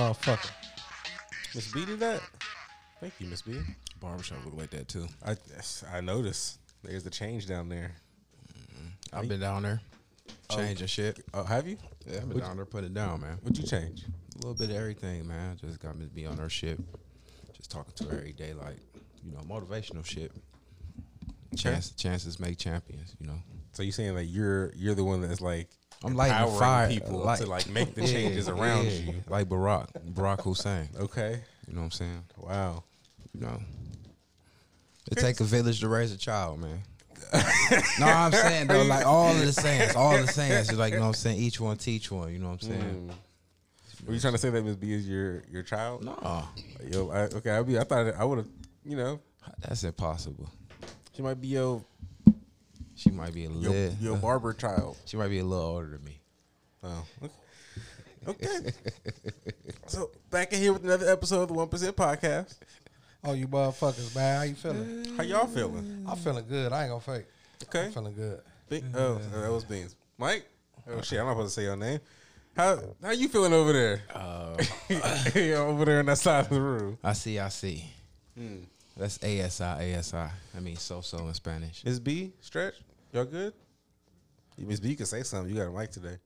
motherfucker. Miss B did that? Thank you, Miss B. Barbershop look like that too. I yes, I noticed. There's the change down there. Mm-hmm. I've been down there oh. changing shit. Oh, have you? Yeah, I've been down there putting it down, man. What'd you change? A little bit of everything, man. Just got me to be on her shit. Just talking to her every day, like you know, motivational shit. Chance, chances make champions. You know, So you saying that you're you're the one that's like I'm lighting empowering fire people to like make the changes Yeah, around yeah. you. like Barack, Barack Hussein. Okay. You know what I'm saying? Wow. You know, it take a village to raise a child, man. no, I'm saying though, like all of the sayings, all the sayings, like you know what I'm saying. Each one teach one. You know what I'm saying? Hmm. Were you trying to say that Miss B is your your child? No, Yo, I, okay, I be. I thought I would have. You know, that's impossible. she might be your She might be a your, little. your barber child. she might be a little older than me. Oh, okay. okay. so back in here with another episode of the One Percent Podcast. Oh, you motherfuckers, man. How you feeling? How y'all feeling? I'm feeling good. I ain't gonna fake. Okay. I'm feeling good. Be- oh, so that was Beans. Mike. Oh shit, I'm not supposed to say your name. How how you feeling over there? Uh, Yeah, over there on that side of the room. I see. I see. That's ASI. ASI. I mean, so so in Spanish. Is B, stretch. Y'all good? Miss B, you can say something. You got a mic today.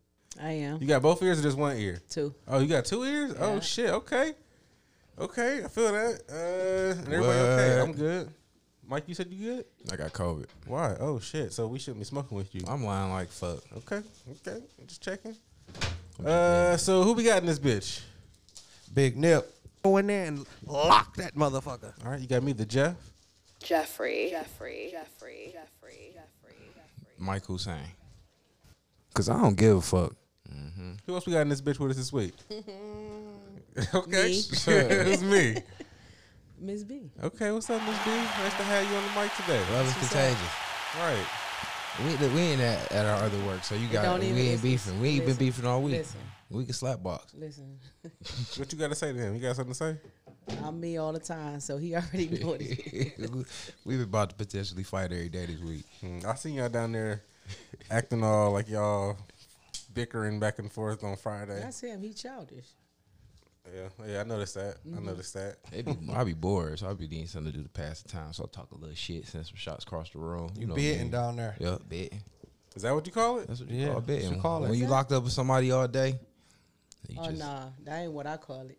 I am You got both ears or just one ear? too. Oh, you got two ears? Oh shit. Okay. Okay, I feel that. Uh, and everybody okay? I'm good. Mike, you said you good? I got COVID. Why? Oh shit. So we shouldn't be smoking with you. I'm lying like fuck. Okay. Okay. Just checking. Uh, so who we got in this bitch? Big nip. Go in there and lock that motherfucker. All right, you got me, the Jeff. Jeffrey. Jeffrey. Jeffrey. Jeffrey. Jeffrey. Mike Hussein. Cause I don't give a fuck. Who else we got in this bitch with us this week? okay, Me. it's me. Miss B. Okay, what's up, Miss B? Nice to have you on the mic today. Love is what's up. contagious. Right. We we ain't at, at our other work, so you got we ain't listen. beefing. We ain't been beefing all week. Listen. We can slap box. Listen, What you got to say to him? You got something to say? I'm me all the time, so he already know it. We've been about to potentially fight every day this week. Hmm, I seen y'all down there acting all like y'all bickering back and forth on Friday. That's him. He childish. Yeah, yeah, I noticed that. I Mm-hmm. noticed that. It be, I be bored, so I be needing something to do to pass the time. So I talk a little shit, send some shots across the room. You know, Bidding me. down there. Yep, betting. Is that what you call it? That's what you Yeah, call that's what betting. you call it. When you locked up with somebody all day, you Oh just, nah, that ain't what I call it.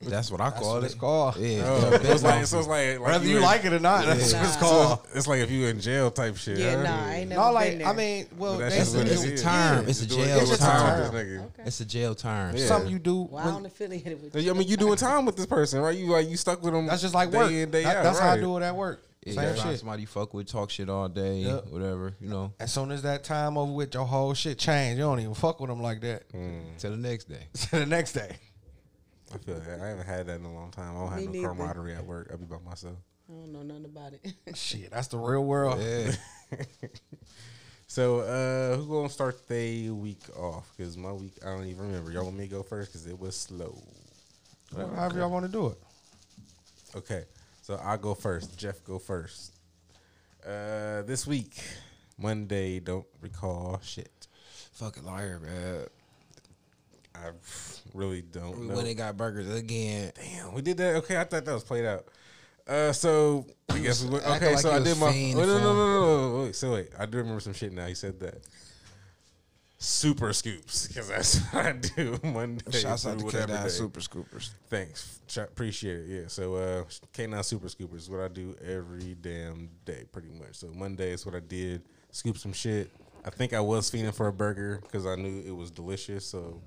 That's what I That's call what it. it's called. Yeah, Oh, yeah, so it's like bet so it's like, like Whether you in- like it or not, that's Yeah. what it's Nah. called. so it's like if you in jail type shit. Yeah, huh? nah, I ain't never No, been like there. I mean, well, that's that's just it's a is. term. Yeah, It's a just doing- jail it's term. with this okay. It's a jail term. Yeah. something you do. Well, I when- don't affiliated with I mean, you doing time with this person, right? You like you stuck with them. that's just like day work. in, day That- out, that's how I do it at work. Yeah, Same you shit. Somebody you fuck with, talk shit all day, Yep. whatever. You know, As soon as that time over with, your whole shit change. You don't even fuck with them like that. Mm. till the next day. To the next day. I feel that. I haven't had that in a long time. I don't have no neither. camaraderie at work. I'll be by myself. I don't know nothing about it. Shit, that's the real world. Yeah. So, uh, who gonna start the week off? Because my week, I don't even remember. Y'all want me to go first? Because it was slow. However y'all want to do it. Okay, so I go first. Jeff go first. Uh, this week, Monday. Don't recall shit. Fucking liar, man. I really don't We know. went and got burgers again. Damn, we did that. Okay, I thought that was played out. Uh, so I guess we went, okay. like so I did my. Wait, no, no, no, no, no. Wait, so wait, I do remember some shit now. He said that. super scoops because that's what I do Monday. Shouts out to K9. Super Scoopers. Thanks, appreciate it. Yeah, so uh, K9 Super Scoopers is what I do every damn day, pretty much. So Monday is what I did, scoop some shit. I think I was feeding for a burger because I knew it was delicious. So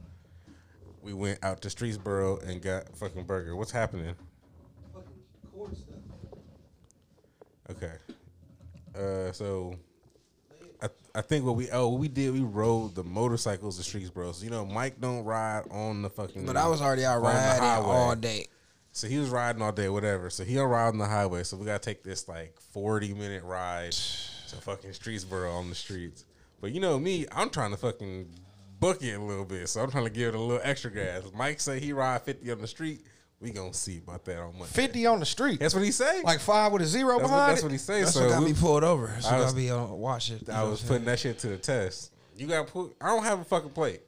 we went out to Streetsboro and got fucking burger. What's happening? Fucking cord stuff. Okay. Uh, so I I think what we oh what we did we rode the motorcycles to Streetsboro. So you know Mike don't ride on the fucking. But I was already out riding all day. So he was riding all day, whatever. So he don't ride on the highway. So we gotta take this like forty minute ride to fucking Streetsboro on the streets. But you know me, I'm trying to fucking book it a little bit. So I'm trying to give it a little extra gas. Mike say he ride fifty on the street. We gonna see about that on Monday. 50 on the street. That's what he say. Like five with a zero that's what, behind that's it. what he say. That's so what got we- me pulled over. That's I what was- got me on watch it. I was what I'm putting that shit to the test. You got put. I don't have a fucking plate.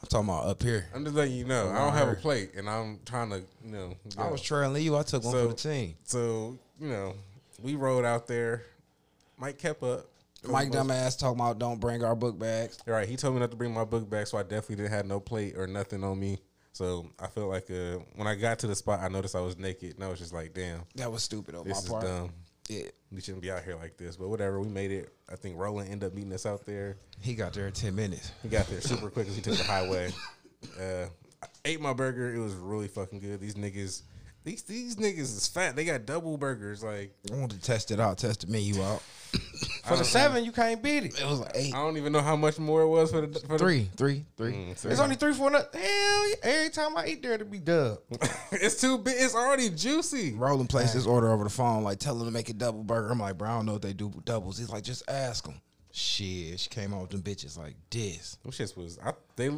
I'm talking about up here. I'm just letting you know. I don't have a plate, and I'm trying to, you know. I go. was trailing you. I took one So- for the team. So you know, we rode out there. Mike kept up. Mike dumbass talking about don't bring our book bags. All right, he told me not to bring my book bag, so I definitely didn't have no plate or nothing on me. So I felt like uh, when I got to the spot, I noticed I was naked, and I was just like, "Damn, That was stupid on this my is part. dumb. Yeah, We shouldn't be out here like this." But whatever, we made it. I think Roland ended up meeting us out there. he got there in ten minutes. He got there super quick as he took the highway. Uh, I ate my burger. It was really fucking good. These niggas, these these niggas is fat. They got double burgers. Like I wanted to test it out, test the menu out. For the seven, you can't beat it. It was like eight, I don't even know how much more it was for the for the- three, three, three. Mm, so It's only three for nothing. Hell, yeah. every time I eat there, to be dub. it's too big. It's already juicy. Roland placed his order over the phone, like tell him to make a double burger. I'm like, bro, I don't know if they do doubles. He's like, just ask him. Shit, she came out with them bitches like this. Them shits was I, they.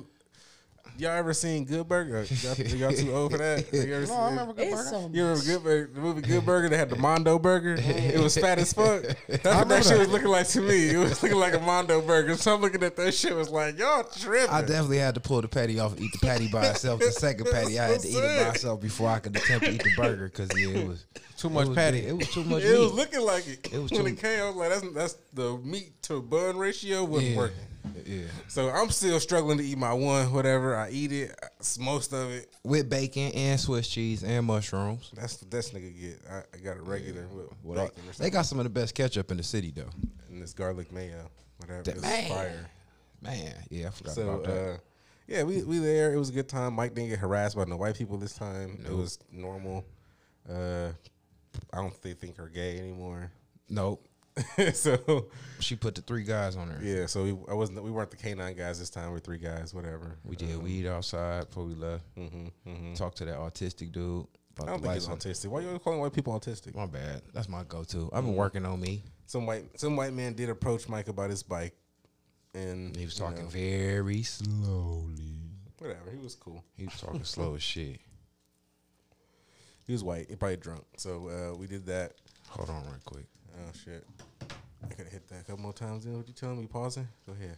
Y'all ever seen Good Burger? Y'all, y'all too old for that? You ever No, I seen- remember good It's burger. so You remember Good Burger, the movie Good Burger? They had the Mondo Burger. Oh, it was fat as fuck. That's what remember that shit was looking like to me. It was looking like a Mondo Burger. So I'm looking at that shit was like, y'all tripping. I definitely had to pull the patty off and eat the patty by itself. The second patty, I had to eat it by itself before I could attempt to eat the burger because yeah, it was Too it much was patty. big. It was too much it was looking like it. It was when too- it came, I was like, that's that's the meat to bun ratio wasn't Yeah. working. Yeah, So I'm still struggling to eat my one, whatever. I eat it, most of it. with bacon and Swiss cheese and mushrooms. That's the best nigga get. I, I got a regular with What all- bacon or they got some of the best ketchup in the city though. and this garlic mayo, whatever. That- man. fire. Man, yeah, I forgot So about that. uh, yeah, we we there. It was a good time. Mike didn't get harassed by no white people this time. It was normal. Uh, I don't think think her gay anymore. nope, so she put the three guys on her. yeah, so we I wasn't we weren't the canine guys this time. We're three guys, whatever. We did weed outside before we left. hmm hmm Talked to that autistic dude I don't think he's autistic. Why you calling white people autistic? My bad. That's my go-to. I've been working on me. Some white some white man did approach Mike about his bike, and He was talking know, very slowly. whatever. He was cool. He was talking slow as shit. He was white. He probably drunk. So uh, we did that. Hold on, right quick. Oh shit! I could have hit that a couple more times. Then what you telling me? Pausing. Go ahead.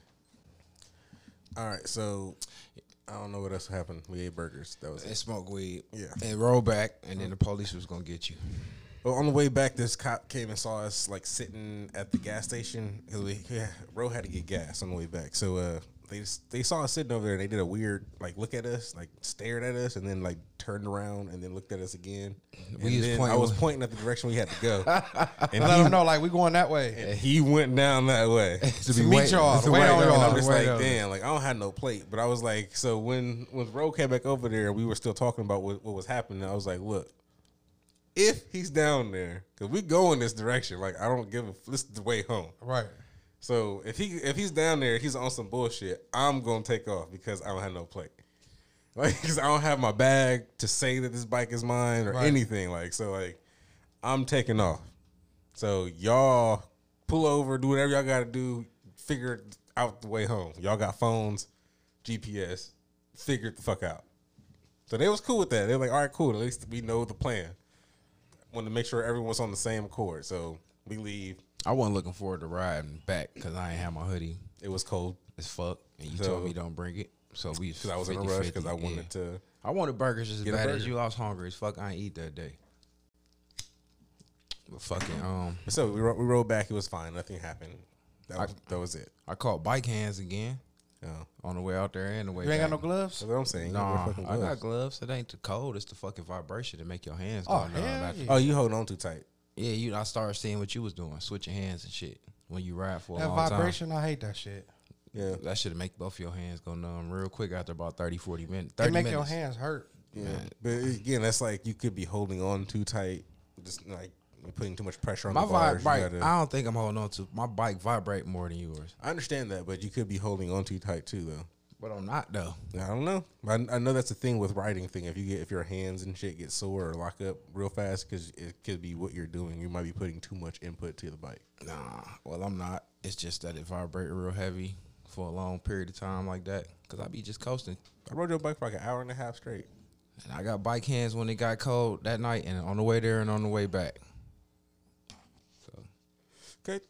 All right. So I don't know what else happened. We ate burgers. That was And it. smoke weed. Yeah. And roll back, and then the police was gonna get you. Well, on the way back, this cop came and saw us like sitting at the gas station because we yeah, Ro had to get gas on the way back. So uh, they just- they saw us sitting over there. and They did a weird like look at us, like stared at us, and then like turned around and then looked at us again. We and then I was pointing at the direction we had to go, and Let he, them know, like, we going that way. and he went down that way. to be meet y'all, to wait on y'all. I'm just like, damn, like I don't have no plate. But I was like, so when when Ro came back over there, we were still talking about what, what was happening. I was like, look, if he's down there, because we go in this direction, like I don't give a this is the way home. Right. So if he if he's down there, he's on some bullshit. I'm gonna take off because I don't have no plate. Like, cause I don't have my bag to say that this bike is mine or Right. anything. Like, so like, I'm taking off. So y'all pull over, do whatever y'all got to do. Figure it out the way home. Y'all got phones, GPS. Figure it the fuck out. So they was cool with that. They were like, all right, cool. At least we know the plan. Wanted to make sure everyone's on the same accord. So we leave. I wasn't looking forward to riding back because I ain't have my hoodie. It was cold. As fuck, and you So- told me don't bring it. So we because I was in a rush because I wanted to. I wanted burgers as Get a bad as you. I was hungry as fuck. I ain't eat that day. But fucking um, So we ro- we rode back. It was fine. Nothing happened. That was, that was it. I caught bike hands again. Oh, on the way out there and the way You ain't got no back. gloves? that's what I'm saying. You gotta Nah, fucking I got gloves. gloves. It ain't the cold. It's the fucking vibration to make your hands go Oh, numb. hell yeah. Oh, you hold on too tight. Yeah, you. I started seeing what you was doing, switching hands and shit when you ride for a That long vibration, I hate that shit. Yeah. That should make both your hands go numb real quick after about 30, 40 minutes. They 30 make minutes. your hands hurt. yeah. But again, that's like you could be holding on too tight, just like putting too much pressure on My the bars. vibe, You bike. gotta- I don't think I'm holding on to my bike. Vibrate more than yours, I understand that, but you could be holding on too tight too, though. But I'm not though. I don't know. I, I know that's the thing with riding thing. If you get if your hands and shit get sore or lock up real fast, because it could be what you're doing. You might be putting too much input to the bike. Nah, well I'm not. It's just that it vibrate real heavy for a long period of time like that. Cause I be just coasting, I rode your bike for like an hour and a half straight. and I got bike hands when it got cold that night, and on the way there and on the way back. So Okay.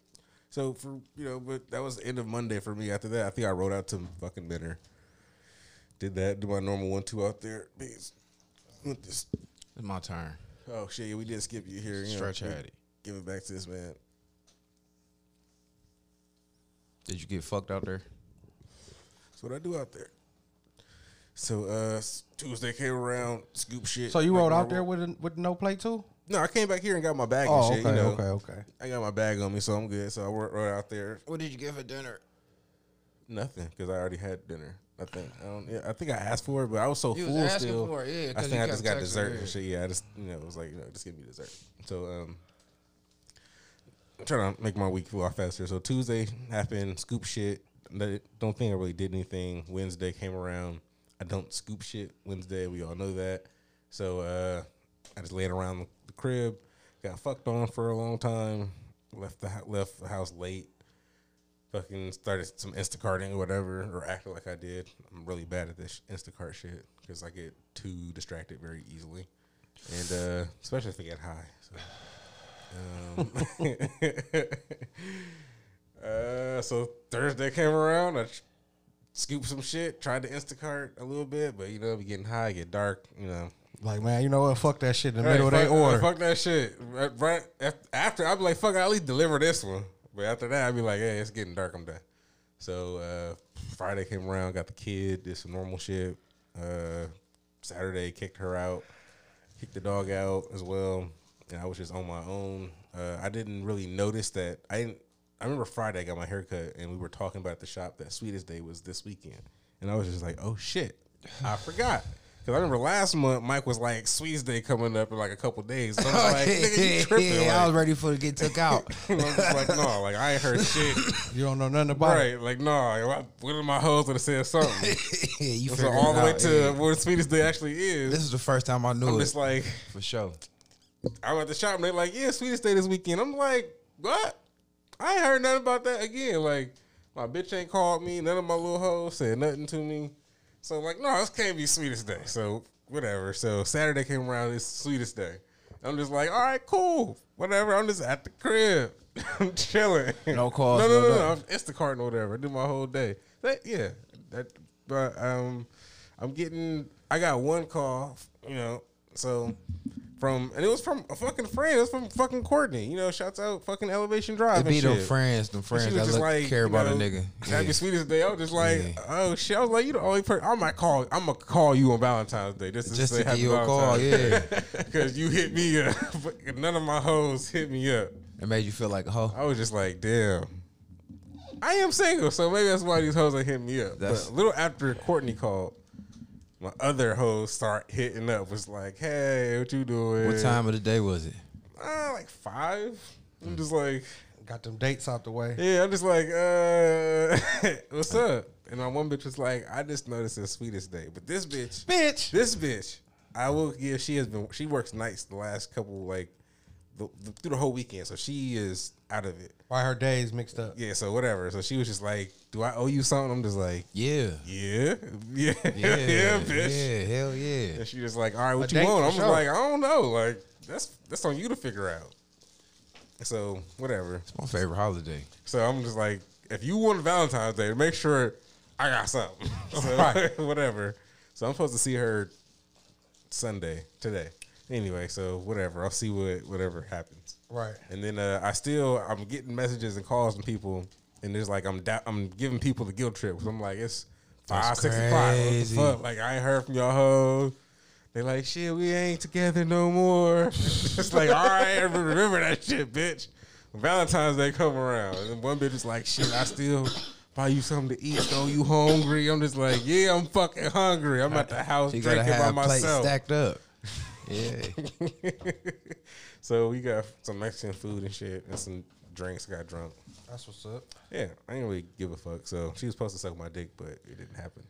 So for you know, but that was the end of Monday for me. After that, I think I rode out to fucking Benner. Did that, do my normal one two out there. Peace. With this. it's my turn. Oh shit, we did skip you here. You Stretch we- had it. Give it back to this man. Did you get fucked out there? That's what I do out there. So uh Tuesday came around, scoop shit. So you like rode out there with a, with no plate too? No, I came back here and got my bag Oh, and shit. okay, you know. okay, okay. I got my bag on me, so I'm good. So I wor- right out there. What did you get for dinner? Nothing, because I already had dinner. I think I don't. Yeah, I think I asked for it, but I was so You full asking still. for it, yeah, I 'cause think I just got dessert me. and shit. Yeah, I just you know it was like you know just give me dessert. So um, I'm trying to make my week go off faster. So Tuesday happened, scoop shit. Don't think I really did anything. Wednesday came around. I don't scoop shit Wednesday. We all know that. So uh, I just laid around the crib, got fucked on for a long time. Left the left the house late. Fucking started some Instacarting or whatever, or acted like I did. I'm really bad at this Instacart shit because I get too distracted very easily, and uh, especially if I get high. So, um, uh, so Thursday came around. I ch- scooped some shit, tried to Instacart a little bit, but you know, be getting high, get dark. You know, Like man, you know what? Fuck that shit in the Hey, middle of fuck, their order. Fuck that shit. Right, right after, I'd be like, fuck, I'll at least deliver this one. But after that, I'd be like, hey, it's getting dark. I'm done. So uh, Friday came around, got the kid, did some normal shit. Uh, Saturday, kicked her out, kicked the dog out as well, and I was just on my own. Uh, I didn't really notice that. I didn't. I remember Friday I got my haircut, and we were talking about the shop that Sweetest Day was this weekend, and I was just like, oh shit, I forgot. Cause I remember last month Mike was like Sweetest Day coming up in like a couple days. So I was like, nigga, you tripping? I was ready for it to get took out. I'm just like, no, like I ain't heard shit. You don't know nothing about it. right? Like, no, like, one of my hoes would have said something. yeah, you so all the way out, to yeah. where Sweetest Day actually is. This is the first time I knew I'm it just like, for sure. I'm at the shop and they're like, yeah, Sweetest Day this weekend. I'm like, what? I ain't heard nothing about that again. Like, my bitch ain't called me. None of my little hoes said nothing to me. So like, no, this can't be Sweetest Day. So whatever. So Saturday came around, it's Sweetest Day. I'm just like, all right, cool, whatever. I'm just at the crib, I'm chilling. No calls, No, no, no no. I'm Instacart and whatever. I do my whole day. That, yeah, that. But um, I'm getting. I got one call. You know, so from and it was from a fucking friend. It was from fucking Courtney. You know, shouts out fucking Elevation Drive. It be them friends, them friends that was just look, like, care you about a know, nigga. Happy Yeah. sweetest day. I was just like, Yeah. oh shit. I was like, you the only person. I might call. I'm gonna call you on Valentine's Day just to Just say to give you a call, Yeah, Because you hit me up. None of my hoes hit me up. It made you feel like a hoe. I was just like, damn. I am single, so maybe that's why these hoes are hitting me up. That's- but a little after Courtney called, my other hoes start hitting up. Was like, hey, what you doing? What time of the day was it? Uh, like five. I'm just like, Got them dates out the way. yeah. I'm just like, uh, what's up? And my one bitch was like, I just noticed it's sweetest day, but this bitch, Bitch. this bitch, I will give. She has been. She works nights the last couple like the, the, through the whole weekend, so she is out of it. Why her days mixed up? Yeah, so whatever. So she was just like, "Do I owe you something?" I'm just like, Yeah. "Yeah, yeah, Yeah, yeah, bitch." Yeah, hell yeah. And she just like, "All right, what A you want?" I'm just sure. like, "I don't know. Like that's that's on you to figure out." So whatever. It's my favorite holiday. So I'm just like, if you want Valentine's Day, make sure I got something. So Right. whatever. So I'm supposed to see her Sunday today. Anyway, so whatever. I'll see what whatever happens. Right. And then uh, I still I'm getting messages and calls from people, and it's like I'm da- I'm giving people the guilt trip I'm like it's five That's six o'clock. What the fuck? Like I ain't heard from y'all hoes. They like shit. We ain't together no more. it's like all right, remember that shit, bitch. Valentine's Day come around, and one bitch is like, shit. I still buy you something to eat. Though you hungry? I'm just like, yeah, I'm fucking hungry. I'm at the house gotta drinking by myself. stacked up. Yeah. so we got some Mexican food and shit, and some drinks. Got drunk. That's what's up. Yeah, I didn't really give a fuck. So she was supposed to suck my dick, but it didn't happen.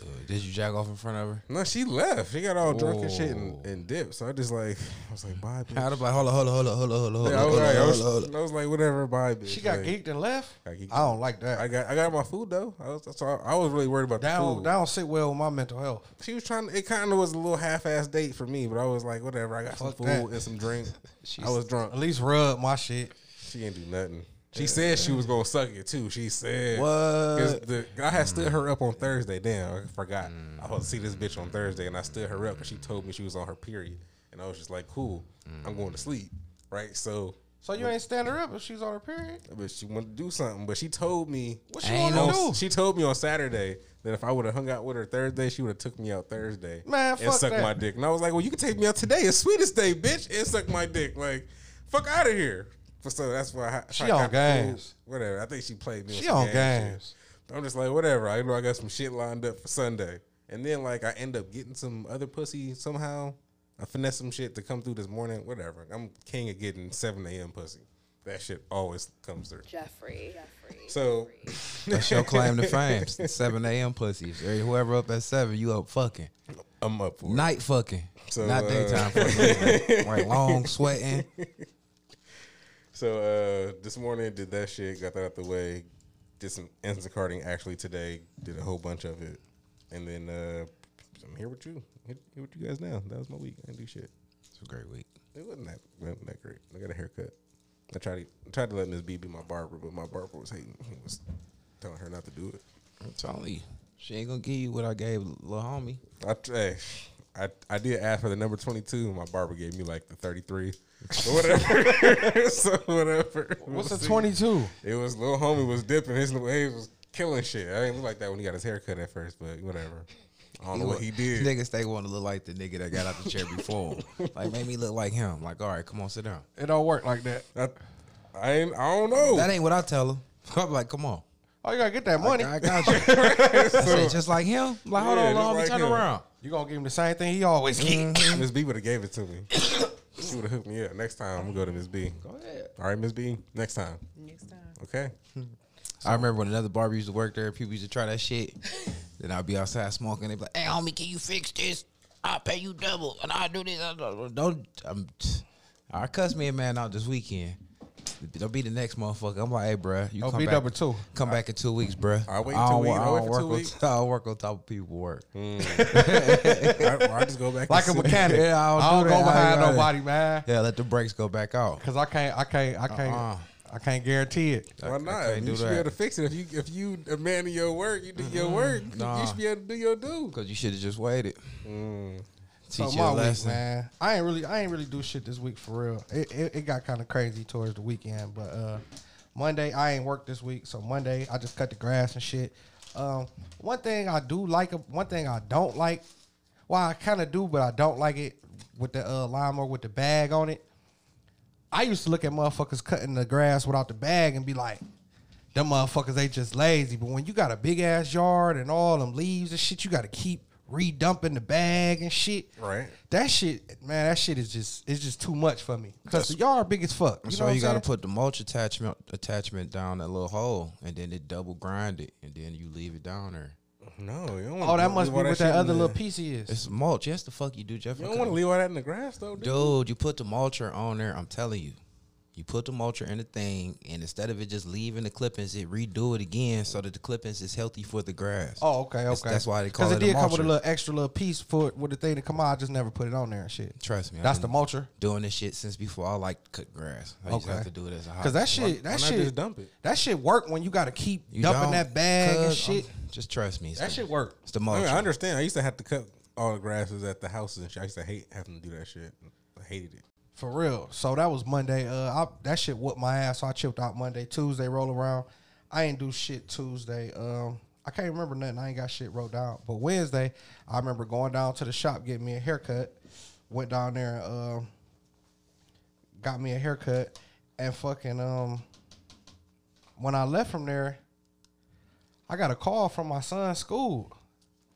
Uh, did you jack off in front of her? No, she left. She got all drunk and shit and, Whoa. and dipped. So I just like, I was like, bye, bitch. I'd have like, hold on, hold on, hold on, hold on, hold on, Yeah, I hold was, like, I, was, on, hold on. I was like, whatever, bye, bitch. She got like, geeked and left. got geeked. I don't like that. I got I got my food though. I was that's all, I was really worried about that the don't, food. that don't sit well with my mental health. She was trying. to It kind of was a little half-ass date for me, but I was like, whatever. I got some food that. and some drink. I was drunk. At least rub my shit. She didn't do nothing. She said she was gonna suck it too. She said What? The, I had stood her up on mm. Thursday. Damn, I forgot. I was supposed to see this bitch on mm. Thursday, and I stood her up, and she told me she was on her period, and I was just like, cool. I'm going to mm. sleep, right? So, So you ain't stand her up if she's on her period. but she wanted to do something, but she told me. What she Ain't want to do? She told me on Saturday that if I would have hung out with her Thursday, she would have took me out Thursday Man, and fuck sucked that. my dick. And I was like, well, you can take me out today. It's sweetest day, bitch, and suck my dick. Like, fuck out of here. But so that's why I, She I on got the food. games. Whatever. I think she played me. She on gang shit. games. I'm just like, whatever. I know I got some shit lined up for Sunday. And then like I end up getting some other pussy somehow. I finesse some shit to come through this morning. Whatever. I'm king of getting 7 a.m. pussy. That shit always comes through. Jeffrey. Jeffrey. So That's your claim to fame. 7 a.m. pussies. Or Whoever up at 7, you up fucking. I'm up for it. Night fucking. So, Not uh, daytime fucking. like long sweating. So uh this morning did that shit, got that out the way, did some Instacarting actually today, did a whole bunch of it. And then uh I'm here with you. Here, here with you guys now. That was my week. I didn't do shit. It's a great week. It wasn't that wasn't that great. I got a haircut. I tried to I tried to let Miss B be my barber, but my barber was hating. He was telling her not to do it. I'm telling you. She ain't gonna give you what I gave little homie. I hey, I I did ask for the number twenty two. My barber gave me like the thirty three. Or whatever. so whatever. What's We'll a 22? It was little homie was dipping. His little he was killing shit. I didn't look like that when he got his hair cut at first, but whatever. I don't know what he did. Niggas they want to look like the nigga that got out the chair before him. Like made me look like him. Like, all right, come on, sit down. It don't work like that. I, I ain't. I don't know. That ain't what I tell him. I'm like, come on. Oh, you gotta get that money. I got you. I said, just like him. Like, hold Yeah, on, just homie, like turn him. around. You gonna give him the same thing he always keep. Mm-hmm. Miss B would have gave it to me. She would have hooked me up. Next time I'm gonna go to Miss B. Go ahead. All right, Miss B. Next time. Next time. Okay. I remember when another barber used to work there, people used to try that shit. then I'd be outside smoking. They'd be like, hey, homie, can you fix this? I'll pay you double. And I'll do this. I'll do- Don't, I'm, I cuss me a man out this weekend. Don't be the next motherfucker. I'm like, hey, bro, you Oh, come be back. number two. Come back in two weeks, bruh. I'll wait I two don't weeks. I I'll wait don't for work two on- weeks. I'll work on top of people work. I, I just go back Like a mechanic. Yeah, I I don't don't, do go that. Behind nobody, man. Yeah, let the brakes go back out. Cause I can't, I can't, I can't, Uh-uh. I can't guarantee it. Why I not? can't you do should that. be able to fix it. If you if you a man of your work, you do your work. You- Nah. You should be able to do your due. Because you should have just waited. Mm. Teach so my a week, lesson. man. I ain't really, I ain't really do shit this week for real. It, it, it got kind of crazy towards the weekend, but uh, Monday I ain't work this week, so Monday I just cut the grass and shit. Um, one thing I do like, one thing I don't like. Well, I kind of do, but I don't like it with the uh, lawnmower with the bag on it. I used to look at motherfuckers cutting the grass without the bag and be like, them motherfuckers they just lazy. But when you got a big ass yard and all them leaves and shit, you got to keep redumping the bag and shit. Right. That shit, man, that shit is just it's just too much for me. Cause the yard big as fuck. You so know you got to put the mulch attachment attachment down that little hole, and then it double grind it, and then you leave it down there. No, you don't. Oh, wanna that leave must be all what shit that in other the- little piece is. It's mulch. Yes, the fuck you do, Jeff. You don't want to leave all that in the grass though, dude. Dude, you put the mulcher on there. I'm telling you, you put the mulcher in the thing, and instead of it just leaving the clippings, it redo it again so that the clippings is healthy for the grass. Oh, okay, okay. That's- that's why they call it. Because it it a did come with a little extra little piece for with the thing to come out. I just never put it on there and shit. Trust me, That's the mulcher. Doing this shit since before I like cut grass. I used to have to do it as a hobby. Cause that shit, that shit, just dump it? that shit work when you got to keep You dumping that bag and cuz, shit. um, just trust me. That the, shit work. It's the I, mulcher. mean, I understand. I used to have to cut all the grasses at the houses and shit. I used to hate having to do that shit. I hated it. For real. So that was Monday. Uh, I, that shit whooped my ass. So I chipped out Monday, Tuesday, roll around. I ain't do shit Tuesday. Um, I can't remember nothing. I ain't got shit wrote down. But Wednesday, I remember going down to the shop getting me a haircut. Went down there and um, got me a haircut, and fucking um, when I left from there, I got a call from my son's school.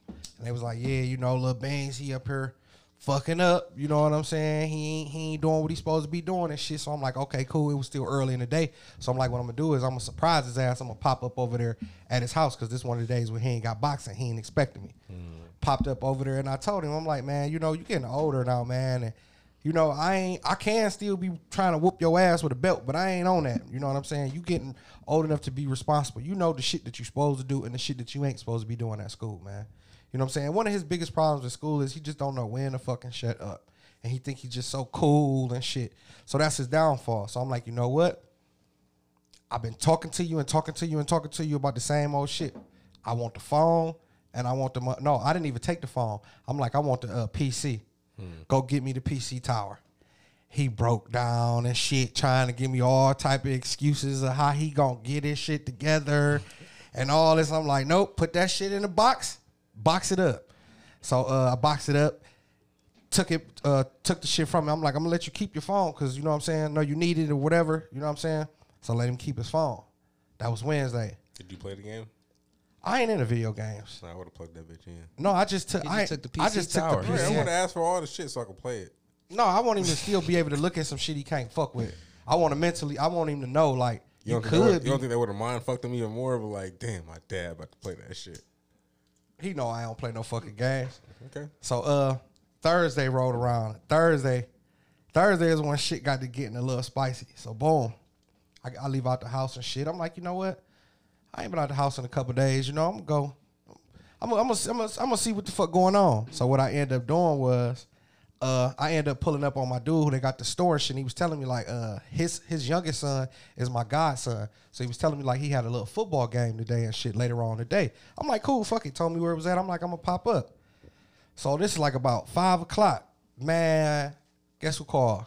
And they was like, yeah, you know, little Bangs, he up here fucking up. You know what I'm saying? He ain't he ain't doing what he's supposed to be doing and shit. So I'm like, okay, cool. It was still early in the day. So I'm like, what I'm gonna do is I'm gonna surprise his ass. I'm gonna pop up over there at his house because this one of the days when he ain't got boxing. He ain't expecting me. Mm-hmm. Popped up over there and I told him, I'm like, man, you know, you getting older now, man. And you know, I ain't I can still be trying to whoop your ass with a belt, but I ain't on that. You know what I'm saying? You getting old enough to be responsible. You know the shit that you're supposed to do and the shit that you ain't supposed to be doing at school, man. You know what I'm saying? One of his biggest problems with school is he just don't know when to fucking shut up. And he think he's just so cool and shit. So that's his downfall. So I'm like, you know what? I've been talking to you and talking to you and talking to you about the same old shit. I want the phone and I want the mo- no. I didn't even take the phone. I'm like, I want the uh, PC. Go get me the PC tower. He broke down and shit, trying to give me all type of excuses of how he gonna get his shit together and all this. I'm like, nope, put that shit in a box, box it up. So uh, I boxed it up, took it, uh, took the shit from him. I'm like, I'm gonna let you keep your phone because you know what I'm saying. No, you need it or whatever. You know what I'm saying. So let him keep his phone. That was Wednesday. Did you play the game? I ain't into video games. Nah, I would have plugged that bitch in. No, I just took. I took the I PC just tower. took the Right, I PC. would have asked for all the shit so I could play it. No, I want him to still be able to look at some shit he can't fuck with. I want to mentally. I want him to know like You you, don't, think would, could. you don't think they would have mind fucked him even more? But like, damn, my dad about to play that shit. He know I don't play no fucking games. Okay. So uh, Thursday rolled around. Thursday, Thursday is when shit got to getting a little spicy. So boom, I, I leave out the house and shit. I'm like, you know what? I ain't been out the house in a couple days. You know, I'm gonna go. I'm gonna, I'm gonna, I'm gonna, I'm gonna see what the fuck going on. So what I ended up doing was, uh, I ended up pulling up on my dude who they got the store and shit. And he was telling me like, uh, his his youngest son is my godson. So he was telling me like he had a little football game today and shit later on today. I'm like, cool, fuck it. Told me where it was at. I'm like, I'm gonna pop up. So this is like about five o'clock. Man, guess who called?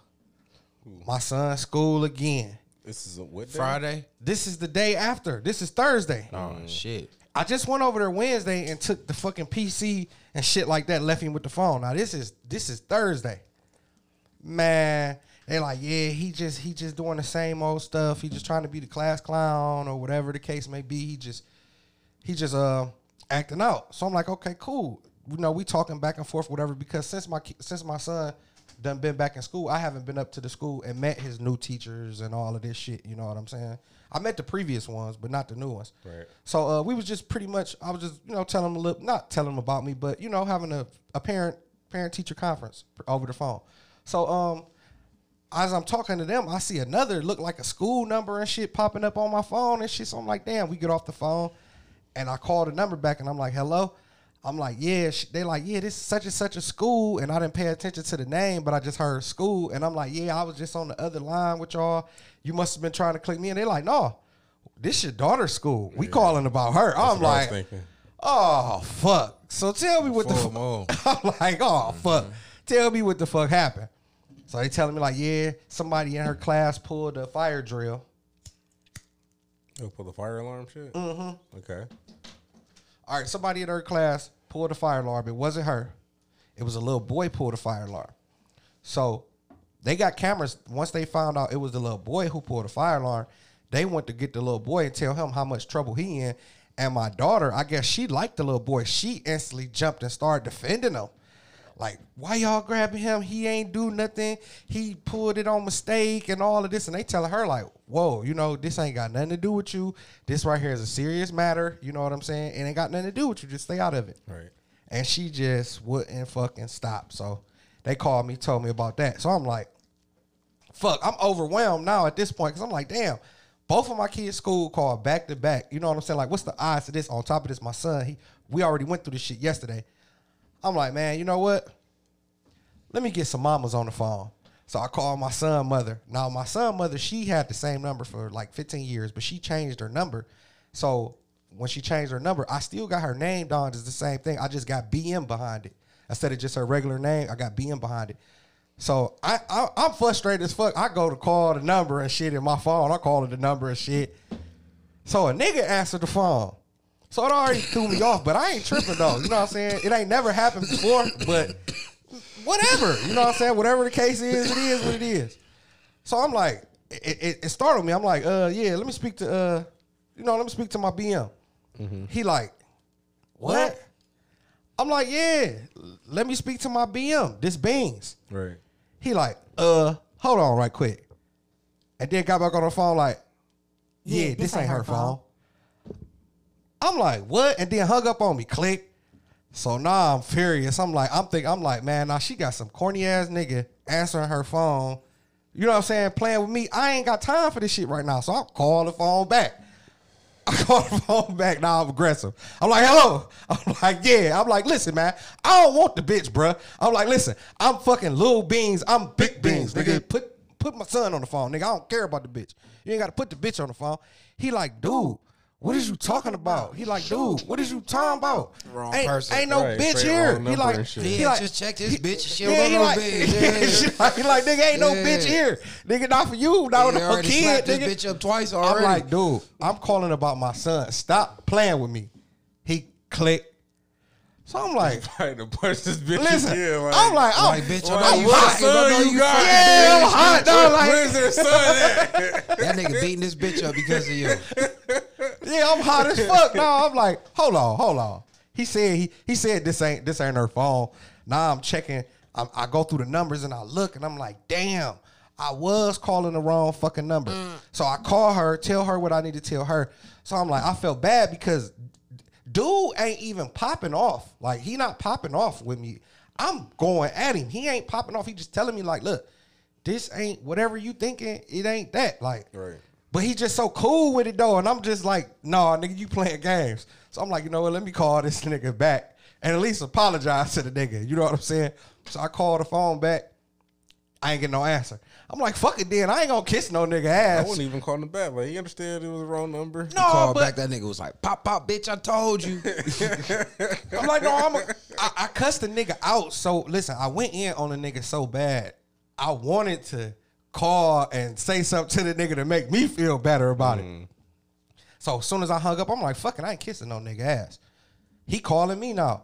My son's school again. This is a what day? Friday. This is the day after. This is Thursday. Oh shit. I just went over there Wednesday and took the fucking PC and shit like that, left him with the phone. Now this is this is Thursday. Man, they like, yeah, he just he just doing the same old stuff. He just trying to be the class clown or whatever the case may be. He just he just uh acting out. So I'm like, okay, cool. You know, we talking back and forth, whatever. Because since my since my son done been back in school, I haven't been up to the school and met his new teachers and all of this shit. You know what I'm saying? I met the previous ones, but not the new ones. Right. So uh, we was just pretty much. I was just you know telling them a little, not telling them about me, but you know having a, a parent parent teacher conference over the phone. So um, as I'm talking to them, I see another look like a school number and shit popping up on my phone and shit. So I'm like, damn, we get off the phone, and I call the number back, and I'm like, hello. I'm like, yeah. They like, yeah, this is such and such a school, and I didn't pay attention to the name, but I just heard school, and I'm like, yeah, I was just on the other line with y'all. You must have been trying to click me, and they're like, no, this your daughter's school. We calling about her. I'm what I was like, oh fuck. So tell me what the fuck. I'm like, oh fuck. Tell me what the fuck happened. So they telling me like, yeah, somebody in her class pulled a fire drill. Oh, pulled the fire alarm shit. Mm-hmm. Okay. All right, somebody in her class pulled a fire alarm. It wasn't her. It was a little boy pulled a fire alarm. So they got cameras. Once they found out it was the little boy who pulled a fire alarm, they went to get the little boy and tell him how much trouble he in. And my daughter, I guess she liked the little boy. She instantly jumped and started defending him. Like, why y'all grabbing him? He ain't do nothing. He pulled it on mistake and all of this. And they telling her, like, whoa, you know, this ain't got nothing to do with you. This right here is a serious matter. You know what I'm saying? It ain't got nothing to do with you. Just stay out of it. Right. And she just wouldn't fucking stop. So they called me, told me about that. So I'm like, fuck, I'm overwhelmed now at this point because I'm like, damn, both of my kids' school called back to back. You know what I'm saying? Like, what's the odds of this? On top of this, my son, he we already went through this shit yesterday. I'm like, man, you know what? Let me get some mamas on the phone. So I called my son mother. Now my son mother, she had the same number for like 15 years, but she changed her number. So when she changed her number, I still got her name down as the same thing. I just got BM behind it instead of just her regular name. I got BM behind it. So I, I I'm frustrated as fuck. I go to call the number and shit in my phone. I call it the number and shit. So a nigga answered the phone. So it already threw me off, but I ain't tripping though. You know what I'm saying? It ain't never happened before, but whatever. You know what I'm saying? Whatever the case is, it is what it is. So I'm like, it, it, it startled me. I'm like, uh, yeah, let me speak to, uh, you know, let me speak to my BM. He like, what? I'm like, yeah, let me speak to my BM. This Beans. Right. He like, uh, hold on right quick. And then got back on the phone like, yeah, this, ain't her phone. I'm like, what? And then hung up on me. Click. So now I'm furious. I'm like, I'm think I'm like, man, now she got some corny ass nigga answering her phone. You know what I'm saying? Playing with me. I ain't got time for this shit right now. So I call the phone back. I call the phone back. Now I'm aggressive. I'm like, hello. I'm like, yeah. I'm like, listen, man. I don't want the bitch, bruh. I'm like, listen, I'm fucking little beans. I'm big beans, nigga. Put put my son on the phone, nigga. I don't care about the bitch. You ain't gotta put the bitch on the phone. He like, dude. What is you talking about? He like, dude, what is you talking about? Wrong ain't, person. Ain't no Right, bitch here. He like, he like, just check this bitch. She yeah, don't he no like, bitch. Yeah. like, he like, nigga, ain't no bitch here. Nigga, not for you. Not He with no kid, nigga. this bitch up twice already. I'm like, dude, I'm calling about my son. Stop playing with me. He clicked. So I'm like, Right to punch this bitch. listen. Yeah, like, I'm like, I'm, Like, bitch, I Like, know you hot. son I know you you got? fucking yeah, I'm hot, dog. Like, Where's their son at? That nigga beating this bitch up because of you. Yeah, I'm hot as fuck. No, I'm like, hold on, hold on. He said he he said this ain't this ain't her phone. Now I'm checking. I, I go through the numbers and I look and I'm like, damn, I was calling the wrong fucking number. Mm. So I call her, tell her what I need to tell her. So I'm like, I felt bad because dude ain't even popping off. Like he not popping off with me. I'm going at him. He ain't popping off. He just telling me like, look, this ain't whatever you thinking. It ain't that. Like, Right. But he just so cool with it though, and I'm just like, nah, nigga, you playing games. So I'm like, you know what? Let me call this nigga back and at least apologize to the nigga. You know what I'm saying? So I call the phone back. I ain't get no answer. I'm like, fuck it, then. I ain't gonna kiss no nigga ass. I ass. wouldn't even call him back. Like he understood it was the wrong number. No, Called but back, that nigga was like, pop, pop, bitch, I told you. I'm like, no, I'm a, I, I cussed the nigga out. So listen, I went in on the nigga so bad. I wanted to call and say something to the nigga to make me feel better about it. Mm. So as soon as I hung up, I'm like, fucking, I ain't kissing no nigga ass. He calling me now.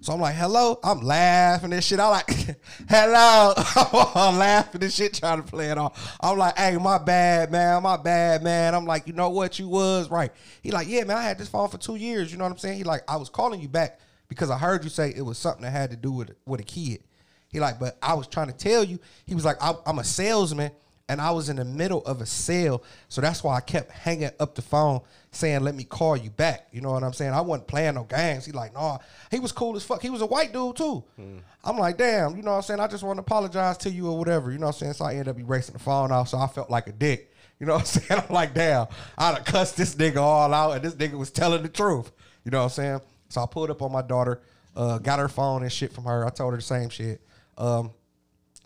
So I'm like, hello. I'm laughing and shit. I'm like, hello. I'm laughing and shit, trying to play it off. I'm like, hey, my bad, man. My bad, man. I'm like, you know what? You was right. He like, yeah, man, I had this phone for two years. You know what I'm saying? He like, I was calling you back because I heard you say it was something that had to do with with a kid. He like, but I was trying to tell you. He was like, I, I'm a salesman and I was in the middle of a sale, so that's why I kept hanging up the phone saying, "Let me call you back." You know what I'm saying? I wasn't playing no games. He like, no, he was cool as fuck. He was a white dude too. I'm like, damn, you know what I'm saying? I just want to apologize to you or whatever. You know what I'm saying? So I ended up erasing the phone off, so I felt like a dick. You know what I'm saying? I'm like, damn, I'd have cussed this nigga all out, and this nigga was telling the truth. You know what I'm saying? So I pulled up on my daughter, uh, got her phone and shit from her. I told her the same shit. Um,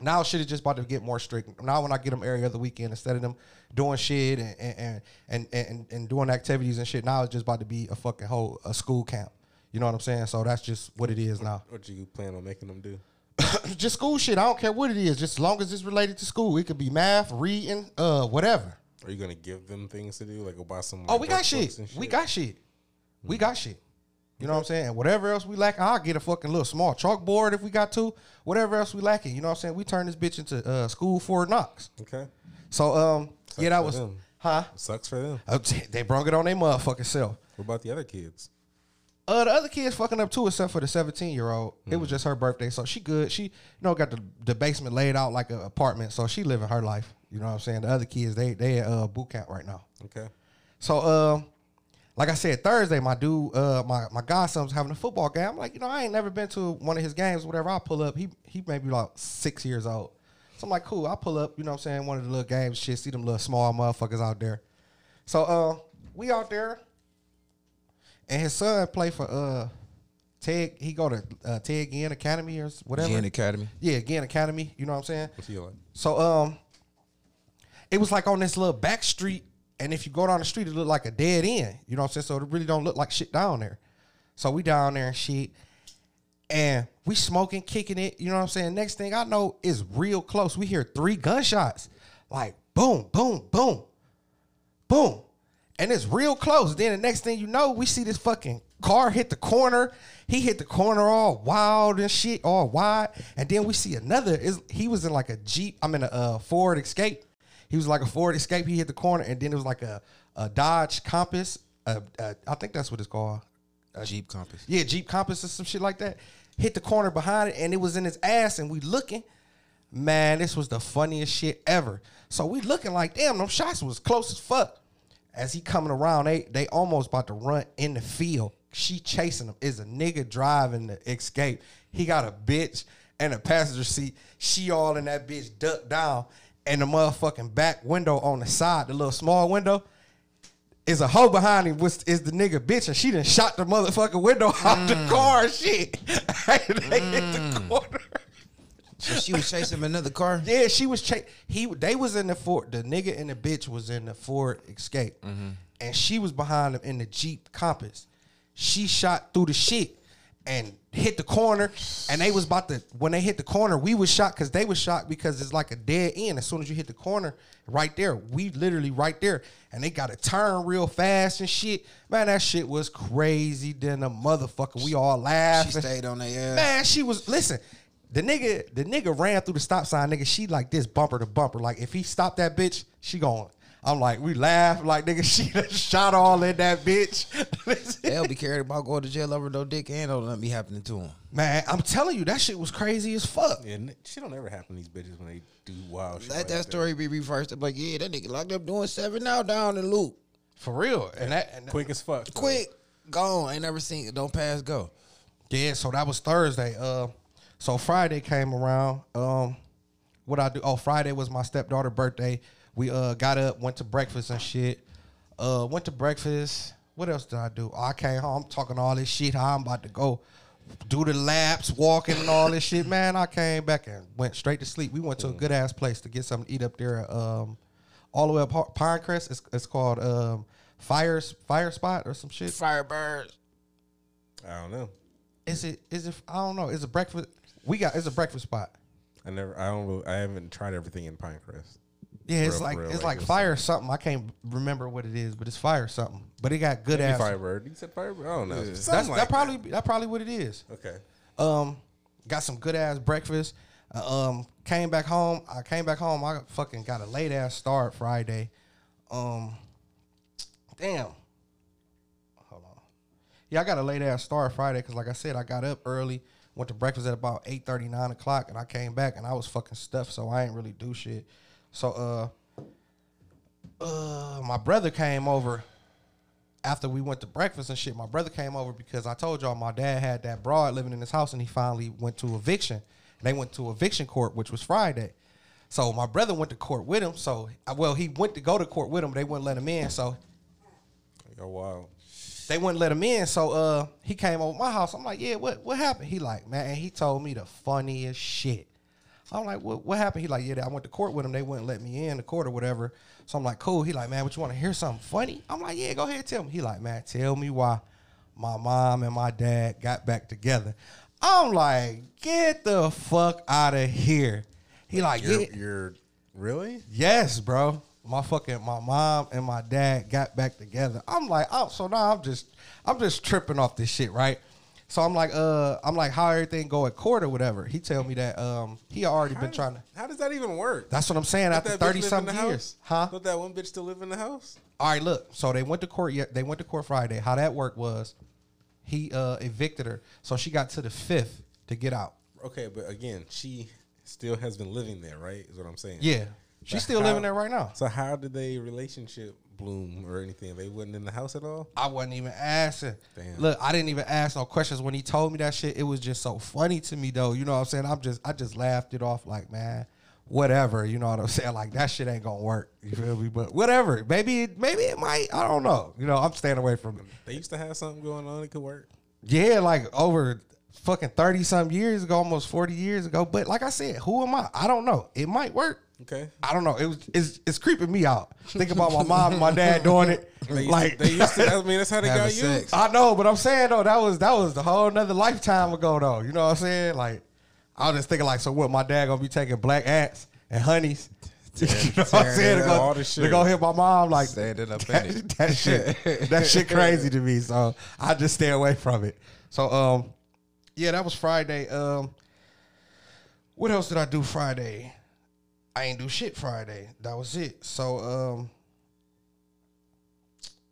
now shit is just about to get more strict. Now when I get them every other weekend, instead of them doing shit and and and and, and doing activities and shit, now it's just about to be a fucking whole a school camp. You know what I'm saying? So that's just what it is now. What do you plan on making them do? just school shit. I don't care what it is. Just as long as it's related to school, it could be math, reading, uh, whatever. Are you gonna give them things to do, like go buy some? Oh, we got shit. and We got shit. We got shit. You know what I'm saying? And whatever else we lack, I'll get a fucking little small chalkboard if we got to. Whatever else we lacking, you know what I'm saying? We turn this bitch into uh, school for Knox. Okay, So um, yeah, that for was them. huh? sucks for them. Uh, They brung it on their motherfucking self. What about the other kids? Uh, the other kids fucking up too, except for the 17 year old. It was just her birthday, so she good. She, you know, got the, the basement laid out like an apartment, so she living her life. You know what I'm saying? The other kids, they they at uh, boot camp right now. Okay, So, um, like I said, Thursday, my dude, uh, my my godson's having a football game. I'm like, you know, I ain't never been to one of his games. Whatever, I pull up. He he may be like six years old. So I'm like, cool. I pull up. You know, what I'm saying one of the little games. Shit, see them little small motherfuckers out there. So, uh, we out there, and his son play for uh, Ted. He go to uh, Ted Ginn Academy or whatever. Ginn Academy. Yeah, Ginn Academy. You know what I'm saying? what's he like? So um, it was like on this little back street, and if you go down the street, it look like a dead end. You know what I'm saying? So it really don't look like shit down there. So we down there and shit, and we smoking, kicking it. You know what I'm saying? Next thing I know is real close. We hear three gunshots, like boom, boom, boom, boom, and it's real close. Then the next thing you know, we see this fucking car hit the corner. He hit the corner all wild and shit, all wide. And then we see another. Is he was in like a Jeep? I'm in a uh, Ford Escape. He was like a Ford Escape. He hit the corner, and then it was like a, a Dodge Compass. Uh, uh, I think that's what it's called. Jeep Compass. Yeah, Jeep Compass or some shit like that. Hit the corner behind it, and it was in his ass, and we looking. Man, this was the funniest shit ever. So we looking like, damn, them shots was close as fuck. As he coming around, they they almost about to run in the field. She chasing him. Is a nigga driving the escape. He got a bitch and a passenger seat. She all in that bitch ducked down. And the motherfucking back window on the side, the little small window, is a hoe behind him, which is the nigga bitch, and she done shot the motherfucking window out the mm. car. and Shit, they hit the mm. corner. So she was chasing another car. Yeah, she was cha- he. They was in the Ford. The nigga and the bitch was in the Ford Escape, mm-hmm. and she was behind him in the Jeep Compass. She shot through the shit and hit the corner, and they was about to. When they hit the corner, we was shocked because they was shocked because it's like a dead end. As soon as you hit the corner, right there, we literally right there, and they got to turn real fast and shit. Man, that shit was crazy. Then a motherfucker, we all laughed. She stayed on their ass. Man, she was listen. The nigga, the nigga ran through the stop sign, nigga. She like this bumper to bumper. Like if he stopped that bitch, she going. I'm like, we laugh like nigga. She shot all in that bitch. They'll be carried about going to jail over no dick and don't nothing be happening to him. Man, I'm telling you, that shit was crazy as fuck. Yeah, n- shit don't ever happen to these bitches when they do wild shit. Let like that story be reversed. I'm like, yeah, that nigga locked up doing seven now down in loop. For real. And that and Quick as fuck. Quick, gone. Ain't never seen it. Don't pass go. Yeah, so that was Thursday. Uh so Friday came around. Um what I do oh Friday was my stepdaughter birthday. We uh got up, went to breakfast and shit. Uh went to breakfast. What else did I do? Oh, I came home talking all this shit, how I'm about to go do the laps, walking and all this shit. Man, I came back and went straight to sleep. We went to a good ass place to get something to eat up there. Um all the way up Pinecrest. It's, it's called um Fire Fire Spot or some shit. Firebirds. I don't know. Is it? Is it? I don't know. It's a breakfast. We got. It's a breakfast spot. I never. I don't. Really, I haven't tried everything in Pinecrest. Yeah, it's Real- like real, it's like, fire something. I can't remember what it is, but it's fire something. But it got good Maybe ass. Firebird. You said Firebird. I don't know. That's Something like that probably that probably what it is. Okay. Um, got some good ass breakfast. Uh, um, came back home. I came back home. I fucking got a late ass start Friday. Um, damn. Hold on. Yeah, I got a late ass start Friday because, like I said, I got up early, went to breakfast at about eight thirty, nine o'clock, and I came back and I was fucking stuffed, so I ain't really do shit. So, uh, uh, my brother came over after we went to breakfast and shit, my brother came over because I told y'all my dad had that broad living in his house and he finally went to eviction. And they went to eviction court, which was Friday. So my brother went to court with him. So, well, he went to go to court with him, but they wouldn't let him in. So Oh wow. they wouldn't let him in. So uh, he came over my house. I'm like, yeah, what what happened? He like, man, he told me the funniest shit. I'm like, what what happened? He like, yeah, I went to court with him. They wouldn't let me in the court or whatever. So I'm like, cool. He like, man, but you want to hear something funny? I'm like, yeah, go ahead, tell me. He like, man, tell me why my mom and my dad got back together. I'm like, get the fuck out of here. He like, You're, yeah, you're really? Yes, bro. My fucking my mom and my dad got back together. I'm like, oh, so now I'm just I'm just tripping off this shit, right? So I'm like, uh, I'm like, how everything go at court or whatever. He tell me that um he already been trying to. How does that even work? That's what I'm saying. Don't After thirty something years, huh? Don't that one bitch still live in the house? All right, look. So they went to court. Yeah, they went to court Friday. How that worked was, he uh evicted her, so she got to the fifth to get out. Okay, but again, she still has been living there, right? Is what I'm saying. Yeah, she's But still how- living there right now. So how did they relationship bloom or anything? They wasn't in the house at all. I wasn't even asking. Damn. Look, I didn't even ask no questions when he told me that shit. It was just so funny to me though. You know what I'm saying? I'm just I just laughed it off like, man, whatever. You know what I'm saying? Like that shit ain't gonna work. You feel me? But whatever. Maybe it maybe it might. I don't know. You know, I'm staying away from it. They used to have something going on. It could work. Yeah, like over fucking 30 some years ago, almost 40 years ago. But like I said, who am I? I don't know. It might work. Okay. I don't know. It was it's, it's creeping me out. Think about my mom and my dad doing it. They used, like they used to. I mean, that's how they got you. sex. I know, but I'm saying though that was that was the whole another lifetime ago though. You know what I'm saying? Like I was just thinking like, so what? My dad gonna be taking black ants and honeys you know what I'm saying? To up all go, the to go hit my mom like Standing up in that, it. that shit. That shit crazy to me. So I just stay away from it. So um, yeah, that was Friday. Um, what else did I do Friday? I ain't do shit Friday. That was it. So um,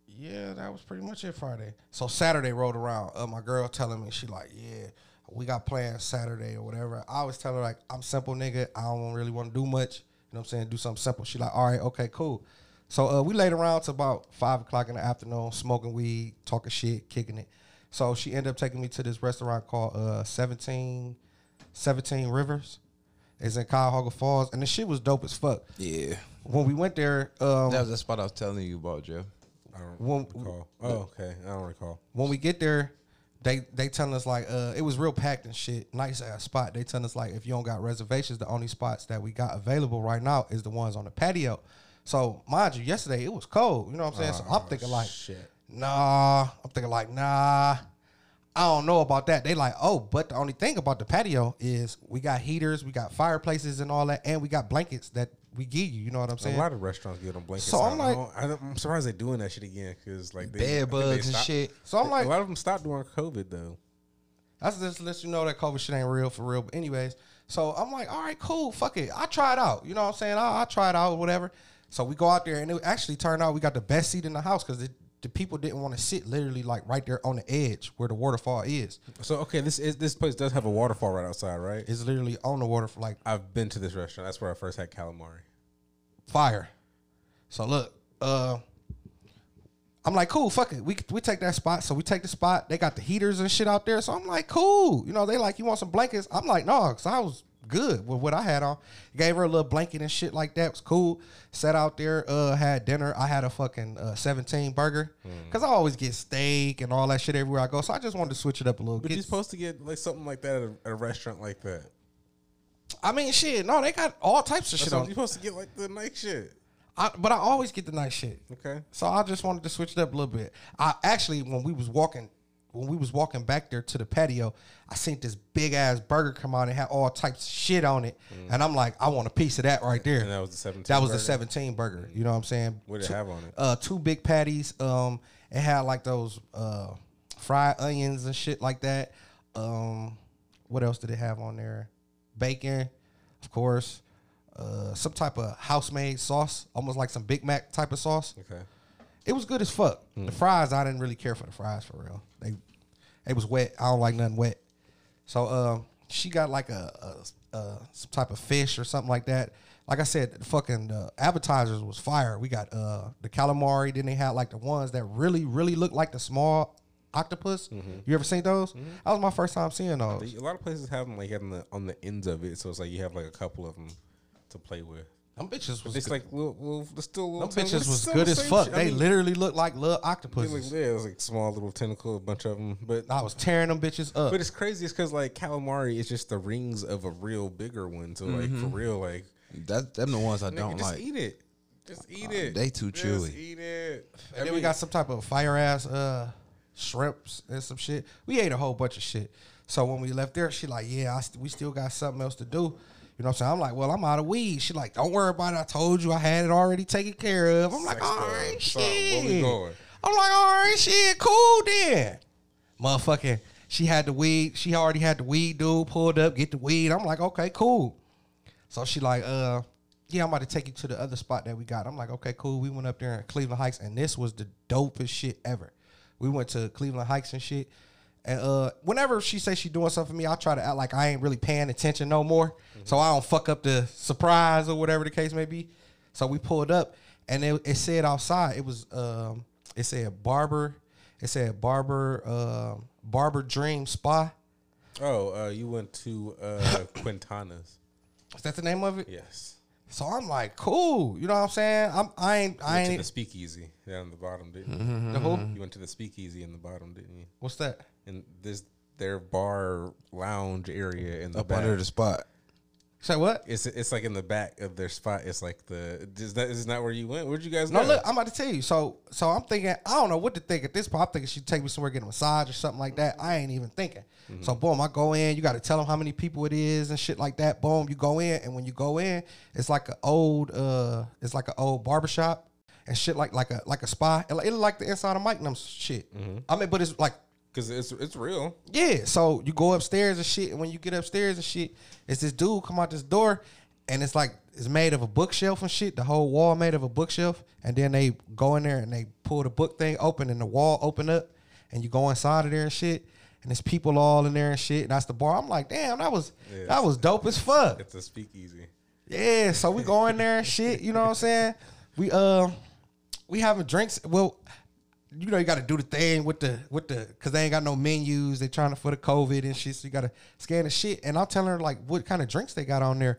yeah, that was pretty much it Friday. So Saturday rolled around. Uh, my girl telling me she like, yeah, we got plans Saturday or whatever. I always tell her like, I'm simple nigga. I don't really want to do much. You know what I'm saying? Do something simple. She like, all right, okay, cool. So uh, we laid around to about five o'clock in the afternoon, smoking weed, talking shit, kicking it. So she ended up taking me to this restaurant called uh, 17, 17 Rivers. It's in Cuyahoga Falls, and the shit was dope as fuck. Yeah. When we went there, um, That was the spot I was telling you about, Jeff. I don't when, recall. Oh, okay. I don't recall. when we get there, they they telling us like uh it was real packed and shit, nice ass spot. They telling us like if you don't got reservations, the only spots that we got available right now is the ones on the patio. So mind you, yesterday it was cold. You know what I'm saying? so I'm thinking like, shit. nah. I'm thinking like, nah. I don't know about that. They like, oh, but the only thing about the patio is we got heaters, we got fireplaces and all that, and we got blankets that we give you. You know what I'm saying? A lot of restaurants give them blankets. So I'm like- I don't- I don't- I'm surprised they're doing that shit again because like they, Bed bugs and shit. So I'm like, a lot of them stopped during COVID though. That's just let you know that COVID shit ain't real for real. But anyways, so I'm like, all right, cool, fuck it. I try it out. You know what I'm saying? I, I try it out, whatever. So we go out there, and it actually turned out we got the best seat in the house because the people didn't want to sit literally like right there on the edge where the waterfall is. So okay, this is this place does have a waterfall right outside, right? It's literally on the water for like I've been to this restaurant. That's where I first had calamari. fire. So look, uh, I'm like, cool, fuck it. We we take that spot. So we take the spot. They got the heaters and shit out there. So I'm like, cool. You know, they like, you want some blankets? I'm like, no, because I was good with what I had on. Gave her a little blanket and shit like that. It was cool. Sat out there, uh, had dinner. I had a fucking uh, 17 burger. Because I always get steak and all that shit everywhere I go. So I just wanted to switch it up a little But bit. you're supposed to get like something like that at a, at a restaurant like that. I mean, shit. No, they got all types of That's shit what- on. you're supposed to get like the nice shit. I, but I always get the nice shit. Okay. So I just wanted to switch it up a little bit. I actually, when we was walking, when we was walking back there to the patio, I seen this big ass burger come out and had all types of shit on it, and I'm like, I want a piece of that right there. Mm. And that was the 17 That was the 17 burger. You know what I'm saying? What did it Two- have on it? Uh, two big patties. Um, it had like those uh fried onions and shit like that. Um, what else did it have on there? Bacon, of course. Uh, some type of house made sauce, almost like some Big Mac type of sauce. Okay. It was good as fuck. The fries, I didn't really care for the fries for real. They, they was wet. I don't like nothing wet. So um, she got like a, a, a some type of fish or something like that. Like I said, the fucking uh, appetizers was fire. We got uh, the calamari. Then they had like the ones that really, really look like the small octopus. You ever seen those? That was my first time seeing those. A lot of places have them like on the on the ends of it, so it's like you have like a couple of them to play with. Them bitches was It's good. like little, little they're still little. them bitches was still good as fuck. shit. I They mean, literally looked like little octopuses. like, yeah, it was like small little tentacle, a bunch of them. But I was tearing them bitches up. but it's crazy. It's because like calamari is just the rings of a real bigger one. So like for real, like That them the ones I nigga, don't just like. eat it. Just eat it. they too Just chewy. Eat it. And then we got some type of fire ass uh shrimps and some shit. We ate a whole bunch of shit. So when we left there, she like, yeah, I st- we still got something else to do. You know what I'm saying? I'm like, well, I'm out of weed. She like, don't worry about it. I told you I had it already taken care of. I'm like, all right. So, shit. going? I'm like, all right, shit, cool then. Motherfucking, she had the weed. She already had the weed dude pulled up, get the weed. I'm like, okay, cool. So she like, uh, yeah, I'm about to take you to the other spot that we got. I'm like, okay, cool. We went up there in Cleveland Heights, and this was the dopest shit ever. We went to Cleveland Heights and shit. And uh, whenever she says she doing something for me, I try to act like I ain't really paying attention no more, so I don't fuck up the surprise or whatever the case may be. So we pulled up, and it, it said outside it was um, it said barber, it said barber um barber dream spa. Oh, uh, you went to uh, Quintana's. Is that the name of it? Yes. So I'm like, cool. You know what I'm saying? I'm I ain't You I went to the ain't speakeasy down the bottom, didn't the who? you? You went to the speakeasy in the bottom, didn't you? What's that? And this their bar lounge area in the Up back. under the spot. So what? It's it's like in the back of their spot. It's like the is that is not where you went? Where'd you guys know? No, go? look, I'm about to tell you. So, so I'm thinking, I don't know what to think at this point. I'm thinking she'd take me somewhere, get a massage or something like that. I ain't even thinking. So, boom, I go in. You got to tell them how many people it is and shit like that. Boom, you go in, and when you go in, it's like an old, uh, it's like an old barbershop and shit like like a like a spa. It, it like the inside of Mike and them shit. I mean, but it's like because it's it's real. yeah, so you go upstairs and shit, and when you get upstairs and shit, it's this dude come out this door, and it's like it's made of a bookshelf and shit. The whole wall made of a bookshelf, and then they go in there and they pull the book thing open, and the wall open up, and you go inside of there and shit, and there's people all in there and shit. And that's the bar. I'm like, damn, that was Yeah. that was dope as fuck. It's a speakeasy. Yeah, so we go in there and shit. You know what I'm saying? We uh, we having drinks. Well, you know you got to do the thing with the with the because they ain't got no menus. They trying to for the COVID and shit. So you got to scan the shit. And I'm telling her like what kind of drinks they got on there.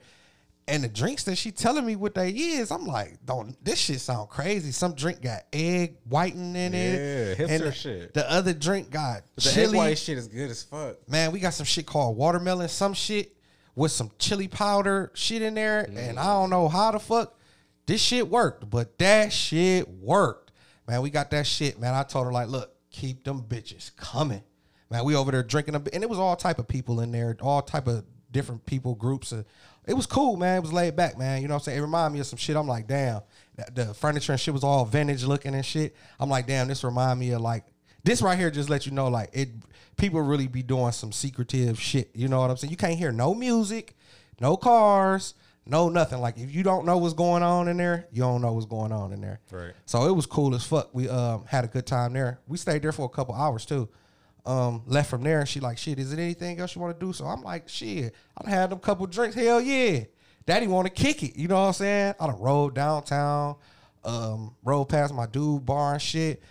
And the drinks that she telling me what they is, I'm like, don't this shit sound crazy. Some drink got egg whitening in it. Yeah, hipster and the, shit. The other drink got But the egg chili. white shit is good as fuck. Man, we got some shit called watermelon, some shit with some chili powder shit in there, mm. and I don't know how the fuck this shit worked, but that shit worked. Man, we got that shit, man. I told her like, look, keep them bitches coming. Man, we over there drinking a and it was all type of people in there, all type of different people groups. It was cool, man. It was laid back, man. You know what I'm saying? It reminded me of some shit. I'm like, damn, the furniture and shit was all vintage looking and shit. I'm like, damn, this remind me of like this right here. Just let you know, like it. People really be doing some secretive shit. You know what I'm saying? You can't hear no music, no cars, no nothing. Like if you don't know what's going on in there, you don't know what's going on in there. Right. So it was cool as fuck. We um had a good time there. We stayed there for a couple hours too. Um, left from there and she like, shit, is it anything else you want to do? So I'm like, shit, I done had a couple drinks. Hell yeah. Daddy want to kick it. You know what I'm saying? I done rode downtown, um, rode past my dude bar and shit.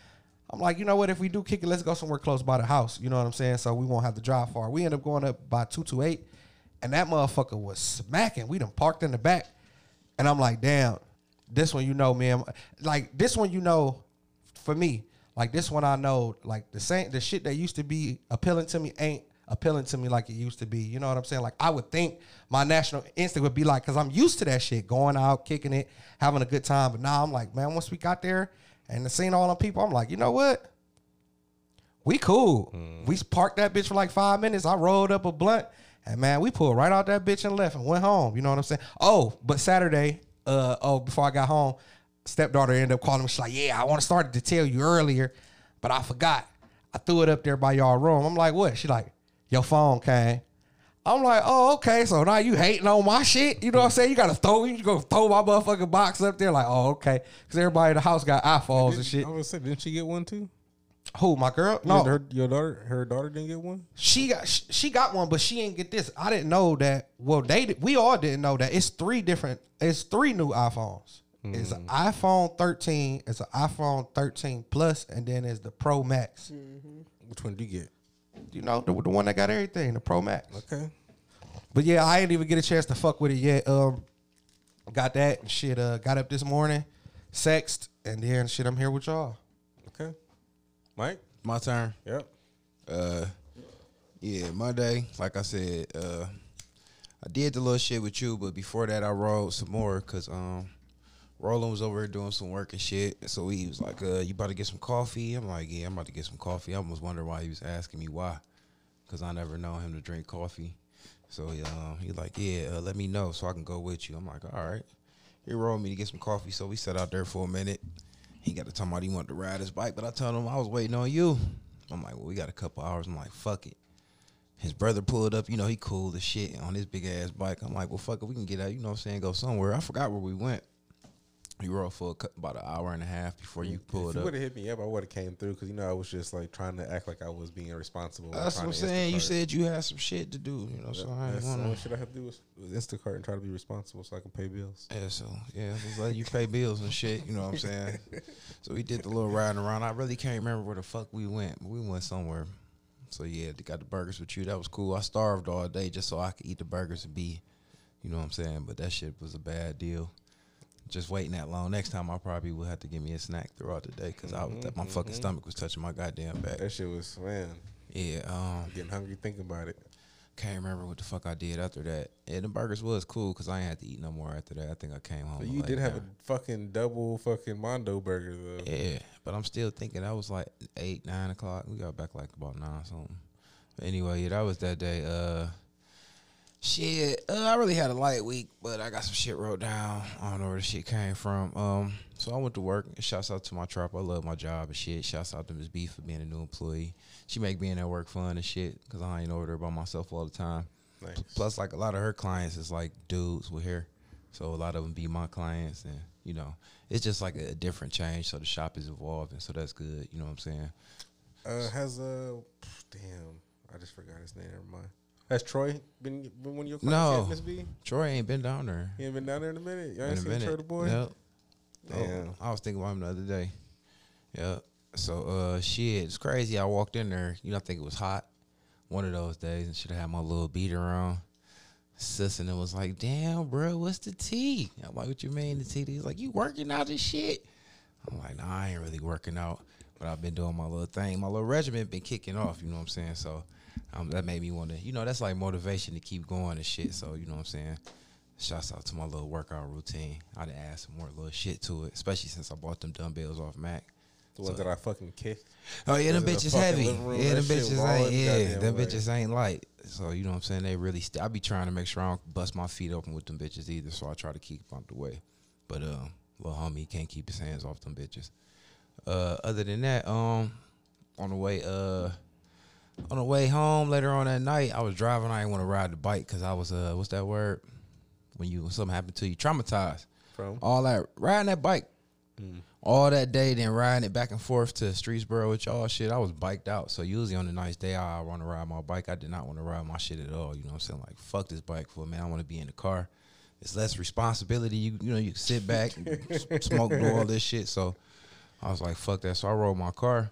I'm like, you know what? If we do kick it, let's go somewhere close by the house. You know what I'm saying? So we won't have to drive far. We end up going up by 228, and that motherfucker was smacking. We done parked in the back, and I'm like, damn, this one you know, man. Like this one you know, for me, like this one I know, like the same the shit that used to be appealing to me ain't appealing to me like it used to be. You know what I'm saying? Like I would think my national instinct would be like, cause I'm used to that shit, going out, kicking it, having a good time. But now I'm like, man, once we got there and seeing all them people, I'm like, you know what? We cool. Mm. We parked that bitch for like five minutes. I rolled up a blunt, and man, we pulled right out that bitch and left and went home. You know what I'm saying? Oh, but Saturday, uh, oh, before I got home, stepdaughter ended up calling me. She's like, "Yeah, I want to start to tell you earlier, but I forgot. I threw it up there by y'all room." I'm like, "What?" She's like, "Your phone came." I'm like, "Oh, okay. So now you hating on my shit? You know what I'm saying? You gotta throw, you go throw my motherfucking box up there, like, oh, okay, because everybody in the house got iPhones and shit. I was say, didn't she get one too? Who, my girl? No, No, her, your daughter, her daughter didn't get one. she got she got one, but she didn't get this. I didn't know that. Well, they did, we all didn't know that. It's three different. It's three new iPhones. It's an iPhone 13. It's an iPhone 13 Plus, and then it's the Pro Max. Which one did you get? You know, the, the one that got everything, the Pro Max. Okay. But yeah, I didn't even get a chance to fuck with it yet. Um, got that and shit. Uh, got up this morning, sexed, and then shit. I'm here with y'all. Mike. My turn. Yep. Uh, yeah, Monday, like I said, uh, I did the little shit with you, but before that, I rolled some more because um, Roland was over here doing some work and shit. So he was like, uh, "You about to get some coffee?" I'm like, "Yeah, I'm about to get some coffee." I was wondering why he was asking me why, because I never know him to drink coffee. So he, um, he like, "Yeah, uh, let me know so I can go with you." I'm like, "All right." He rolled me to get some coffee, so we sat out there for a minute. He got to talking about he wanted to ride his bike, but I told him I was waiting on you. I'm like, well, we got a couple hours. I'm like, fuck it. His brother pulled up, you know, he cool as shit on his big ass bike. I'm like, well, fuck it, we can get out, you know what I'm saying, go somewhere. I forgot where we went. We rode for about an hour and a half before you mm, If pulled you up. would have hit me up, I would have came through because you know I was just like trying to act like I was being responsible. That's what I'm saying. You said you had some shit to do, you know, so I That's ain't the wanna. What shit I have to do with Instacart and try to be responsible so I can pay bills. Yeah, so yeah, just let you pay bills and shit. You know what I'm saying? so we did the little riding around. I really can't remember where the fuck we went, but we went somewhere. So yeah, they got the burgers with you. That was cool. I starved all day just so I could eat the burgers and be, you know what I'm saying. But that shit was a bad deal. Just waiting that long. Next time I probably will have to give me a snack throughout the day because I was that my fucking stomach was touching my goddamn back. That shit was man, Yeah, um, getting hungry thinking about it. can't remember what the fuck I did after that. Yeah, the burgers was cool because I ain't had to eat no more after that. I think I came home. And you did have a fucking double fucking Mondo burger though. Yeah, but I'm still thinking that was like eight, nine o'clock. We got back like about nine something. But anyway, yeah, that was that day. Uh, shit, uh, I really had a light week, but I got some shit wrote down. I don't know where the shit came from. Um, so I went to work. Shouts out to my trap. I love my job and shit. Shouts out to Miss B for being a new employee. She make being at work fun and shit because I ain't over there by myself all the time. Nice. Plus, like a lot of her clients is like dudes with hair, so a lot of them be my clients, and you know, it's just like a, different change. So the shop is evolving, so that's good. You know what I'm saying? Uh, has uh, damn, I just forgot his name. Never mind. Has Troy been been one of your clients No. Miss B? Troy ain't been down there He ain't been down there in a minute. Y'all in ain't seen minute. Troy the boy? Yep. Damn. Oh, I was thinking about him the other day. Yep. So uh, shit, it's crazy. I walked in there. You know, I think it was hot. One of those days, and should have had my little beater on. Sis and it was like, damn, bro, what's the tea? I'm like, what you mean the tea? He's like, you working out this shit? I'm like, nah, I ain't really working out, but I've been doing my little thing. My little regiment been kicking off, you know what I'm saying? So um, that made me want to, you know, that's like motivation to keep going and shit. So, you know what I'm saying? Shouts out to my little workout routine. I done add some more little shit to it, especially since I bought them dumbbells off Mac. The ones So- that I fucking kicked. Oh yeah, them Was it a bitches heavy. Yeah, them bitches ain't. Yeah, them way. bitches ain't light. So you know what I'm saying. They really. St- I be trying to make sure I don't bust my feet open with them bitches either. So I try to keep them out the way. But um, little homie can't keep his hands off them bitches. Uh, other than that, um, on the way, uh, on the way home later on that night, I was driving. I didn't want to ride the bike because I was uh, what's that word? When you when something happened to you, traumatized From all that riding that bike all that day, then riding it back and forth to Streetsboro with y'all shit. I was biked out. So usually on the nice day, I want to ride my bike. I did not want to ride my shit at all. You know what I'm saying? Like fuck this bike for man. I want to be in the car. It's less responsibility. You you know you sit back, and smoke, do all this shit. So I was like fuck that. So I rode my car.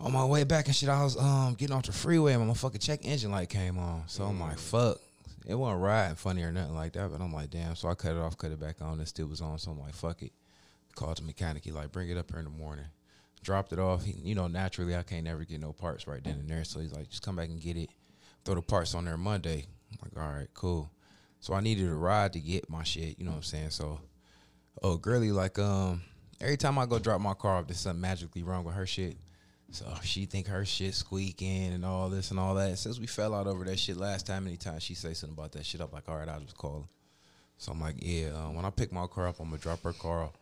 On my way back and shit, I was um getting off the freeway and my fucking check engine light came on. So I'm like fuck. It wasn't riding funny or nothing like that, but I'm like, damn. So I cut it off, cut it back on, and still was on. So I'm like, fuck it. Called the mechanic. He like, bring it up here in the morning. Dropped it off. He, you know, naturally, I can't never get no parts right then and there. So he's like, just come back and get it. Throw the parts on there Monday. I'm like, all right, cool. So I needed a ride to get my shit. You know what I'm saying? So, oh, girly, like, um, every time I go drop my car off, there's something magically wrong with her shit. So she think her shit squeaking and all this and all that. Since we fell out over that shit last time, anytime she say something about that shit, I'm like, all right, I'll just call her. So I'm like, yeah, uh, when I pick my car up, I'm gonna drop her car off.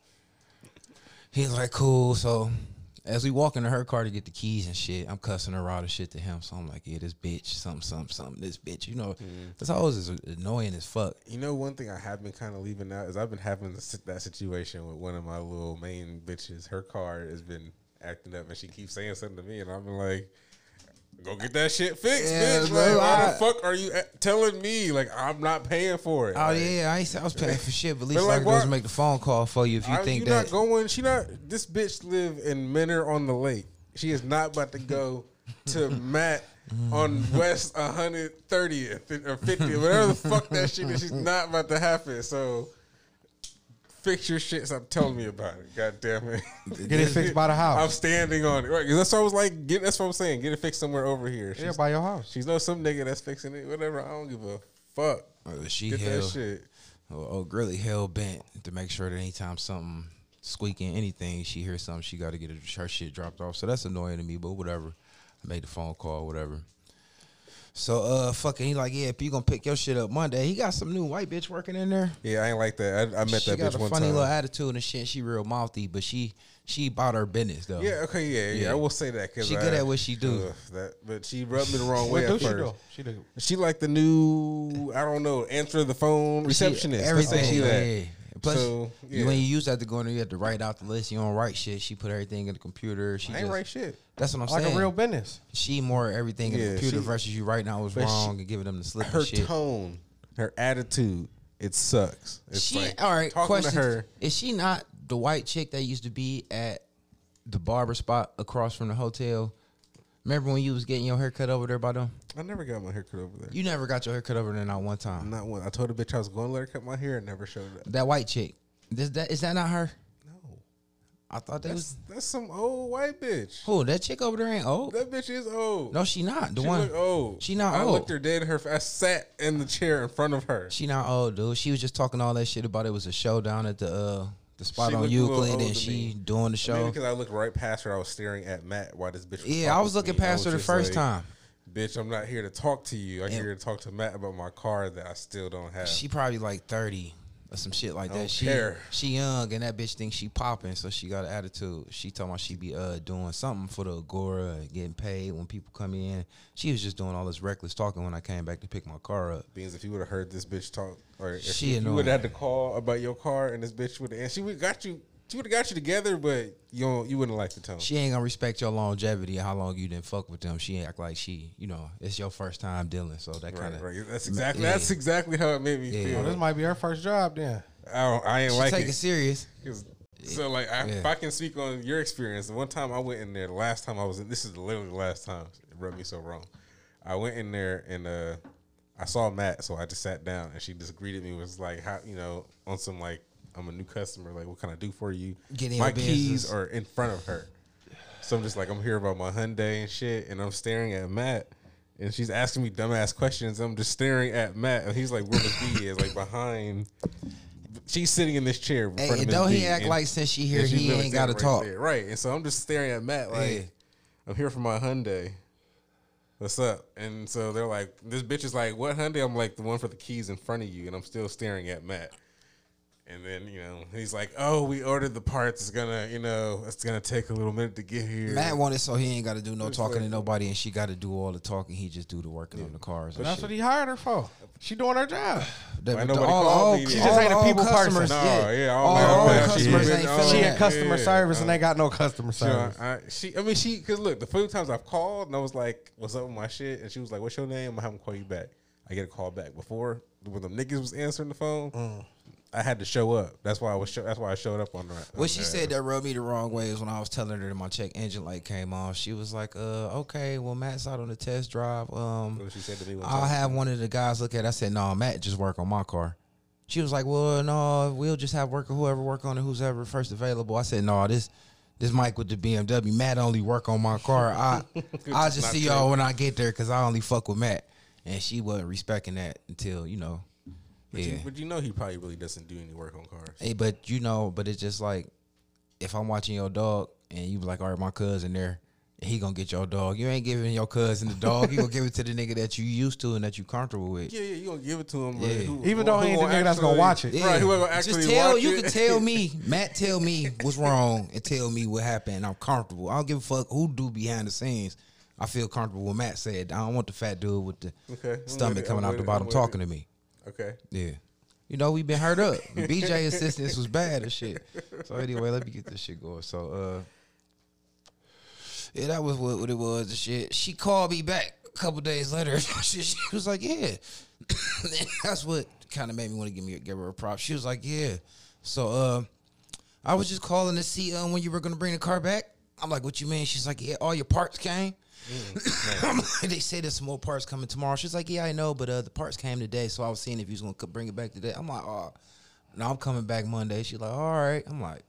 He's like, cool. So as we walk into her car to get the keys and shit, I'm cussing her out and shit to him. So I'm like, yeah, this bitch, something, something, something, this bitch. You know, that's always is annoying as fuck. You know, one thing I have been kind of leaving out is I've been having that situation with one of my little main bitches. Her car has been acting up, and she keeps saying something to me, and I'm been like, "Go get that shit fixed, Yeah, bitch! bro, Like, why I- the fuck are you telling me like I'm not paying for it? Oh Like, yeah, I, I was paying for shit, but at least like, like, goes why- make the phone call for you if you I- think you that. not going. She not. This bitch live in Mentor on the Lake. She is not about to go to Matt on West 130th or 50th, whatever the fuck that shit is. She's not about to happen. So fix your shit. Stop telling me about it. God damn it. Get it fixed by the house. I'm standing on it. Right, 'cause that's what I was like. Get, that's what I'm saying. Get it fixed somewhere over here. Yeah, She's, by your house. she's know some nigga that's fixing it. Whatever. I don't give a fuck. Uh, she Get hell, that shit. oh, oh, really hell bent to make sure that anytime something squeaking, anything, she hears something, she got to get her, her shit dropped off. So that's annoying to me, but whatever. I made the phone call, whatever. So uh, fucking, he like, yeah, if you gonna pick your shit up Monday, he got some new white bitch working in there. Yeah, I ain't like that. I, I met she that got bitch a one funny time. little attitude and shit. She real mouthy, but she she bought her business though. Yeah, okay, yeah, yeah, Yeah. I will say that because She good at what she do. that, but she rubbed me the wrong way What do at she first. do? She do. She like the new, I don't know, answer the phone She- receptionist. They everything. say she yeah. Plus, So, you- yeah. when you use that to go in there, you have to write out the list. You don't write shit. She put everything in the computer. She I ain't just, right shit. That's what I'm Like saying. Like a real business. she more everything in the computer she- versus you writing out what's but she- wrong and giving them the slip Her tone, her attitude, it sucks. It's she, like all right, talking question: to her. Is she not the white chick that used to be at the barber spot across from the hotel? Remember when you was getting your hair cut over there by them? I never got my hair cut over there. You never got your hair cut over there not one time. Not one. I told a bitch I was going to let her cut my hair and never showed up. That white chick. Is that is that not her? No, I thought that That's was that's some old white bitch. who that chick over there ain't old. That bitch is old. No, she not the she one. old. She not I old. I looked her dead in her. I sat in the chair in front of her. She not old, dude. She was just talking all that shit about it was a show down at the uh the spot She on looked a little Euclid, and she doing the show. Maybe because I looked right past her, I was staring at Matt while this bitch. Was Yeah, I was looking past her the first like, time. Bitch, I'm not here to talk to you. I'm here to talk to Matt about my car that I still don't have. She probably like thirty or some shit like that. She care. she young and that bitch thinks she popping, so she got an attitude. She talking about she be uh doing something for the Agora, getting paid when people come in. She was just doing all this reckless talking when I came back to pick my car up. Beans, if you would have heard this bitch talk, or if, She if you would have had to call about your car, and this bitch would, and she would got you, she would have got you together, but you don't, you wouldn't like the tone. She ain't gonna respect your longevity and how long you didn't fuck with them. She act like she, you know, it's your first time dealing, so that kind of right. That's exactly yeah. that's exactly how it made me Yeah. feel. Oh, this might be her first job then. I, don't, I ain't she like take it. it serious. 'Cause- So like, I, if I can speak on your experience, the one time I went in there, the last time I was in, this is literally the last time. It rubbed me so wrong. I went in there and uh, I saw Matt, so I just sat down and she just greeted me was like, how you know, on some like, I'm a new customer. Like, what can I do for you? Get in My keys are in front of her, so I'm just like, I'm here about my Hyundai and shit, and I'm staring at Matt. And she's asking me dumbass questions. I'm just staring at Matt, and he's like, "Where Miss B is?" Like behind. She's sitting in this chair. In Hey, front of and don't he B, act and- like since she here he ain't got to right talk. there. right? And so I'm just staring at Matt like, Yeah. I'm here for my Hyundai. What's up? And so they're like, this bitch is like, what Hyundai? I'm like, the one for the keys in front of you, and I'm still staring at Matt. And then you know he's like, "Oh, we ordered the parts. It's gonna, you know, it's gonna take a little minute to get here." Matt wanted so he ain't got to do no It's talking to nobody, and she got to do all the talking. He just do the working on the cars. But that's shit. what he hired her for. She doing her job. The- Why the- nobody all- called all- me? She all- just ain't a people person. No, yeah, yeah, all all, all customers She ain't been- feeling She Yeah, in customer yeah, service and uh, they got no customer So service. I, she, I mean, she, cause look, the few times I've called and I was like, "What's up with my shit?" and she was like, "What's your name?" I'm having to call you back. I get a call back before when the niggas was answering the phone. Mm. I had to show up. That's why I was. Show, that's why I showed up on the. What she said that rubbed me the wrong way is when I was telling her that my check engine light came on. She was like, "Uh, okay, well, Matt's out on the test drive. Um, What she said to me. I'll have one of the guys look at." it. I said, "No, Matt just work on my car." She was like, "Well, no, we'll just have worker whoever work on it, who's ever first available." I said, "No, this." This Mike with the BMW, Matt only work on my car. I I'll just see true. y'all when I get there because I only fuck with Matt, and she wasn't respecting that until you know, But, yeah. you, but you know he probably really doesn't do any work on cars. Hey, but you know, but it's just like if I'm watching your dog and you be like, all right, my cousin there, he gonna get your dog. You ain't giving your cousin the dog. You gonna give it to the nigga that you used to and that you comfortable with. Yeah, yeah, you gonna give it to him. But Yeah. who, Even though he ain't the nigga that's gonna watch it. Yeah. Right, who gonna actually Just tell watch you it? can tell me, Matt. Tell me what's wrong and tell me what happened. I'm comfortable. I don't give a fuck who do behind the scenes. I feel comfortable with Matt said. I don't want the fat dude with the Okay, I'm with stomach coming I'm out the bottom talking it. to me. Okay. Yeah. You know, we've been hurt up. BJ assistance was bad and shit. So anyway, let me get this shit going. So uh Yeah, that was what, what it was and shit. She called me back a couple days later. she, she was like, Yeah. That's what kind of made me want to give me give her a prop. She was like, Yeah. So uh I was just calling to see um, when you were gonna bring the car back. I'm like, what you mean? She's like, yeah, all your parts came. I'm they say there's some more parts coming tomorrow. She's like, yeah, I know, but uh, the parts came today, so I was seeing if you was gonna bring it back today. I'm like, oh, no, I'm coming back Monday. She's like, all right. I'm like,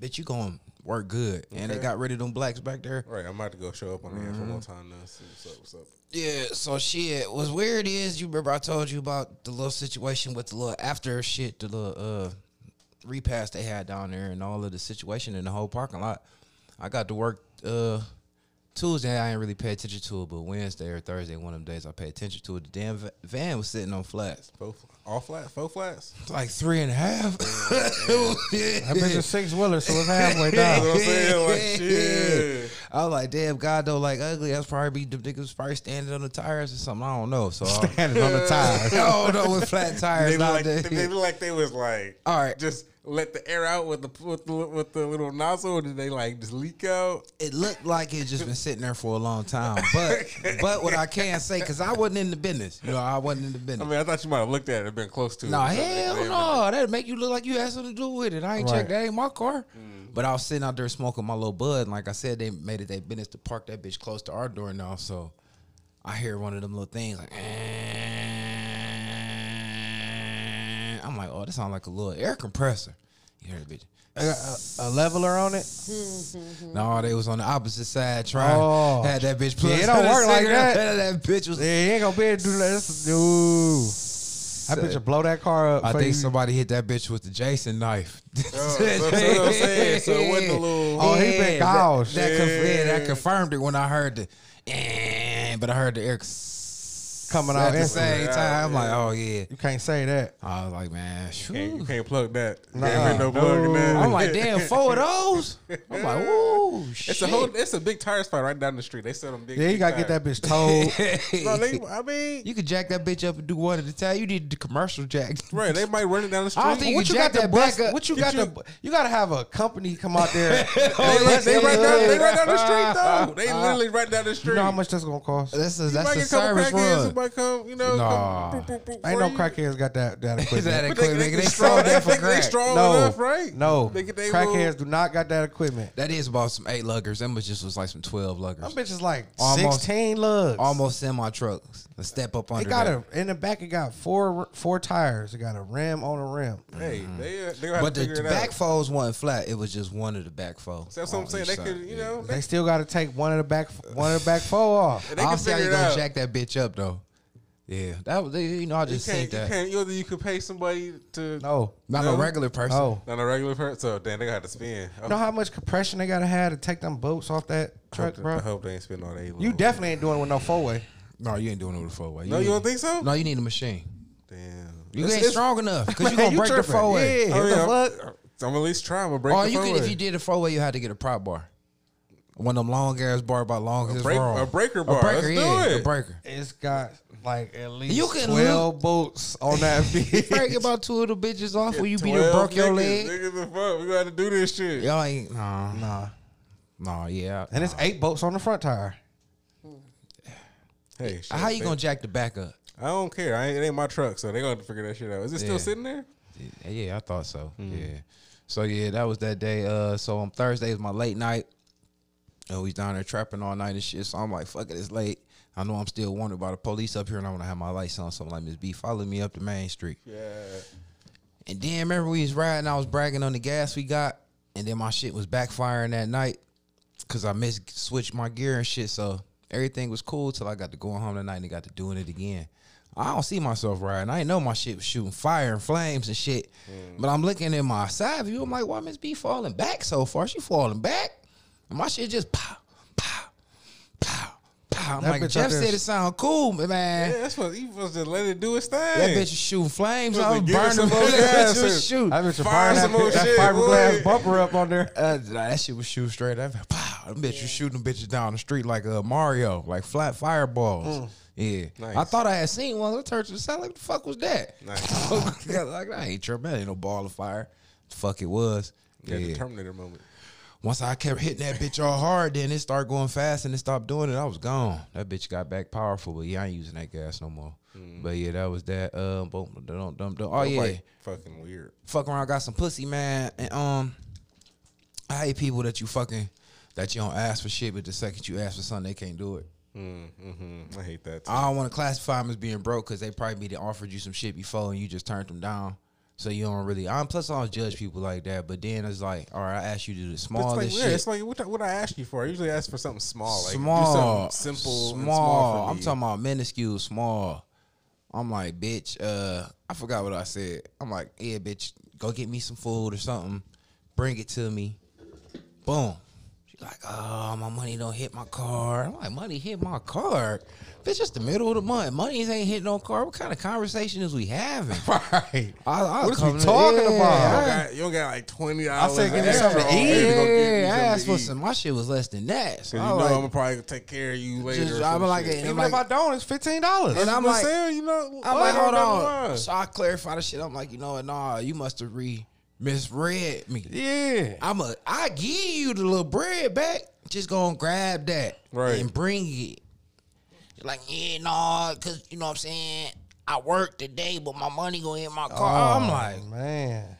bitch, you gonna work good. And they got rid of them blacks back there. Right, I'm about to go show up on the Mm-hmm. air one more time now. See what's up. What's up? Yeah, so shit. What's weird is you remember I told you about the little situation with the little after shit, the little uh repass they had down there and all of the situation in the whole parking lot. I got to work uh Tuesday, I didn't really pay attention to it, but Wednesday or Thursday, one of them days, I paid attention to it. The damn van was sitting on flats, Four, all flat, four flats. Like three and a half. That bitch is six wheeler, so it's halfway That's down. what I'm saying. Like shit. I was like, damn, God don't like ugly. That's probably be the niggas probably standing on the tires or something. I don't know. So I, Standing on the tires. I don't know with flat tires They look, like, nowadays. they look like they was like, All right. just let the air out with the with the, with the little nozzle, or did they like just leak out? it looked like it just been sitting there for a long time. But but what I can say, because I wasn't in the business. You know, I wasn't in the business. I mean, I thought you might have looked at it and been close to No, it. hell They- no. That'd make you look like you had something to do with it. I ain't Right. checked. That ain't my car. But I was sitting out there smoking my little bud. And like I said, they made it their business to park that bitch close to our door now. So I hear one of them little things like, "Eh." I'm like, oh, that sounds like a little air compressor. You heard the bitch. A, a, a leveler on it. No, they was on the opposite side trying. Oh. Had that bitch Yeah, it don't work like that. that bitch was. Yeah, he ain't gonna be able to do that. That's, no. That bitch will blow that car up. I for think you. somebody hit that bitch with the Jason knife. Oh, so- that's what I'm saying. So it wasn't a little- Oh, he been that- gouged. That, conf- yeah, that confirmed it when I heard the, eh, but I heard the air Coming out at the instantly. same time. I'm like, oh yeah. You can't say that. I was like, man, Can't, you can't plug that. Nah. Can't fit no plug in that. I'm like, damn, four of those. I'm like, whoa, shit. It's a whole. It's a big tire spot right down the street. They sell them big. Yeah, you big gotta get that bitch towed. No, they, I mean, You could jack that bitch up and do one at a time. You need the commercial jack. right? They might run it down the street. I don't think what you you got jack that bust? back up. What you got you- to? You got to have a company come out there. they, right, they right down. They right down the street though. They Uh, literally right down the street. You know how much that's gonna cost? That's a that's a get a couple service crackheads who run. Might come. You know, Nah. come, boop, boop, boop, Ain't no you. crackheads got that that equipment. That But they, equipment, they, they strong, sold for they, they crack. strong no, enough, right? no. They get they crackheads little- do not got that equipment. That is about some eight luggers. Them was just was like some twelve luggers. Them luggers. bitches like Almost- sixteen lugs. Almost semi trucks. A step up on It under got that. a in the back. It got four four tires. It got a rim on a rim. Hey, they uh, they gonna have But to the, the it back out. folds wasn't flat. It was just one of the back folds. That's what I'm saying. They could, you know, they, They still got to take one of the back one of the back four off. they I'll can see how you it gonna out. jack that bitch up though. Yeah, that was you know I You just seen can't, you can't. Either you can pay somebody to No, Not No. a regular person. no. not a regular person. So damn, they got to spend. I You know how much compression they gotta have to take them boats off that truck, hope, bro? I hope they ain't spend all that. You definitely ain't doing it with no four way. No, you ain't doing it with a four way. No, you don't think so? No, you need a machine. Damn. You It's- ain't it's- strong enough because you gonna you break the tripping. four way. Yeah, Oh, what yeah, the I'm, fuck? I'm at least trying to break Or the you could, four-way. if you did a four way, you had to get a prop bar. One of them long ass bar about long as break- a breaker bar. A breaker, Let's do yeah, it. a breaker. It's got like at least You can twelve boats on that bitch. Break about two of the bitches off when you be 12 there broke your niggas, leg. Niggas the fuck. We got to do this shit. Y'all ain't nah, Nah, nah, yeah. and it's eight boats on the front tire. Hey, shit, How you they- gonna jack the back up? I don't care. I ain't, it ain't my truck, so they gonna have to figure that shit out. Is it still sitting there? Yeah, yeah, I thought so. Hmm. Yeah. So yeah, that was that day. Uh, so on Thursday was my late night. We was down there trapping all night and shit. So I'm like, fuck it, it's late. I know I'm still wanted by the police up here, and I want to have my lights on. So I'm like, Miss B, follow me up the main street. Yeah. And then remember we was riding, I was bragging on the gas we got, and then my shit was backfiring that night because I missed switched my gear and shit. So everything was cool till I got to going home that night and got to doing it again. I don't see myself riding. I didn't know my shit was shooting fire and flames and shit. Mm. But I'm looking at my side view. I'm like, why Miss B falling back so far? She falling back. My shit just pow, pow, pow, pow. I'm That like, bitch Jeff out there- said it sound cool, but man. Yeah, that's what he supposed to let it do its thing. That bitch was shooting flames. I was it burning. some more That gas was shooting. That bitch was Fire some that, more that shit, fiberglass boy. bumper up on there. Uh, that shit was shooting straight. That pow, them bitch was shooting bitches down the street like uh, Mario, like flat fireballs. Yeah, Nice. I thought I had seen one. I turned to the side like, the fuck was that? Nice. like I ain't tripping. That ain't no ball of fire. The fuck it was. Yeah, Yeah. the Terminator moment. Once I kept hitting that bitch all hard, then it started going fast and it stopped doing it. I was gone. That bitch got back powerful, but yeah, I ain't using that gas no more. But yeah, that was that. Um, boom, dum, dum, dum. oh yeah, Nobody fucking weird. fuck around, got some pussy, man. And um, I hate people that you fucking that you don't ask for shit, but the second you ask for something, they can't do it. Mm, hmm I hate that. Too. I don't want to classify them as being broke because they probably be offered you some shit before and you just turned them down. So you don't really. I'm plus I don't judge people like that. But then it's like, all right, I asked you to do the it's smallest like, yeah, shit. it's like what, I- what I ask you for. I usually ask for something small, like small, something simple, small. small I'm talking about minuscule, small. I'm like, bitch. Uh, I forgot what I said. I'm like, yeah, bitch, go get me some food or something. Bring it to me. Boom. She's like, oh, my money don't hit my card. I'm like, money hit my card. Bitch, it's just the middle of the month. Money ain't hitting no card. What kind of conversation is we having? Right. I, I What is we talking yeah, You about? don't I- got, you don't got like twenty dollars. said give me something to eat. Yeah, I asked for some. My shit was less than that. So Cause I you know was I'm like, gonna probably take care of you later. Just- or I'm some like, shit. Even I'm if I don't, it's fifteen dollars. And I'm like- saying, you know, I'm like, hold on. So I clarify the shit. I'm like, you know what? Nah, you must have re misread me. Yeah. I'm a. I give you the little bread back. Just gonna grab that Right. and bring it. You're like, yeah, nah, cause you know what I'm saying. I work today, but my money gonna hit my car. Oh, I'm like, man.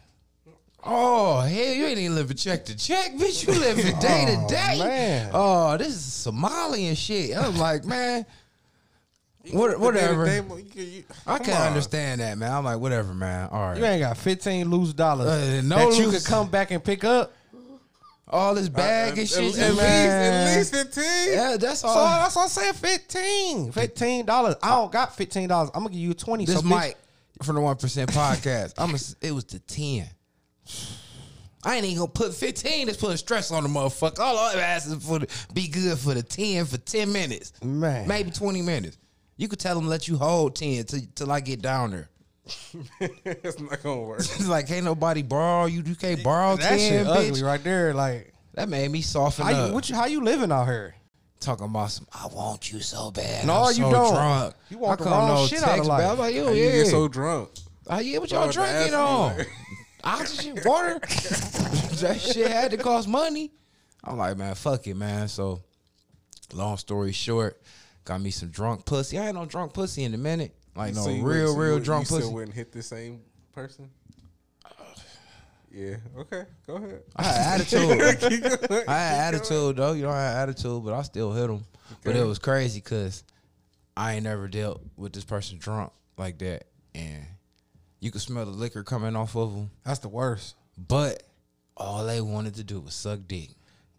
oh hell, you ain't even living check to check, bitch. You living day to Oh, day. man. Oh, this is Somalian shit. I'm like, man. What, whatever. They- they- you- you- I can't understand that, man. I'm like, whatever, man. All right. You ain't got 15 loose dollars Uh, no that you loose- could come back and pick up. all this bag At- and shit. At, at least, at least fifteen. yeah, that's So all. that's what I'm saying. 15. 15 dollars. I don't got 15 dollars. I'm gonna give you 20. this so bitch, Mike from the One Percent Podcast. I'm. A, it was the ten. I ain't even gonna put fifteen. That's putting stress on the motherfucker. All I ask is for the, be good for the ten for ten minutes, Man. maybe twenty minutes. You could tell them let you hold ten till, till I get down there. it's not gonna work. It's like ain't nobody borrow you. You can't borrow that ten. shit bitch. ugly right there. Like That made me soften how up. you, what you how you living out here? Talking about some, I want you so bad. No, I'm you so don't. Drunk. You want I the wrong no shit out of text, life. I'm like, yo, yeah. you get so drunk. Oh yeah, what y'all drinking on? like- Oxygen, water. that shit had to cost money. I'm like, man, fuck it, man. So, long story short, got me some drunk pussy. I ain't no drunk pussy in a minute. Like no So real, so real you drunk you still pussy. wouldn't hit the same person. Yeah. Okay. Go ahead. I had attitude. I had attitude though. You know, I had attitude, but I still hit him. But it was crazy because I ain't never dealt with this person drunk like that, and you could smell the liquor coming off of them. That's the worst. But all they wanted to do was suck dick.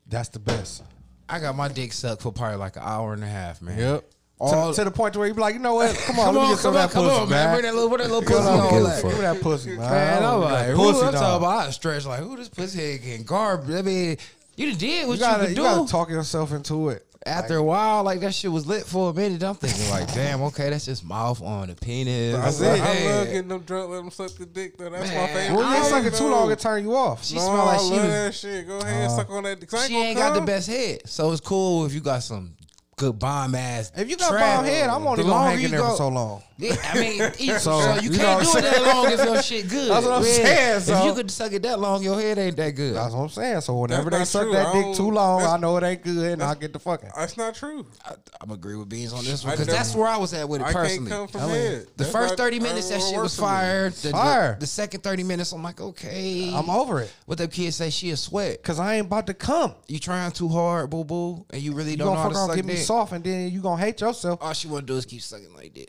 That's the best. I got my dick sucked for probably like an hour and a half, man. Yep. All, to, to the point where you be like, you know what? Come on, come let me on, get some come on, of that come pussy, on, man. man. Bring that little, bring that little pussy on, on. give Like, me that pussy, man. man, I I'm like, who pussy, I'm talking about? I stretch like, who this pussy head getting garbage? I mean, you done did what You you, gotta, could you do. gotta talk yourself into it. After a while, like that shit was lit for a minute. I'm thinking like, damn, okay, that's just mouth on the penis. I. I love getting them drunk, let them suck the dick though. That's my favorite. Well, you I ain't thing, sucking too long, it turn you off. She no, smell like I she love was- that shit. Go ahead, uh, suck on that. Dick. She ain't got the best head, so it's cool if you got some good bomb ass. If you got bomb head, I'm on The longer you go- for so long. Yeah, I mean, either- So, so, you you can't do it that long if your shit good. That's what I'm Yeah. saying, If you could suck it that long, your head ain't that good. That's what I'm saying. So whenever they suck not that dick too long, I know it ain't good, and I get the fucking. That's not true. I, I'm agree with Beans on this one because that's where I was at with it I personally. I mean. The That's first not- 30 minutes, that shit was fire. The, the- Fire. The, second 30 minutes, I'm like, okay. I'm over it What the kids say, she a sweat. because I ain't about to come. You trying too hard, boo boo, and you really You don't know gonna how to suck get me soft, and then you gonna hate yourself. All she want to do is keep sucking like this.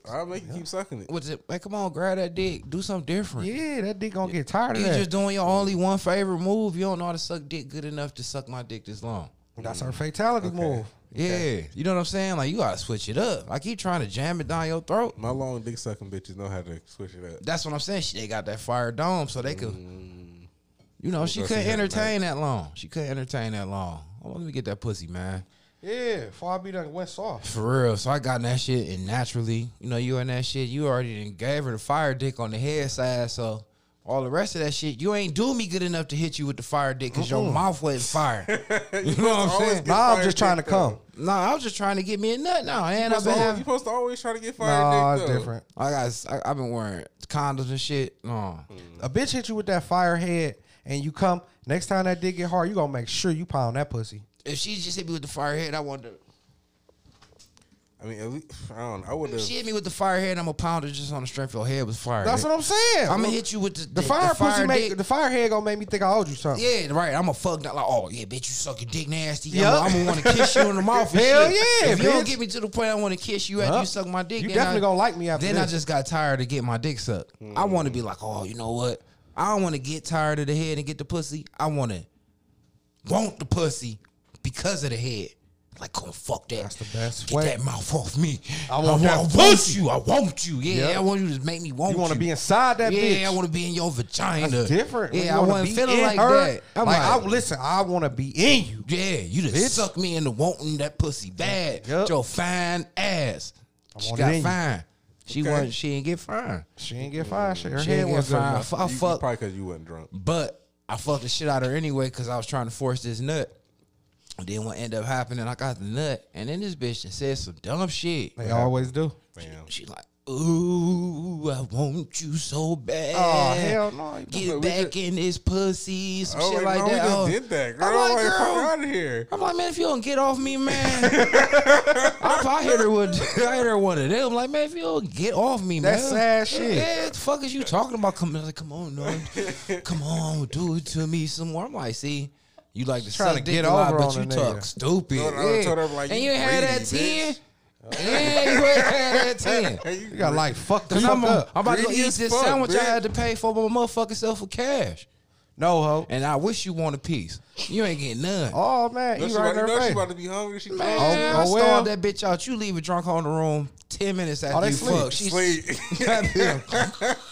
You keep sucking it. What's it? Like, come on, grab that dick. Do something different. Yeah, that dick gonna get tired of You that. just doing your only one favorite move. You don't know how to suck dick good enough to suck my dick this long. That's her fatality move. Yeah, you know what I'm saying? Like you gotta switch it up. I keep trying to jam it down your throat. My long dick sucking bitches know how to switch it up. That's what I'm saying. She they got that fire dome, so they could. Mm. You know, she go see couldn't her entertain that long. She couldn't entertain that long. Oh, let me get that pussy, man. Yeah, before I be done went soft. For real. So I got in that shit, and naturally, you know, you in that shit, you already done gave her the fire dick on the head side. So all the rest of that shit, you ain't do me good enough to hit you with the fire dick because your mouth wasn't fire. you know what I'm saying? Nah, I'm just trying to dick, though. come. No, I was just trying to get me a nut now, and You I've supposed, been to, al- you supposed to always try to get fire Nah, dick it's different. I got. I, I've been wearing condoms and shit. No, mm. A bitch hit you with that fire head, and you come next time that dick get hard, you gonna make sure you pound that pussy. If she just hit me with the fire head, I wonder. I mean, at least, I don't know. I would have. she hit me with the fire head, I'm a pounder just on the strength of her head with fire. That's what I'm saying. I'm gonna hit you with the, The fire pussy dick. make the fire head gonna make me think I owed you something. Yeah, right. I'm a fuck that like, oh yeah, bitch, you sucking dick nasty. Yup. I'm gonna want to kiss you in the mouth. And Hell shit. yeah, If you don't get me to the point I want to kiss you after you suck my dick, You definitely I, gonna like me after Then I just got tired of getting my dick sucked. I hmm. want to be like, oh, you know what? I don't want to get tired of the head and get the pussy. I want to want the pussy because of the head. Like, come fuck that. That's the best Get way. that mouth off me. I want I that want pussy. you. I want you. Yeah, Yep. I want you to make me want You you. want to be inside that yeah, bitch. Yeah, I want to be in your vagina. That's different. Yeah, you I wanna wasn't be in like her, that. I'm like, like, I, listen, I want to be in you. yeah, you just Bitch. suck me into wanting that pussy bad. Yup. Your fine ass. She want it got in you. fine. She Okay. wasn't. She ain't get fine. She ain't get fine. Shit, her She head ain't get was good fine. enough. I You- you fuck, Probably because you wasn't drunk. but I fucked the shit out of her anyway because I was trying to force this nut. Then what ended up happening, I got the nut, and then this bitch just said some dumb shit. They always do. Damn. She like, ooh, I want you so bad. Oh hell no! You Get back just- in this pussy, some Oh, shit like, no, that. we Oh. just did that, girl. I'm like, girl. out of here. I'm like, man, if you don't get off me, man. I, I hit her with, I hit her one of them. I'm like, man, if you don't get off me, man. That's sad shit. Yeah, what the fuck is you talking about? Come, like, come on, no, come on, do it to me some more. I'm like, see, you like to try to get a lot, over but you talk nigga. stupid. No, no, yeah. told her, like, and you you had that ten. bitch. Yeah, you had that ten. You got like fuck the fuck I'm, up. I'm about to go Greedy eat this fuck, sandwich I had to pay for my motherfucking self with cash. No ho. And I wish you want a piece. You ain't getting none. Oh man, No, you right about, in you her know she about to be hungry. She Man, drunk. Oh, I oh, well. stalled that bitch out. You leave a drunk home in the room ten minutes after Oh, you sleep. fuck. She's Sleep.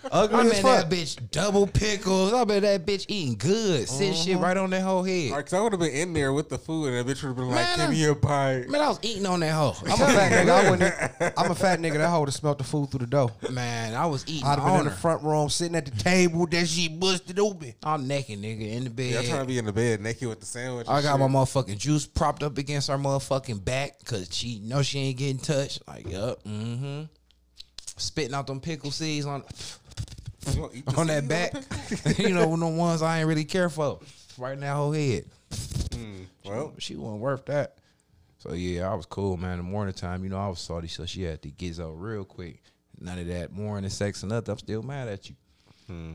Ugly I'm as in fuck. that bitch double pickles. I bet that bitch eating good. Sit shit Uh-huh. right on that whole head. Cause I would have been in there with the food, and that bitch would have been like, Man, "Give me a pie." Man, I was eating on that hoe. I'm a fat nigga. I wouldn't. I'm a fat nigga. That hoe would have smelt the food through the door. Man, I was eating I'd have been on in the front room, sitting at the table. That shit busted open. I'm naked, nigga, in the bed. Yeah, I'm trying to be in the bed naked with the sandwich. I and got my motherfucking juice propped up against her motherfucking back because she know she ain't getting touched. Like, yup, mm-hmm. Spitting out them pickle seeds on You wanna eat the on that back. you know, with the ones I ain't really care for. Right that whole head. Mm, well, She wasn't worth that. So yeah, I was cool, man. The morning time, you know, I was salty, so she had to get out real quick. None of that morning sex and nothing. I'm still mad at you. Hmm.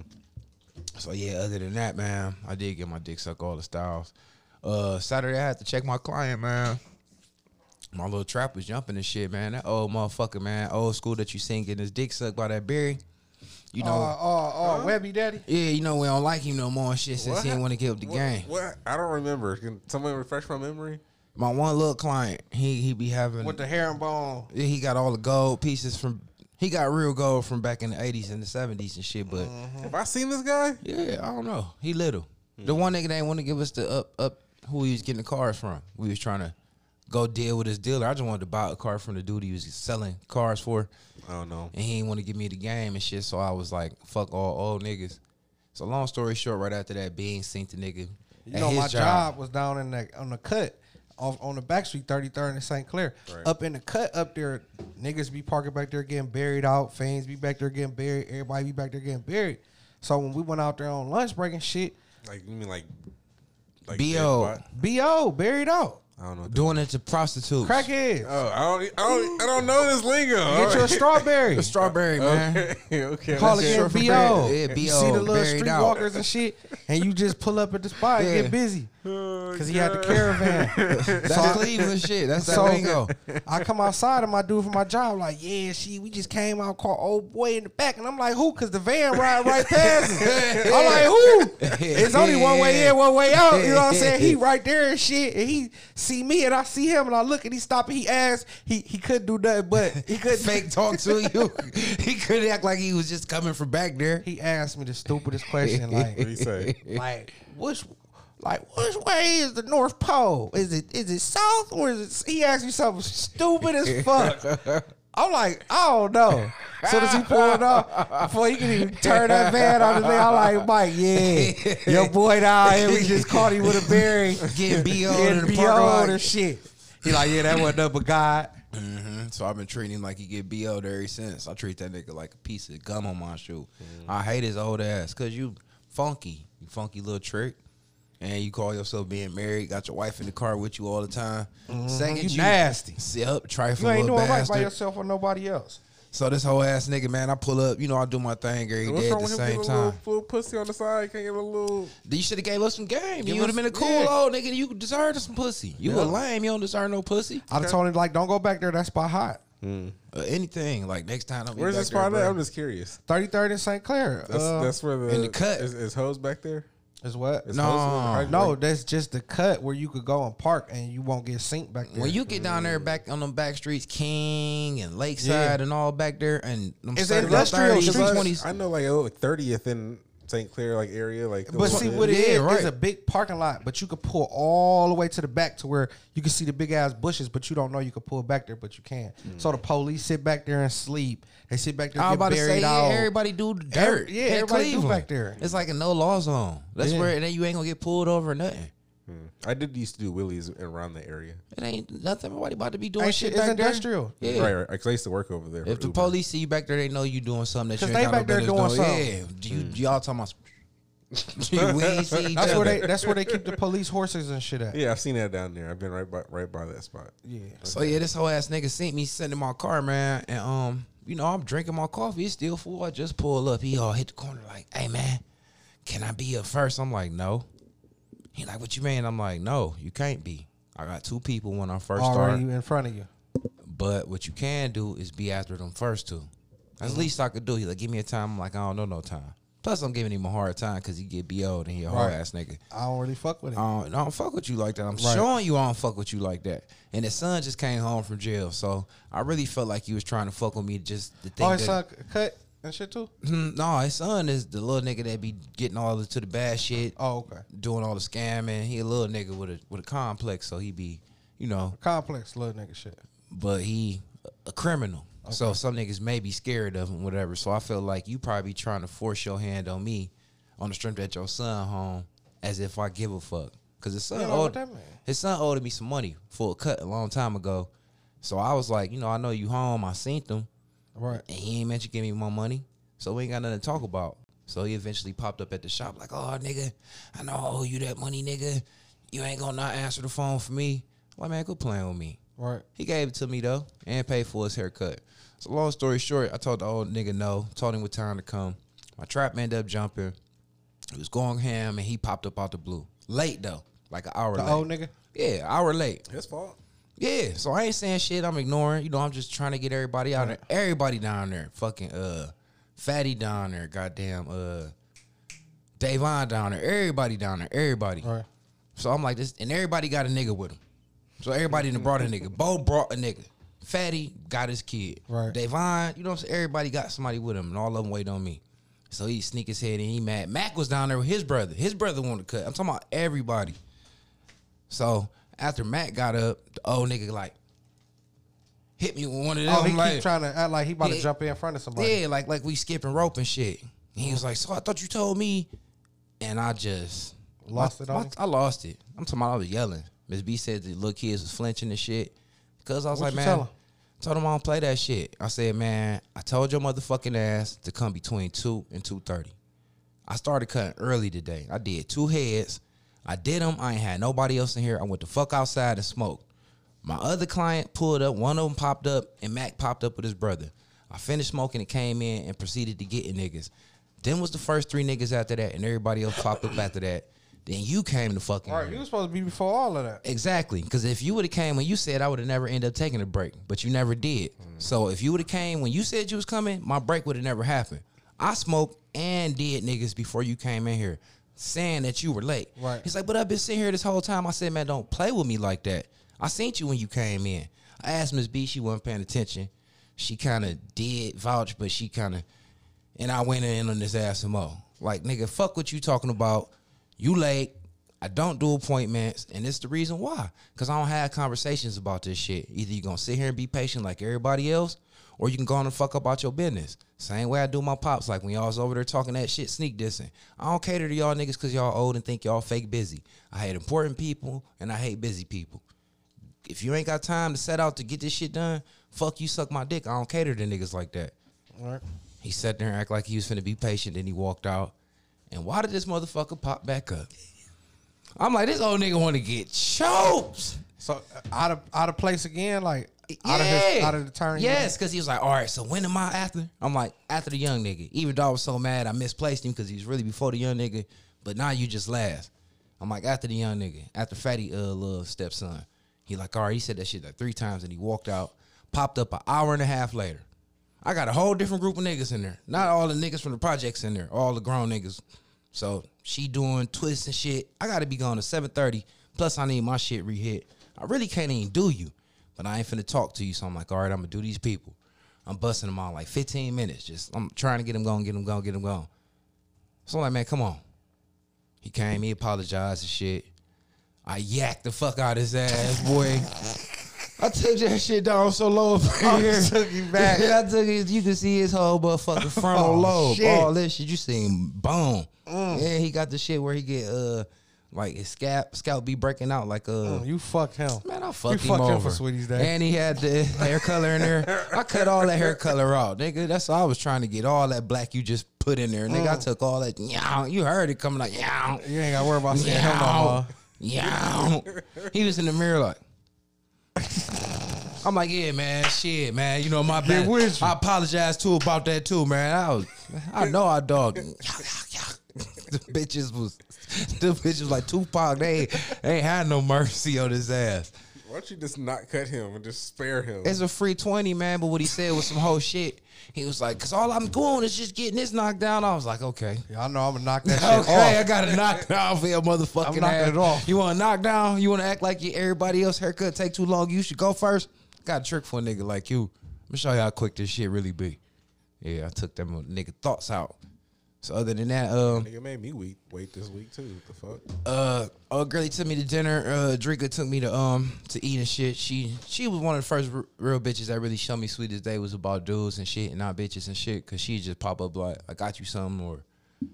So yeah, other than that, man, I did get my dick sucked all the styles. Uh Saturday I had to check my client, man. My little trap was jumping and shit, man. That old motherfucker, man, old school that you seen getting his dick sucked by that berry. You know, Oh, oh, oh, Webby Daddy. yeah, you know we don't like him no more and shit since What? he didn't want to give up the what, game. What? I don't remember. Can someone refresh my memory? My one little client, he he be having With the herringbone. Yeah, he got all the gold pieces from. He got real gold from back in the eighties and the seventies and shit. But mm-hmm. Have I seen this guy? yeah, I don't know. He little. The hmm. one nigga that ain't want to give us the up up who he was getting the cars from. We was trying to go deal with his dealer. I just wanted to buy a car from the dude he was selling cars for, I don't know. and he didn't want to give me the game and shit. So I was like, fuck all old niggas. So long story short, right after that, being seen the nigga. You know, my job. was down in the on the cut off on the back street, 33rd and St. Clair. Right. Up in the cut up there, niggas be parking back there getting buried out. Fans be back there getting buried. Everybody be back there getting buried. So when we went out there on lunch break and shit, Like you mean like like B.O. dead? BO buried out. I don't know. doing it to prostitutes. Crackheads. Oh, I don't. I don't. I don't know this lingo. Get you a strawberry. A strawberry, man. Okay. okay. Call it Short for BO. bread. Yeah, You see the little buried street out. walkers and shit, and you just pull up at the spot and Yeah. get busy. Oh, Cause he had the caravan. That's So I- Cleveland shit. That's that So lingo. I come outside and my dude for my job like, yeah, she, we just came out, caught old boy in the back, and I'm like, who? Cause the van ride right past us. I'm like, who? It's only one way in, one way out. You know what I'm saying? He right there and shit, and he see me and I see him, and I look and he stop and he asked, he he couldn't do nothing, but he couldn't Fake talk to you. he couldn't act like he was just coming from back there. He asked me the stupidest question, like, do you say? like which. Like which way is the North Pole? Is it is it south or is it? He asked me something stupid as fuck. I'm like, I don't know. As soon as he pulled up, before he can even turn that van on the thing, I'm like, Mike, yeah, your boy down here, we just caught him with a berry, Getting BO'd in the getting parking BO'd and shit. He like, yeah, that wasn't up but God. Mhm. So I've been treating him like he get BO'd ever since. I treat that nigga like a piece of gum on my shoe. I hate his old ass because you funky, you funky little trick. And you call yourself being married, got your wife in the car with you all the time. Second, Mm-hmm. You nasty. See up, trifling You ain't little doing right by yourself or nobody else. So this whole ass nigga, man, I pull up, you know, I do my thing every What's day at the with him same a time. little, little pussy on the side? Can't give a little. You should have gave us some game. Give You would have been a cool yeah. old nigga. You deserved some pussy. You Yeah. a lame. You don't deserve no pussy. I done told him like, don't go back there. That spot hot. Uh, anything. Like next time, Where's this spot? There, at? I'm just curious. 33rd in St. Clair. That's Uh, that's where the in the cut. is, is hose back there. Is what? Is No. hose- No, like- that's just the cut where you could go and park and you won't get synced back there. When you get down there back on them back streets, King and Lakeside Yeah. and all back there, and them It's industrial, 30s, street 20s. I know like oh, 30th in St. Clair like area like. but see what it Yeah, is, right. it's a big parking lot, but you could pull all the way to the back to where you can see the big ass bushes, but you don't know you could pull back there, but you can. So the mm. police sit back there and sleep. They sit back there I was get about to say, out. yeah, everybody do dirt. Every- yeah, in everybody do back there. It's like a no law zone. That's Yeah. where and then you ain't gonna get pulled over or nothing. I did used to do wheelies around the area. It ain't nothing. Nobody about to be doing Ain't shit shit, it's back there. industrial. Yeah. Right, right. Because I used to work over there. If the Uber. police see you back there, they know you doing something that you 'Cause ain't they back there business doing doing. Yeah, you, y'all talking about? we see each That's other. where they that's where they keep the police horses and shit at. Yeah, I've seen that down there. I've been right by right by that spot. Yeah. So yeah, this whole ass nigga sent me sitting in my car, man, and um, you know, I'm drinking my coffee. It's still full. I just pull up. He all hit the corner like, "Hey man, can I be up first? I'm like, "No." He like, "What you mean?" I'm like, "No, you can't be. I got two people when I first Already started. in front of you. But what you can do is be after them first two. That's the least I could do. He like, give me a time. I'm like, I don't know no time. Plus, I'm giving him a hard time because he get BO'd and he a hard Right. ass nigga. I don't really fuck with him. I don't, I don't fuck with you like that. I'm Right. showing you I don't fuck with you like that. And his son just came home from jail, so I really felt like he was trying to fuck with me. Just the thing. oh, his that, son cut and shit too. Hmm, no, his son is the little nigga that be getting all the to the bad shit, Oh, okay. doing all the scamming. He a little nigga with a with a complex, so he be, you know, Complex little nigga shit. but he a criminal. So some niggas may be scared of him, whatever. So I feel like you probably trying to force your hand on me on the strength that your son home, as if I give a fuck. Cause his son owed his son owed me some money for a cut a long time ago. So I was like, you know, I know you home. I seen them, Right. and he ain't meant you give me more money. So we ain't got nothing to talk about. So he eventually popped up at the shop like, oh nigga, I know I owe you that money, nigga. You ain't gonna not answer the phone for me. Like man, quit playing with me. Right. He gave it to me though, and paid for his haircut. So long story short, I told the old nigga no, told him what time to come. My trap man ended up jumping. It was going ham, and he popped up out the blue. Late though, like an hour The late. old nigga. Yeah, hour late. His fault. Yeah, so I ain't saying shit. I'm ignoring. You know, I'm just trying to get everybody out there. Everybody down there, fucking uh, Fatty down there, goddamn uh, Davon down there. Everybody down there. Everybody. Right. So I'm like this, and everybody got a nigga with him. So everybody brought a nigga. Bo brought a nigga. Fatty got his kid. Right. Davon, you know what I'm saying? Everybody got somebody with him, and all of them waiting on me. So he sneak his head in. He mad. Mac was down there with his brother. His brother wanted to cut. I'm talking about everybody. So after Mac got up, the old nigga like hit me with one of them. Oh, he like, keep trying to act like he about Yeah. to jump in front of somebody. yeah, like like we skipping rope and shit. And he was like, "So I thought you told me," and I just Lost my- it my- I lost it. I'm talking about I was yelling. Miss B said the little kids was flinching and shit. Cause I was What like, man, told him I don't play that shit. I said, man, I told your motherfucking ass to come between two and two thirty. I started cutting early today. I did two heads. I did them. I ain't had nobody else in here. I went the fuck outside and smoked. My other client pulled up. One of them popped up, and Mac popped up with his brother. I finished smoking and came in and proceeded to get in niggas. Then was the first three niggas after that, and everybody else popped up after that. Then you came to fucking. All right, you was supposed to be before all of that. Exactly, because if you would have came when you said, I would have never ended up taking a break, but you never did. Mm. So if you would have came when you said you was coming, my break would have never happened. I smoked and did niggas before you came in here, saying that you were late. Right. He's like, but I've been sitting here this whole time. I said, man, don't play with me like that. I seen you when you came in. I asked Miss B, she wasn't paying attention. She kind of did vouch, but she kind of, and I went in on this ass some more. Like, nigga, fuck what you talking about. You late. I don't do appointments, and it's the reason why. Cause I don't have conversations about this shit. Either you gonna sit here and be patient like everybody else, or you can go on and fuck up out your business. Same way I do my pops. Like when y'all was over there talking that shit, sneak dissing. I don't cater to y'all niggas cause y'all old and think y'all fake busy. I hate important people and I hate busy people. If you ain't got time to set out to get this shit done, fuck you, suck my dick. I don't cater to niggas like that. All right. He sat there and act like he was finna be patient, then he walked out. And why did this motherfucker pop back up? I'm like, this old nigga want to get choked. So uh, out of out of place again, like out of his out of the turn. Yes, because he was like, all right, so when am I after? I'm like, after the young nigga. Even though I was so mad, I misplaced him because he was really before the young nigga. But now you just last. I'm like, after the young nigga, after Fatty uh little stepson. He like, all right, he said that shit like three times and he walked out, popped up an hour and a half later. I got a whole different group of niggas in there. Not all the niggas from the projects in there, all the grown niggas. So she doing twists and shit. I gotta be gone to 7:30. Plus I need my shit rehit. I really can't even do you. But I ain't finna talk to you. So I'm like, all right, I'm gonna do these people. I'm busting them out like 15 minutes. Just I'm trying to get them going, get them going, get them going. So I'm like, man, come on. He came, he apologized and shit. I yacked the fuck out his ass, boy. I took that shit down so low up here. took you back. I took his, you can see his whole motherfucking frontal Oh, lobe. shit. Mm. All this shit. You see him boom. Yeah, he got the shit where he get uh like his scalp scalp be breaking out like uh Mm, you fucked him. Man, I fucked you him fucked over. him for Sweetest Day. And he had the hair color in there. I cut all that hair color out, nigga. That's all I was trying to get. All that black you just put in there, nigga. I took all that. Yow. You heard it coming like yow. you ain't got to worry about seeing him no more. Yow. He was in the mirror like. I'm like, yeah, man, shit, man. You know my bad. I apologize too about that too, man. I was, I know I dog. the bitches was, the bitches was like Tupac. They, they ain't had no mercy on his ass. Why don't you just not cut him and just spare him? It's a free 20, man. But what he said was some whole shit. He was like, cause all I'm doing is just getting this knocked down. I was like, okay. Y'all know I'm gonna knock that shit Okay, I got to knock down for your motherfucking I'm knocking ass. it off. You want to knock down? You want to act like you, everybody else haircut take too long? You should go first. Got a trick for a nigga like you. Let me show you how quick this shit really be. Yeah, I took them nigga thoughts out. So other than that, um, Nigga made me wait wait this week too. What the fuck? uh, old girlie took me to dinner. Uh, Drika took me to um to eat and shit. She she was one of the first r- real bitches that really showed me Sweetest Day was about dudes and shit and not bitches and shit. Cause she just pop up like I got you something or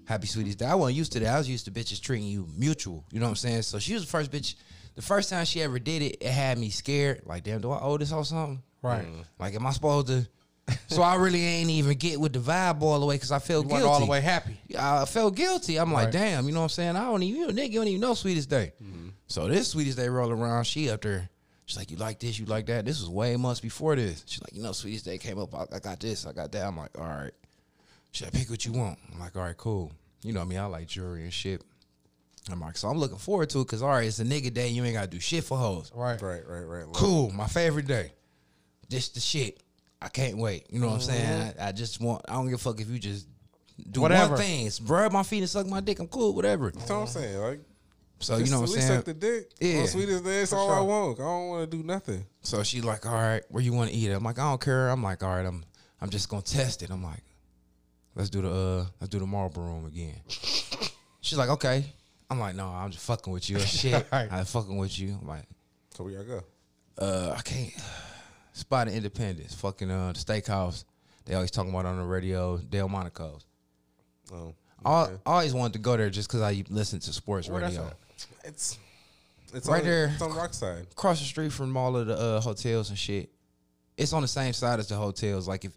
happy Sweetest Day. I wasn't used to that. I was used to bitches treating you mutual. You know what I'm saying? So she was the first bitch. The first time she ever did it, it had me scared. Like damn, do I owe this or something? Right. Like am I supposed to? So I really ain't even get with the vibe all the way because I felt You guilty. went all the way happy. I felt guilty. I'm like, damn, you know what I'm saying? I don't even, you nigga, you don't even know Sweetest Day. Mm-hmm. So this Sweetest Day roll around, she up there. She's like, you like this, you like that. This was way months before this. She's like, you know, Sweetest Day came up. I, I got this, I got that. I'm like, all right. Should I pick what you want? I'm like, all right, cool. You know I me, mean? I like jewelry and shit. I'm like, so I'm looking forward to it because all right, it's a nigga day. You ain't gotta do shit for hoes. Right. Right, right, right. Cool, my favorite day. This the shit. I can't wait. You know what I'm saying? I, I just want. I don't give a fuck if you just do Whatever. one thing. Rub my feet and suck my dick. I'm cool. Whatever. That's what I'm saying. Like, So you know what I'm least saying? suck the dick. Yeah. Yeah. Sweet as that's all I want. I don't want to do nothing. So she like, all right, where you want to eat it? I'm like, I don't care. I'm like, all right, I'm I'm just gonna test it. I'm like, let's do the uh let's do the marble room again. She's like, okay. I'm like, no, I'm just fucking with you. Shit, Right. I'm fucking with you. I'm like, So where y'all go? uh, I can't. Spot of Independence, fucking uh, the steakhouse. They always talking about on the radio, Delmonico's. Oh, I okay. I always wanted to go there just because I listen to sports Where radio. it's it's Right on, there. It's on Rockside. Across the street from all of the uh, hotels and shit. It's on the same side as the hotels. Like if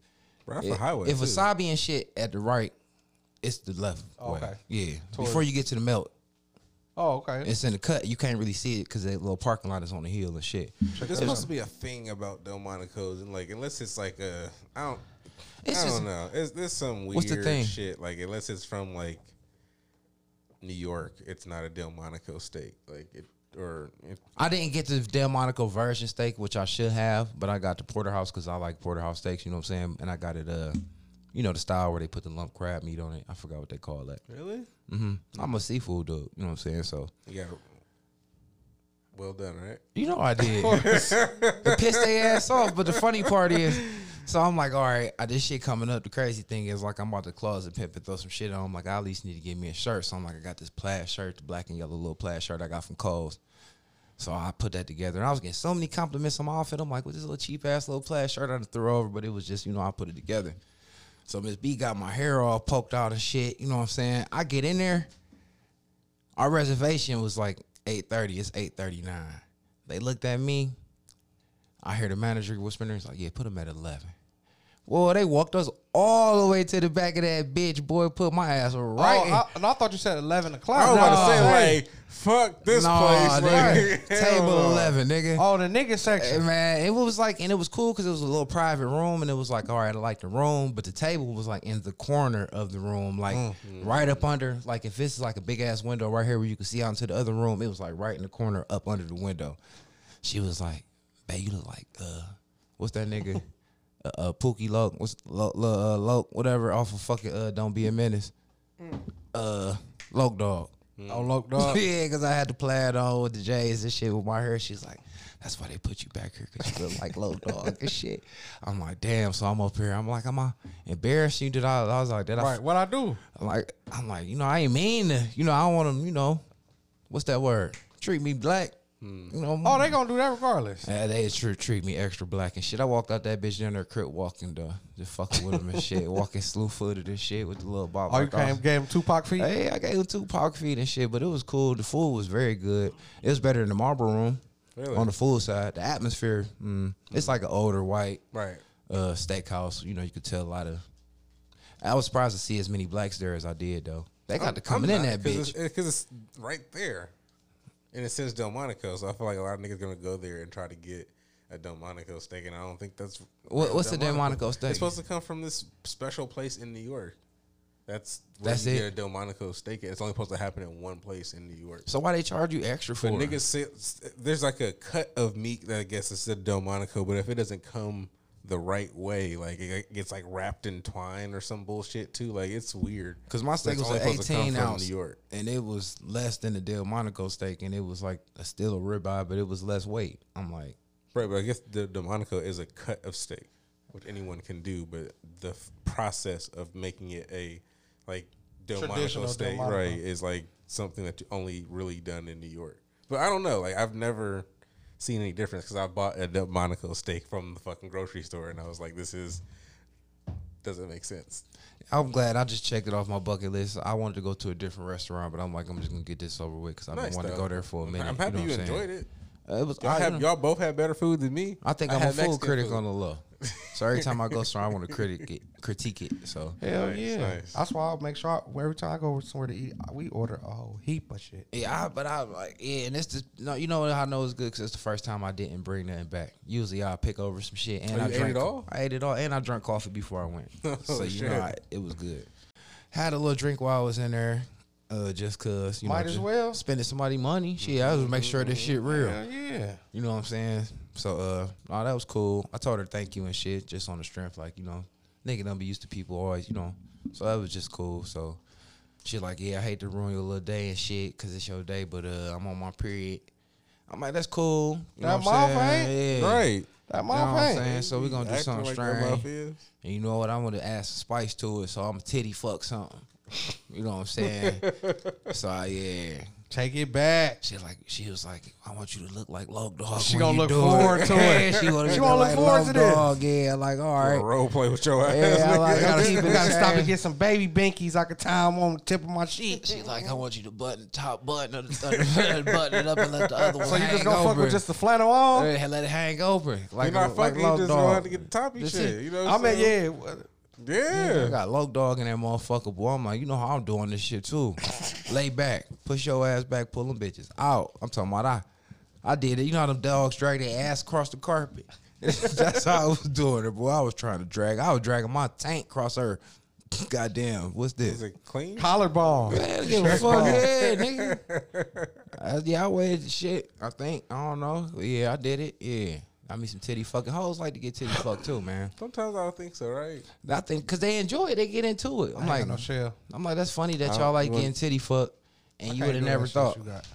Right off the if, highway. if too. Wasabi and shit at the right, it's the left. Oh, way. okay. Yeah. Towards- Before you get to the melt, Oh, okay. it's in the cut. You can't really see it because that little parking lot is on the hill and shit. There's supposed to be a thing about Delmonico's, and like unless it's like a, I don't, It's I just don't know. It's there's some weird What's the thing? shit. Like unless it's from like New York, it's not a Delmonico steak. Like it or it, I didn't get the Delmonico version steak, which I should have, but I got the porterhouse because I like porterhouse steaks. You know what I'm saying? And I got it, uh, you know, the style where they put the lump crab meat on it. I forgot what they call that. really. hmm I'm a seafood dude. You know what I'm saying? So yeah. well done, right? you know I did. It pissed their ass off. But the funny part is, so I'm like, all right, I, this shit coming up. The crazy thing is, like, I'm about to closet pimp and throw some shit on. I'm like, I at least need to get me a shirt. So I'm like, I got this plaid shirt, the black and yellow little plaid shirt I got from Kohl's. So I put that together, and I was getting so many compliments on my outfit. I'm like, with this little cheap ass little plaid shirt I threw over, but it was just, you know, I put it together. So Miss B got my hair all poked out and shit. You know what I'm saying? I get in there. Our reservation was like 8:30. It's 8:39. They looked at me. I hear the manager whispering. He's like, "Yeah, put him at 11." Well, they walked us all the way to the back of that bitch. Boy, put my ass right. Oh, I, and I thought you said eleven o'clock. I was about to No. say like, fuck this Nah, place. nigga. Like, Table 11, nigga. Oh, the nigga Hey, section. man, it was like, and it was cool because it was a little private room, and it was like, all right, I like the room, but the table was like in the corner of the room, like right up under, like if this is like a big ass window right here where you can see out into the other room, it was like right in the corner up under the window. She was like, "Babe, you look like uh, what's that nigga, uh, uh Pookie Loc, what's Lo, Lo, uh, Loc, whatever, off of fucking uh, Don't Be a Menace, uh, Loc Dog." Oh, look, dog. yeah, because I had the plaid on with the J's and shit with my hair. She's like, that's why they put you back here because you look like low dog and shit. I'm like, damn. So I'm up here. I'm like, am I embarrassing you? Did I? I was like, did I? Right. What I do? I'm like, I'm like, you know, I ain't mean to. You know, I don't want them. You know, what's that word? Treat me black. You know. Oh, they gonna do that regardless. Yeah, they treat, treat me extra black and shit. I walked out that bitch down there, crip walking, though, just fucking with him and shit, walking slew footed and shit with the little bob. Oh, you came gave him Tupac feet. Hey, I gave him Tupac feet and shit, but it was cool. The food was very good. It was better than the Marble Room Really? on the food side. The atmosphere, mm, it's like an older white Right. uh, steakhouse. You know, you could tell a lot of. I was surprised to see as many blacks there as I did, though. They got to coming in that bitch. because it's, right there. And it says Delmonico, so I feel like a lot of niggas gonna go there and try to get a Delmonico steak, and I don't think that's What- what's the Delmonico steak? It's supposed to come from this special place in New York. That's where That's you it? get a Delmonico steak. at. It's only supposed to happen in one place in New York. So why they charge you extra for But niggas, there's like a cut of meat that I guess is a Delmonico, but if it doesn't come the right way, like it gets like wrapped in twine or some bullshit too, like it's weird. Because my steak That's was only an supposed to come 18 from ounce, New York. and it was less than the Delmonico steak, and it was like a, still a ribeye, but it was less weight. I'm like, Right, but I guess the Delmonico is a cut of steak, which anyone can do. But the f- process of making it a like Delmonico Traditional steak, Delmonico. right, is like something that you only really done in New York. But I don't know, like I've never seen any difference because I bought a Delmonico steak from the fucking grocery store, and I was like, this is doesn't make sense. I'm glad I just checked it off my bucket list. I wanted to go to a different restaurant, but I'm like, I'm just gonna get this over with because I've been Nice, wanting to go there for a minute. I'm happy know you, I'm saying? enjoyed it. Uh, it was. Y'all, I, have, y'all both had better food than me. I think I am a food critic food. on the low. So every time I go somewhere, I want to critic it, critique it. So Hell Nice, yeah. nice. That's why I make sure I, every time I go somewhere to eat, we order a whole heap of shit. yeah, I, but I like yeah, and it's just no. You know how I know it's good because it's the first time I didn't bring nothing back. Usually I pick over some shit and Oh, I you ate drank it all? I ate it all and I drank coffee before I went. so Oh, you shit. know I, it was good. Had a little drink while I was in there, uh, just cause you Might know as just well. spending somebody money. Shit, I was make sure this shit real. Hell yeah. You know what I'm saying? So uh no, that was cool. I told her thank you and shit, just on the strength, like, you know, nigga don't be used to people always, you know. So that was just cool. So she like, yeah, I hate to ruin your little day and shit, cause it's your day, but uh I'm on my period. I'm like, that's cool. You That know what I'm saying? Yeah. Right. That You know what I'm saying? So we're gonna do something like strange. And you know what? I'm gonna add some spice to it, so I'm a titty fuck something. You know what I'm saying? so yeah. Take it back. She like she was like, I want you to look like Loc Dog. She gonna look do forward to it. Yeah, she wanna She look wanna look like forward Log to this. Dog. Yeah, like all right. Role play with your ass. Yeah, I like- gotta keep it gotta stop and get some baby binkies I could tie them on the tip of my sheet. She like, I want you to button top button of the button it up and let the other one So you just gonna over. fuck with just the flannel on? Yeah, let it hang over. Like You're not a- like fucking. you Log just Dog. know how to get the toppy shit. it. You know. I What I'm mean, saying? yeah. What- Yeah. I got Loc Dog in that motherfucker, boy. I'm like, you know how I'm doing this shit too. Lay back, push your ass back, pull them bitches out. I'm talking about I, I did it. You know how them dogs drag their ass across the carpet. That's how I was doing it, boy. I was trying to drag. I was dragging my tank across her. Goddamn, what's this? Is this? it clean? Collarbone. Man, give a fuck, yeah, nigga. Uh, yeah, I weighed the shit. I think I don't know. Yeah, I did it. Yeah, I mean some titty fucking hoes like to get titty fucked too, man. Sometimes I don't think so, right? I think because they enjoy it, they get into it. I'm I like, no shell. I'm like, that's funny that y'all like getting titty fucked, and I you would have never thought you got.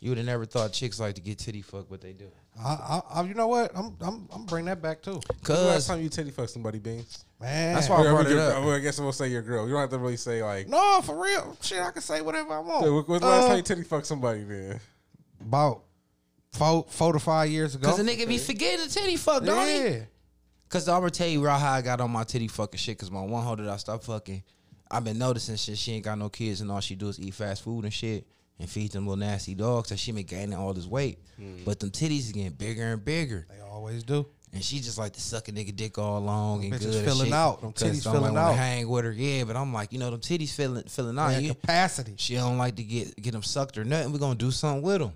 you would have never thought chicks like to get titty fucked, but they do. I, I, I, you know what? I'm, I'm, I'm bring that back too, When's the last time you titty fucked somebody, Beans? man. That's why I Well, brought it your- up. well, I guess we'll say your girl. You don't have to really say like. No, for real. Shit, I can say whatever I want. So, when- when's the last Uh, time you titty fucked somebody, man? about four, four to five years ago. Cause a nigga be forgetting the titty fuck, don't he? Cause I'm gonna tell you right how I got on my titty fucking shit. Cause my one hoe that I stopped fucking, I've been noticing shit. She ain't got no kids and all she do is eat fast food and shit and feed them little nasty dogs. So she been gaining all this weight, hmm. but them titties is getting bigger and bigger. They always do. And she just like to suck a nigga dick all long and Bitches good. and filling shit. out. Them titties don't filling wanna out. Hang with her, yeah. But I'm like, you know, them titties filling filling out. Man, You- capacity. she don't like to get get them sucked or nothing. We gonna do something with them.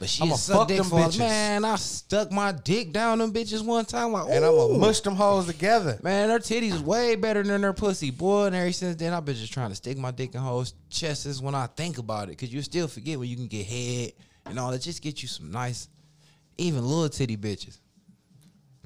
But she I'ma fuck dick them bitches. man. I stuck my dick down them bitches one time. Like, And I'm ooh. gonna mush them hoes together. Man, her titties is way better than her pussy, boy. And ever since then, I've been just trying to stick my dick in hoes' chests when I think about it. Cause you still forget when you can get head and all that. Just get you some nice, even little titty bitches.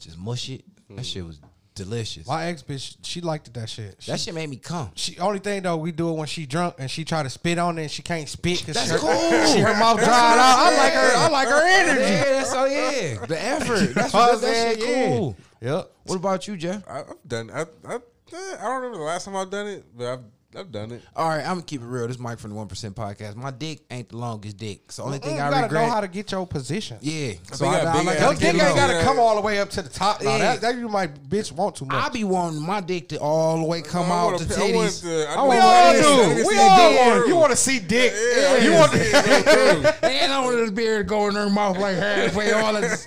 Just mush it. That mm. shit was delicious. My ex bitch, she liked that shit. She, That shit made me come. she only thing though, we do it when she drunk and she try to spit on it and she can't spit because That's her, cool. she her mouth dried out. I like her. I like her energy. Yeah, that's all. Yeah, the effort. That's You what what that, I'm shit? Yeah. cool. Yep. What about you, Jeff? I, I've done. I, I, eh, I don't remember the last time I've done it, but I've I've done it. All right, I'm gonna keep it real. This Mike from the One Percent Podcast. My dick ain't the longest dick. So only thing you I gotta regret. know how to get your position. yeah. So think I, I I like Your dick ain't it gotta come all the way up to the top. Now, Yeah. that, that you might bitch want too much. I be wanting my dick to all the way come I out wanna- the titties. to- I I we all to to- see- do. We all dick. want. You want to see dick. Yeah, You yeah, want yeah, yeah, And I want this beard go in her mouth like halfway all of this.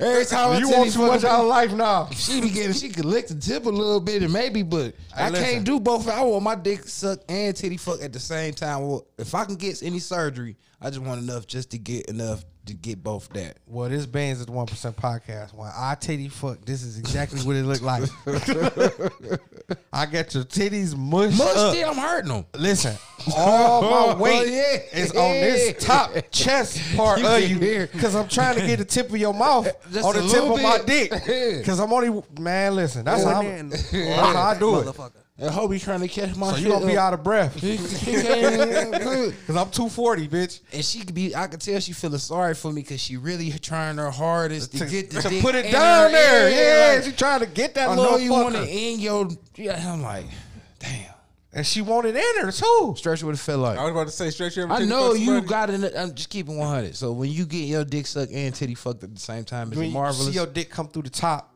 Every time You want too much out of life now. She be getting, she could lick the tip a little bit and maybe, but I can't do both. I want my dick suck and titty fuck at the same time. Well, if I can get any surgery, I just want enough just to get enough to get both that. Well, this Bands is the one percent podcast. When I titty fuck, this is exactly what it looked like. I get your titties mushed Much up. I'm hurting them. Listen, all my oh, weight yeah. is on this top chest part You of you because I'm trying to get the tip of your mouth Just on the tip little of my dick. Because I'm only man. Listen, that's how, I'm, that's how I do it. And Hobie trying to catch my So shit. you gonna be up. out of breath He- he can't- because I'm 240, bitch. and she could be. I could tell she feeling sorry for me because she really trying her hardest to, To, get the to dick put it in down her there, ear, yeah. like, she trying to get that I know you want fucker. it in your. Yeah, I'm like, damn. and she wanted in her too. Stretch would have felt like. I was about to say straight. You ever I know you got it. I'm just keeping 100. So when you get your dick sucked and titty fucked at the same time, it's When it you marvelous? see your dick come through the top,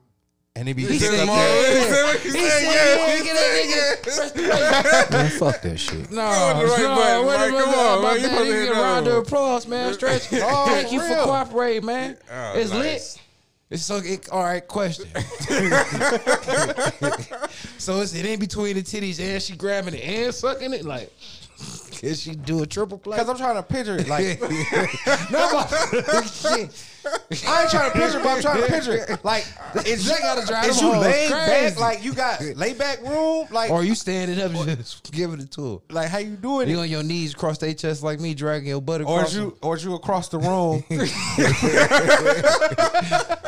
and it be He dick said, up yeah. He said what he He said, said, yeah. yeah, get that nigga. Press the right- Man, fuck that shit. No, on right no, button, wait a Mike. minute, Come on, man. You bad. supposed to You hit get a round of applause, man. Stretch. Oh, Thank you for cooperating, man. Oh, it's nice. lit. It's so it, all right. Question. so it's it in between the titties and she grabbing it and sucking it like. Can she do a triple play? Because I'm trying to picture it. Like no, but- shit. I ain't trying to picture, it, but I'm trying to picture it. Like is They gotta drive is them you hoes laying back? Like you got lay back room? Like Or you standing up and just giving it to her. like how you doing it? You it? on your knees, cross their chest like me, dragging your butt Or across. is you or is you across the room?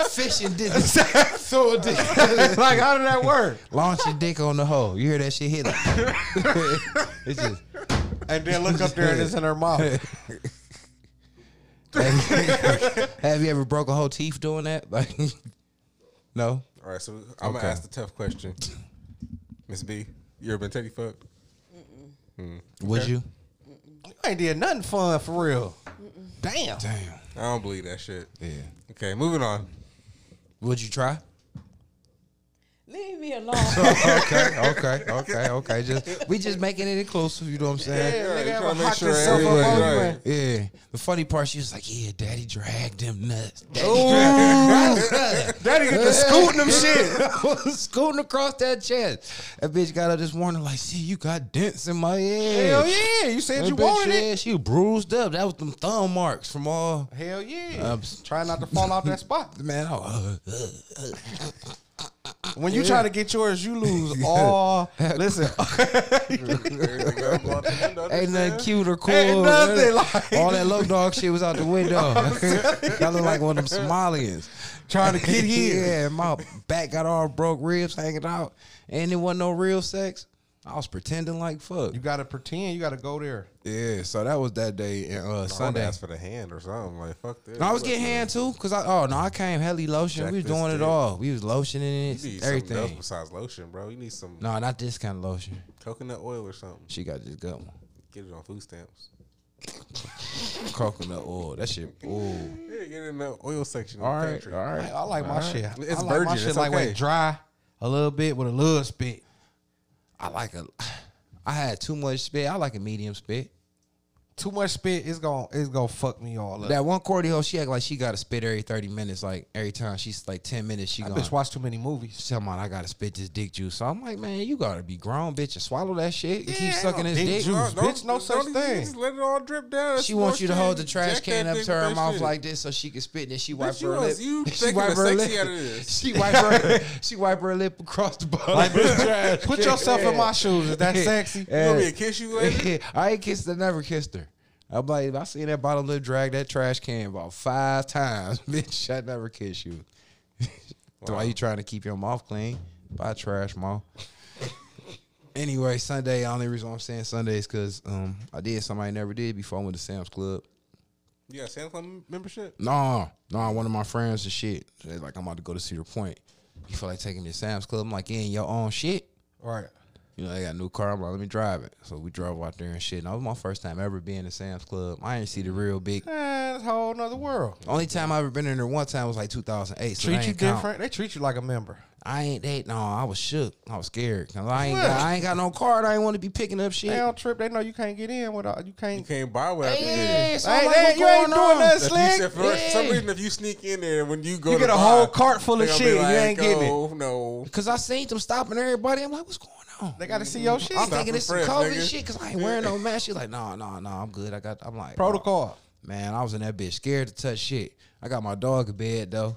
fishing dick, so dick, like how did that work? launch your dick on the hole. You hear that shit hit? Like, it's just. And then look up there and it's in her mouth. Have you ever broke a whole teeth doing that? Like, no. All right, so I'm Okay. gonna ask the tough question. Miss B, you ever been titty fucked? Would you? You ain't did nothing fun for real. Damn. Damn. I don't believe that shit. Yeah. Okay, moving on. Would you try? Leave me alone. okay, okay, okay, okay. Just we just making it inclusive. You know what I'm saying? Yeah, Right, nigga you ever make sure himself everybody right. Yeah. The funny part, she was like, "Yeah, Daddy dragged them nuts." Daddy Daddy get to scooting them shit. scooting across that chest. That bitch got up this morning like, "See, you got dents in my head." Hell yeah. You said That you bitch, wanted yeah, it. She bruised up. That was them thumb marks from all. Hell yeah. Um, Try not to fall off that spot. Man, oh, uh, When you try to get yours, you lose all. Listen, ain't nothing cute or cool. Ain't nothing like- all that low dog shit was out the window. I look like one of them Somalians trying to get here. yeah, my back got all broke ribs hanging out, and it wasn't no real sex. I was pretending like fuck. You gotta pretend. You gotta go there. Yeah, so that was that day and uh, Sunday Sunday. ask for the hand or something. Like fuck this. No, I was getting hand too, cause I oh no, I came heavy lotion. Jack we was doing it all. We was lotioning You it, need something else besides lotion, bro. You need some No, not this kind of lotion. coconut oil or something. She got this good one. Get it on food stamps. Coconut oil. That shit. Ooh. Yeah, get it in the oil section. All All right. right, All right. I, like my shit. It's I like my virgin. shit It's like okay. when dry a little bit with a little spit. I like a. I had too much spit. I like a medium spit. Too much spit is gonna it's gonna fuck me all up. That one Cordy she act like she got to spit every thirty minutes. Like every time she's like ten minutes, she I going. bitch watch too many movies. She's talking about I gotta spit this dick juice. So I'm like, man, you gotta be grown, bitch, and swallow that shit and keep sucking no his dick dick. juice. bitch, no such thing. Just let it all drip down. She wants you to hold the trash can up to her mouth shit. like this so she can spit, and then she wipe Bitch, her you lip. you she wipe her lip. She wipe her. she wipe her lip across the bottom. Like, bitch, trash put yourself in my shoes. Is that sexy? You want me to kiss you later? I ain't kissed her, never kissed her. I'm like, I seen that bottom lip drag that trash can about five times. Bitch, I never kiss you. So why you trying to keep your mouth clean? Buy trash mouth. anyway, Sunday, the only reason I'm saying Sunday is because um, I did something I never did before I went to Sam's Club. You got Santa Claus membership? No, no, one of my friends and shit. They're like, I'm about to go to Cedar Point. You feel like taking me to Sam's Club? I'm like, ain't your own shit. Right. You know, they got a new car. I'm like, let me drive it. So we drove out there and shit. And that was my first time ever being to Sam's Club. I ain't see the real big. Eh, Man, it's a whole nother world. Only time I ever been in there one time was like 2008. So Treat you ain't count. different. They treat you like a member. I ain't they no. I was shook. I was scared. 'Cause I ain't got, I ain't got no card. I ain't want to be picking up shit. They don't trip. They know you can't get in without you You can't. You can't buy without the Yeah, so Hey, I'm like, they- what's you ain't going doing on? nothing If you, slick. if for some reason, if you sneak in there when you go You to get a buy, whole cart full of shit be and you ain't getting it. oh, No, Cause I seen them stopping everybody. I'm like, what's going on? Oh, they got to see your shit. I'm thinking and it's some COVID nigga. shit because I ain't wearing no mask. She's like, no, no, no, I'm good. I got. I'm like, Protocol. Man, I was in that bitch scared to touch shit. I got my dog a bed though.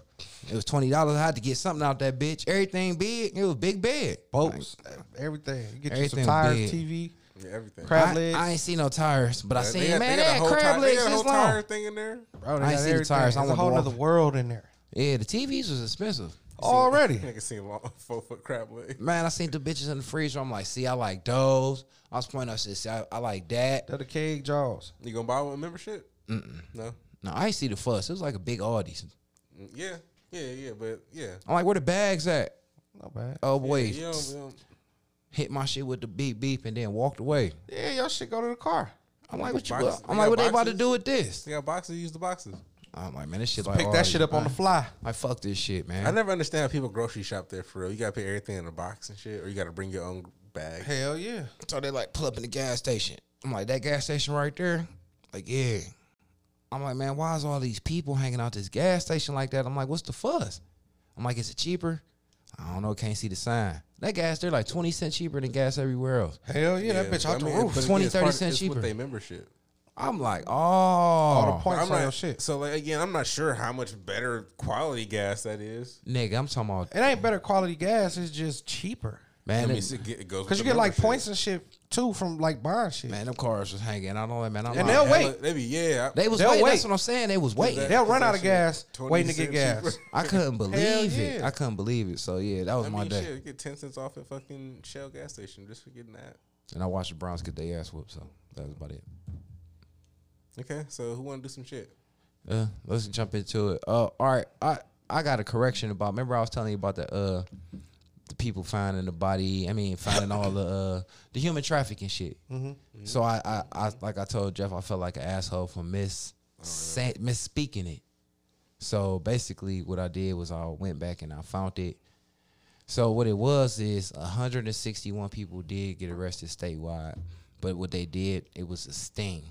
It was twenty dollars. I had to get something out that bitch. Everything big. It was big bed. Boats, everything. You get you some Everything tires, big. TV, Yeah, everything. crab I, legs. I ain't seen no tires, but I Yeah, seen they got- man they got they had whole crab tire- they legs got a this whole tire thing in there. Bro, I ain't got seen the tires. I There's a whole other world in there Yeah, the TVs was expensive. Already. I can see long four foot crab leg. Man, I seen the bitches in the freezer. I'm like, see, I like those. I was pointing out shit. See, I, I like that. They're the cage jaws. You gonna buy one membership? Mm-mm. No. No, I see the fuss. It was like a big Audi. Mm, Yeah, yeah, yeah, but yeah. I'm like, where the bags at? Not bad. Oh boy, You don't, you don't- hit my shit with the beep beep and then walked away. Yeah, y'all shit go to the car. I'm like, what you? Boxes. I'm They like, got what they about to do with this? they got boxes. Use the boxes. I'm like, man, this shit like Pick that shit up on the fly. I fuck this shit, man. I never understand how people grocery shop there for real. You gotta put everything in a box and shit, or you gotta bring your own bag. Hell yeah. So they like pull up in the gas station. I'm like, that gas station right there? Like, yeah. I'm like, man, why is all these people hanging out this gas station like that? I'm like, what's the fuss? I'm like, is it cheaper? I don't know, can't see the sign. That gas there like 20 cents cheaper than gas everywhere else. Hell yeah, that bitch out I the roof. but again, 20, it's 30 cents it's cheaper. With their membership. I'm like, oh. All the points I'm on your shit. So like again, I'm not sure how much better quality gas that is. Nigga, I'm talking about, It ain't better quality gas. It's just cheaper. I man, mean, it- it, it goes Cause you get like membership. points and shit too from like buying shit. man, them cars was hanging. I don't know, man. I'm And like, they'll wait. They be yeah. They was They'll waiting. wait. That's what I'm saying. They was waiting. that- They'll run out of gas waiting to get gas. cheaper. I couldn't believe it. I couldn't believe it. So yeah, that was I my mean, day. shit, you get ten cents off at fucking Shell gas station just for getting that. And I watched the Browns get their ass whooped. So that was about it. Okay, so who want to do some shit? Uh, let's jump into it. Uh, all right, I I got a correction about. Remember, I was telling you about the uh the people finding the body. I mean, finding all the uh the human trafficking shit. So I, I I like I told Jeff, I felt like an asshole for miss say, misspeaking it. So basically, what I did was I went back and I found it. So what it was is 161 people did get arrested statewide, but what they did it was a sting.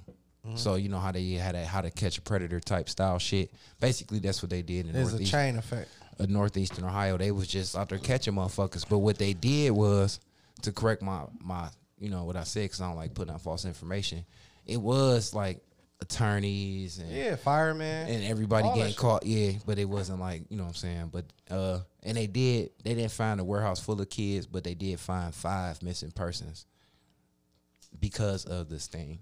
So you know how they had a how to catch a predator type style shit. Basically, that's what they did in There's a northeast, chain effect. uh, northeastern Ohio. They was just out there catching motherfuckers. But what they did was to correct my my you know what I said because I don't like putting out false information. It was like attorneys and Yeah, fireman. and everybody getting caught. Yeah, but it wasn't like you know what I'm saying. But uh, and they did they didn't find a warehouse full of kids, but they did find five missing persons because of this thing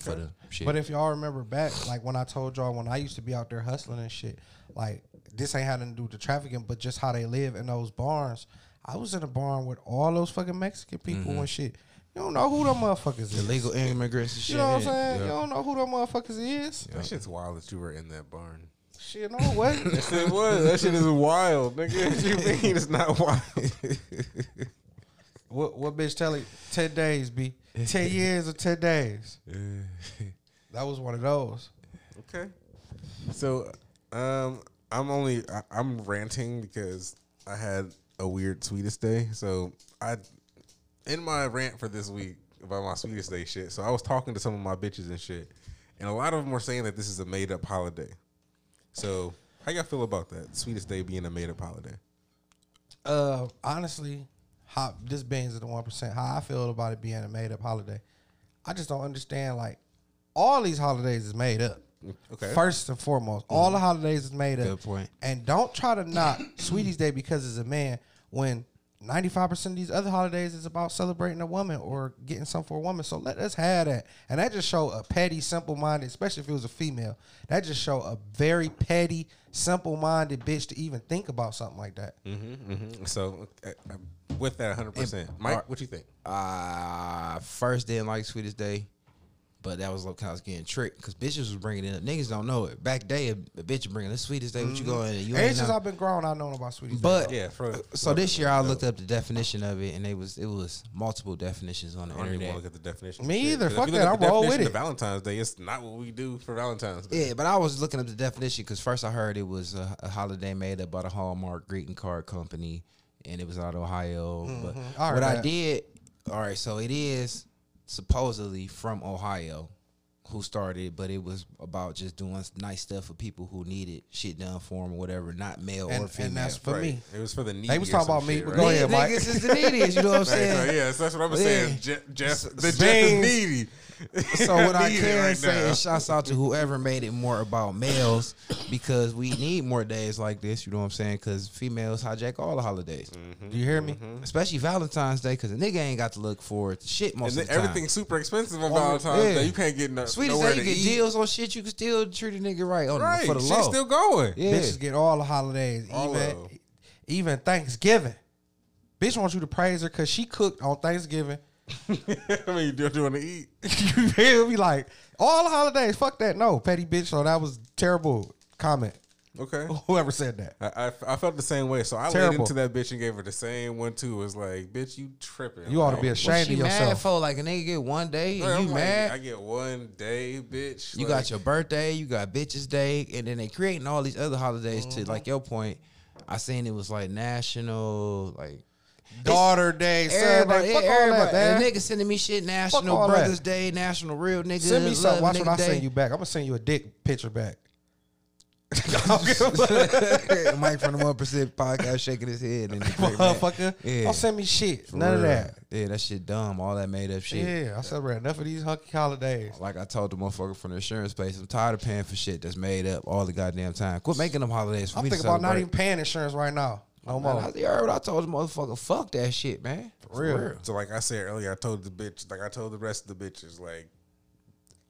for the shit. But if y'all remember back, like when I told y'all when I used to be out there hustling and shit, like this ain't had nothing to do with the trafficking, but just how they live in those barns. I was in a barn with all those fucking Mexican people mm-hmm. and shit. You don't know who them motherfuckers is. illegal immigrants and shit. You know what I'm saying? Yeah. You don't know who them motherfuckers is. That shit's wild that you were in that barn. Shit, no, it wasn't. Yes, it was. That shit is wild, nigga. What you mean it's not wild? what what bitch tell it? Ten days, be ten years or ten days. That was one of those. Okay. So, um, I'm only I, I'm ranting because I had a weird sweetest day. So I, in my rant for this week about my sweetest day shit. So I was talking to some of my bitches and shit, and a lot of them were saying that this is a made up holiday. So how y'all feel about that? Sweetest day being a made up holiday. Uh, honestly, how this beans is the one percent. How I feel about it being a made up holiday, I just don't understand. Like, all these holidays is made up. Okay. First and foremost, all mm-hmm. the holidays is made up. Good point. And don't try to knock Sweetie's Day because it's a man when ninety five percent of these other holidays is about celebrating a woman or getting something for a woman. So let us have that. And that just show a petty, simple minded, especially if it was a female. That just show a very petty, simple minded bitch to even think about something like that. Mm-hmm, mm-hmm. So uh, with that 100, percent Mike, what you think? Uh, first didn't like Sweetest Day, but that was like I was getting tricked because bitches was bringing it up. Niggas don't know it. Back day, a, a bitch bringing the Sweetest Day. What you mm-hmm. going? You Ever ain't since. I've been grown, I known about Sweetie's Day. But Yeah, for so this year I looked up the definition of it, and it was it was multiple definitions on the I don't even internet. want to look at the definition. Me Shit. either. 'Cause Fuck if you look that. at the I roll definition with of it. Valentine's Day, it's not what we do for Valentine's Day. Yeah, but I was looking up the definition because first I heard it was a, a holiday made up by the Hallmark greeting card company, and it was out of Ohio. But mm-hmm. I heard what I did, all right, so it is supposedly from Ohio, who started, but it was about just doing nice stuff for people who needed shit done for them or whatever, not male or female. and that's for Right. me. It was for the needy. They was talking about me, shit, but right? go ahead, Mike. Niggas is the neediest, you know what I'm Right, saying? so, that's what I'm Yeah. saying. Je- Jeff, the Jeff Beans. is needy. So what I Needed can right say now. is shouts out to whoever made it more about males because we need more days like this. You know what I'm saying? Because females hijack all the holidays, mm-hmm. Do you hear me? Mm-hmm. especially Valentine's Day. Because a nigga ain't got to look forward to shit most And of then the time. everything's super expensive on Valentine's yeah. Day. You can't get no, Sweetest nowhere day, you get eat. deals on shit. You can still treat a nigga right on Right, for the shit's low. still going. yeah, Bitches get all the holidays, All even them. even Thanksgiving. Bitch wants you to praise her because she cooked on Thanksgiving. I mean, you do want to eat. you feel me? Like all the holidays. Fuck that. No, petty bitch. So that was terrible comment. Okay. Whoever said that. I, I, I felt the same way, so I laid Terrible. into that bitch and gave her the same one too. It was like, bitch, you tripping? You ought to be Like, ashamed she of mad yourself. for like a nigga get one day and I'm you like, mad. I get one day, bitch. You Like, got your birthday, you got bitches day, and then they creating all these other holidays to mm-hmm. like your point. I seen it was like national, like Daughter Day, Son Day. Fuck all that, man. and nigga sending me shit. National all that. Brothers Day, National Real Nigga. Send me something. Watch what I send you back. I'm gonna send you a dick picture back. Mike from the One Percent Podcast shaking his head and Motherfucker. Yeah. Don't send me shit. For None of that. Yeah, that shit dumb. All that made up shit. Yeah, I celebrate enough of these hunky holidays. Like I told the motherfucker from the insurance place, I'm tired of paying for shit that's made up all the goddamn time. Quit making them holidays for I'm me to thinking about not even paying insurance right now. No Man, more. I, you heard what I told the motherfucker. Fuck that shit, man. For real. So like I said earlier, I told the bitch, like I told the rest of the bitches, like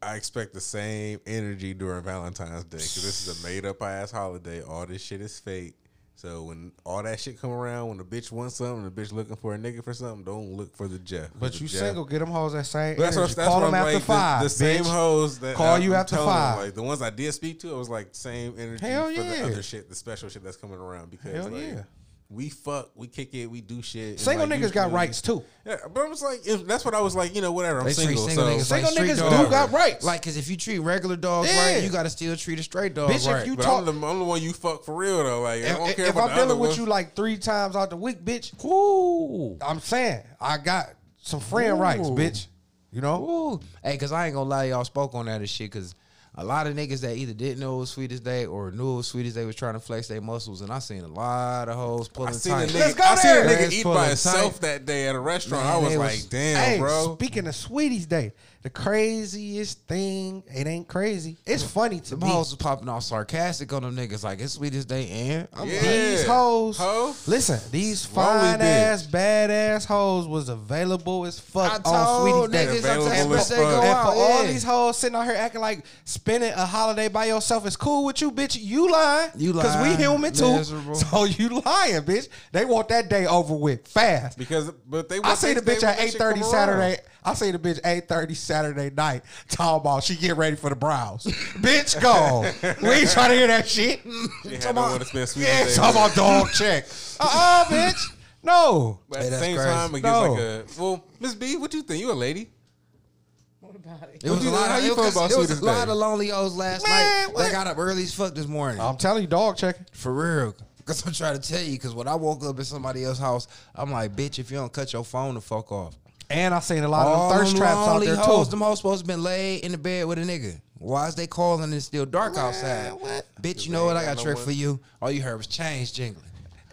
I expect the same energy during Valentine's Day because this is a made up ass holiday. All this shit is fake. So when all that shit come around, when the bitch wants something, the bitch looking for a nigga for something, don't look for the Jeff. But you Jeff- single, get them hoes that same that's energy. what, that's Call what them after like, five. The, the same hoes that Call I'm you after telling them, five. Like the ones I did speak to, it was like same energy Hell for yeah. the other shit, the special shit that's coming around because Hell like, yeah. We fuck, we kick it, we do shit. Single like, niggas got usually- rights too. Yeah, but I was like, if, that's what I was like. You know, whatever. I'm They single, single so niggas Single street niggas dogs. do got rights. Like, cause if you treat regular dogs Yeah. right, you gotta still treat a straight dog Bitch, if you but talk- I'm the, I'm the one you fuck for real though. Like, I don't care if about I'm the other dealing with ones. you like three times out the week, bitch, Ooh. I'm saying I got some friend Ooh. rights, bitch. You know? Ooh. Hey, cause I ain't gonna lie, y'all spoke on that and shit. Cause a lot of niggas that either didn't know it was Sweetest Day or knew it was Sweetest Day was trying to flex their muscles, and I seen a lot of hoes pulling I seen a tight. Let's nigga, go I seen a nigga eat by himself tight. that day at a restaurant. Man, I was they like, damn, hey, bro. speaking of Sweeties Day, the craziest thing, it ain't crazy. It's funny to Them me. hoes was popping off sarcastic on them niggas like it's Sweetest Day and I'm Yeah. like, These hoes, Ho? listen, these Lonely fine ass, badass hoes was available as fuck I on told Sweeties Day. niggas Available I'm as say fuck. go And out, for all these hoes sitting out here acting like spending a holiday by yourself is cool with you, bitch, you lying. You Because we lying, human too. miserable. So you lying, bitch. They want that day over with fast. because but they. I see the bitch at eight thirty that eight shit thirty come Saturday. Around. I see the bitch eight thirty Saturday night talking about she get ready for the brows. bitch, go. we ain't trying to hear that shit. She had no one to spend sweet Yeah, day talking about dog check. Uh uh bitch. No. But at Hey, the that's same crazy. time, it gives No. like a well, Miss B, what you think? You a lady? What about it? It was you- a lot. how Of, you it feel was, about it was Sweetest a lot Day? of lonely hoes last Man, night. what? They got up early as fuck this morning. I'm telling you, dog checking. For real. Cause I'm trying to tell you, cause when I woke up in somebody else's house, I'm like, bitch, if you don't cut your phone the fuck off. And I seen a lot of them thirst them traps out lonely there hoes, too. Them hoes supposed to been laid in the bed with a nigga. Why is they calling and it's still dark outside? what? Bitch, you know what? I got got no trick for you. All you heard was chains jingling.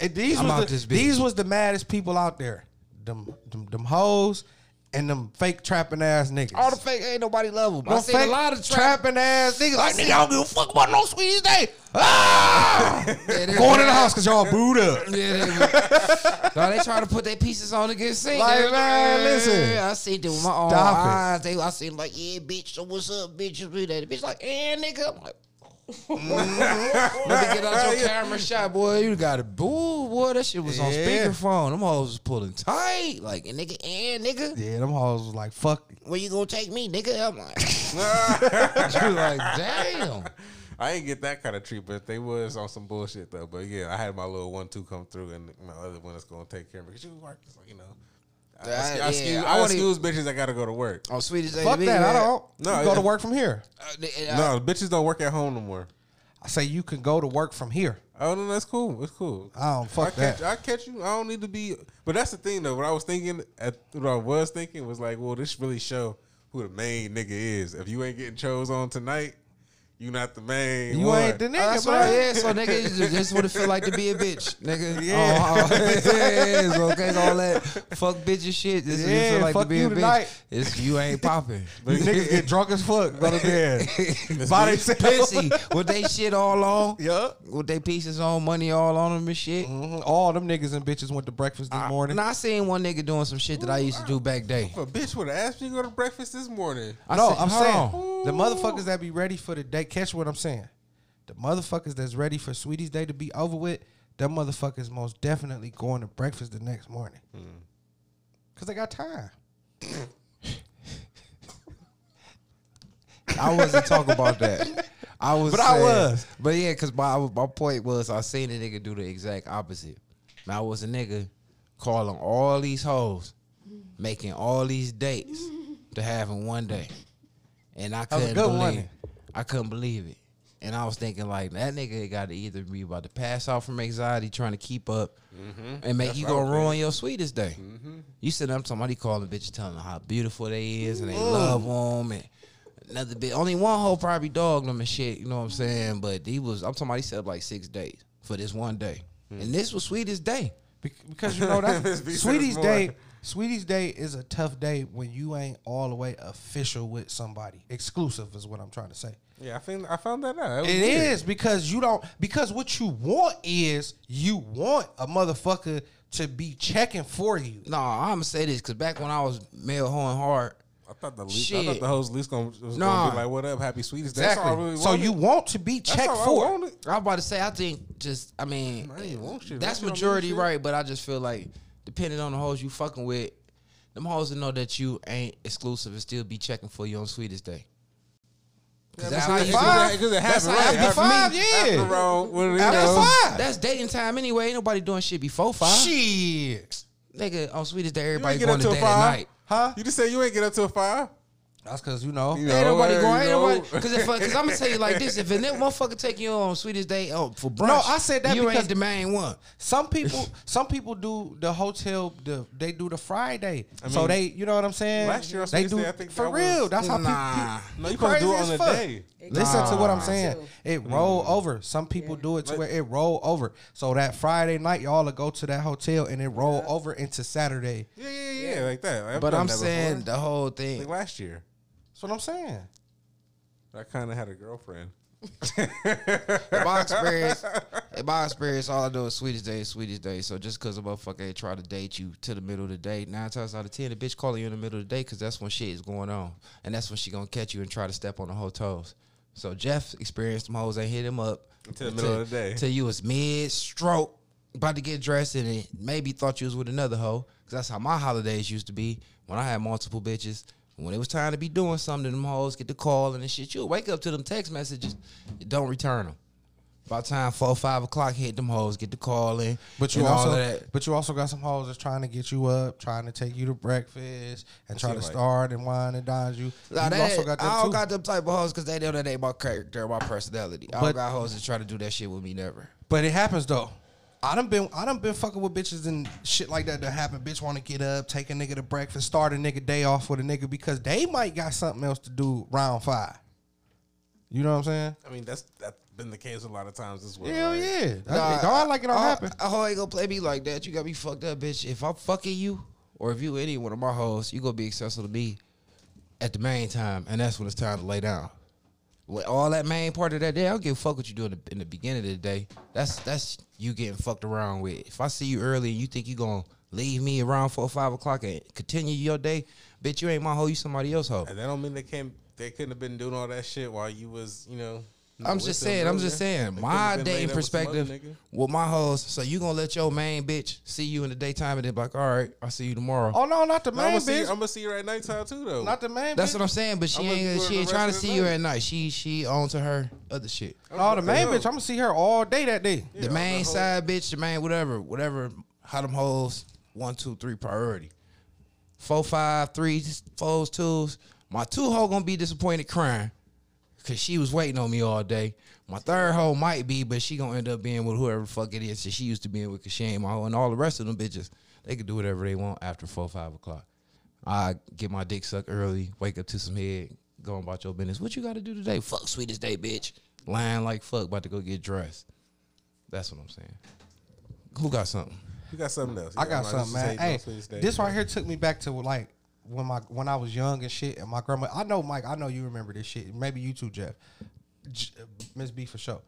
And these I'm was out the, this bitch. these was the maddest people out there. Them them, them hoes and them fake trapping ass niggas. All the fake ain't nobody love them. I Them seen a lot of trap. trapping ass niggas. Like, nigga, I don't give a fuck about no sweeties day. Ah! Yeah, they- Going in the house because y'all booed up. Yeah, they, no, they trying to put their pieces on to get seen. Like, They- man, listen. I seen them with my own Stop it. eyes. They, I seen like, yeah, bitch. So what's up, bitch? You that? The bitch like, eh, nigga. I'm like, let me get out your camera shot, boy. You got a boo, boy. That shit was on Yeah. speakerphone. Them hoes was pulling tight. Like, eh, nigga, eh, nigga. Yeah, them hoes was like, fuck. Where you gonna take me, nigga? I'm like, you like, damn. I ain't get that kind of treatment. They was on some bullshit though. But yeah, I had my little one two come through, and my other one is gonna take care of me because you work. So, you know, I, I, Uh, I, yeah, excuse, I I wanna- excuse bitches that gotta go to work. Oh, sweetest day. Fuck to be, that. I don't. No, No, go to work from here. Uh, uh, No, bitches don't work at home no more. I say you can go to work from here. Oh no, that's cool. It's cool. I don't fuck I catch, that. I catch you. I don't need to be. But that's the thing though. What I was thinking, at what I was thinking was like, well, this really show who the main nigga is. If you ain't getting chose on tonight, you not the main. You one. ain't the Oh, nigga, that's what. I yeah, so nigga, you just, just what it feel like to be a bitch, nigga. Yeah. Oh, oh, yeah, so okay, all that fuck bitch and shit. This is what it Yeah, feel like fuck to be you a bitch. tonight. It's you ain't popping. But niggas get drunk as fuck, go to bed. By themselves. Pissy with they shit all on. Yup. With they pieces on, money all on them and shit. Mhm. All them niggas and bitches went to breakfast this morning. Now I seen one nigga doing some shit that I used to do back day. If a bitch would have asked me to go to breakfast this morning. I no, said- I'm saying on. the motherfuckers that be ready for the day. Catch what I'm saying. The motherfuckers that's ready for Sweetie's Day to be over with. Them motherfuckers most definitely going to breakfast the next morning. Mm. Cause they got time. I wasn't talking about that. I was, But I was. But yeah, because my my point was I seen a nigga do the exact opposite. Now I was a nigga calling all these hoes, making all these dates to have in one day, and I couldn't good one, believe. wasn't I couldn't believe it, and I was thinking like that nigga got to either be about to pass out from anxiety trying to keep up, and make you gonna ruin your sweetest day. You sit up somebody calling bitches telling them how beautiful they is and they love them and another bit. Only one hoe probably dogged them and shit. You know what I'm saying? But he was. I'm talking about he set up like six days for this one day, and this was sweetest day. Bec- Because you know that Sweetie's. Day. Sweetie's Day is a tough day when you ain't all the way official with somebody. Exclusive is what I'm trying to say. Yeah, I think I found that out. It is because you don't because what you want is you want a motherfucker to be checking for you. No, I'm gonna say this because back when I was male hoeing hard, I thought the least, I thought the host least gonna, was Nah. gonna be like, "What up, happy sweetest?" That's all I really so you want to be That's checked all I for. wanted. I was about to say I think just I mean I ain't that's That shit don't mean majority right, but I just feel like depending on the hoes you fucking with, them hoes that know that you ain't exclusive and still be checking for you on sweetest day. Cause that's how you five. Because it That's happened right after after five, me. yeah. After when it After goes- five. That's dating time anyway. Ain't nobody doing shit before five. Shit. Nigga, oh, on sweetest day, everybody going up to till date at five, night. Huh? You just say you ain't get up till five. That's because you know. You ain't know, nobody hey, going. you Ain't know. nobody. Because if, because I'm gonna tell you like this: if a nigga motherfucker take you on sweetest day oh, for brunch, No, I said that you because- ain't the main one. Some people, some people do the hotel. The they do the Friday, I so they, you know what I'm saying. last year on they do Day, I think for that was- real. That's how Nah. people. No, you supposed to do it on the fuck. day. Listen to what I'm saying. Too. It roll mm-hmm. over. Some people do it to where it roll over. So that Friday night, y'all will go to that hotel and it roll over into Saturday. Yeah, yeah, yeah, like that. I've But I'm that saying before. the whole like thing. last year, That's what I'm saying. I kind of had a girlfriend. In my experience, in my experience, all I do is sweetest day, is sweetest day. So just because a motherfucker ain't try to date you to the middle of the day, nine times out of ten, the bitch calling you in the middle of the day because that's when shit is going on, and that's when she gonna catch you and try to step on the whole toes. So Jeff experienced them hoes ain't hit him up Until the middle of the day. Till you was mid stroke, about to get dressed, and maybe thought you was with another hoe. Cause that's how my holidays used to be when I had multiple bitches. When it was time to be doing something, them hoes get the call and the shit. You'll wake up to them text messages, you don't return them. By the time four five o'clock hit, them hoes get the call in. But you and all also, of that. but you also got some hoes that's trying to get you up, trying to take you to breakfast, and try to seem like- start and wine and dine you. Nah, you that- also got I don't too. got them type of hoes because they know that ain't my character, my personality. I don't got hoes that try to do that shit with me never. But it happens though. I done been I done been fucking with bitches and shit like that that happen. Bitch want to get up, take a nigga to breakfast, start a nigga day off with a nigga because they might got something else to do round five. You know what I'm saying? I mean, that's that's been the case a lot of times as well. Hell right? yeah. That, Nah, don't act like it don't I- happen. A hoe ain't gonna play me like that. You got me fucked up, bitch. If I'm fucking you, or if you any one of my hoes, you gonna be accessible to me at the main time, and that's when it's time to lay down. With all that main part of that day, I don't give a fuck what you do in the, in the beginning of the day. That's that's you getting fucked around with. If I see you early and you think you gonna leave me around four or five o'clock and continue your day, bitch, you ain't my hoe. You somebody else hoe. And that don't mean they can't. They couldn't have been doing all that shit while you was, you know. I'm just saying. I'm just saying. My couldn't have been dating laid with perspective with my hoes. So you gonna let your main bitch see you in the daytime and then be like, all right, I'll see you tomorrow. Oh no, not the No, I'm main see. bitch. I'm gonna see her at nighttime too, though. not the main bitch. That's bitch. what I'm saying. But she I'ma ain't. She ain't trying to the see you at night. She she on to her other shit. no, the main bitch. I'm gonna see her all day that day. the main side bitch, the main whatever, whatever. How them hoes? One, two, three priority. Four, five, three, fours, twos. My two hoe gonna be disappointed crying because she was waiting on me all day. My third hoe might be, but she gonna end up being with whoever the fuck it is that she used to be with because she ain't my hoe. And all the rest of them bitches, they can do whatever they want after four, five o'clock. I get my dick sucked early, wake up to some head, go about your business. What you got to do today? Fuck sweetest day, bitch. Lying like fuck, about to go get dressed. That's what I'm saying. Who got something? You got something else? I got might something, man. Hey, don't Sweetest Day. this right here took me back to like when my when I was young and shit, and my grandma. I know Mike. I know you remember this shit. Maybe you too, Jeff. J- Miss B for sure.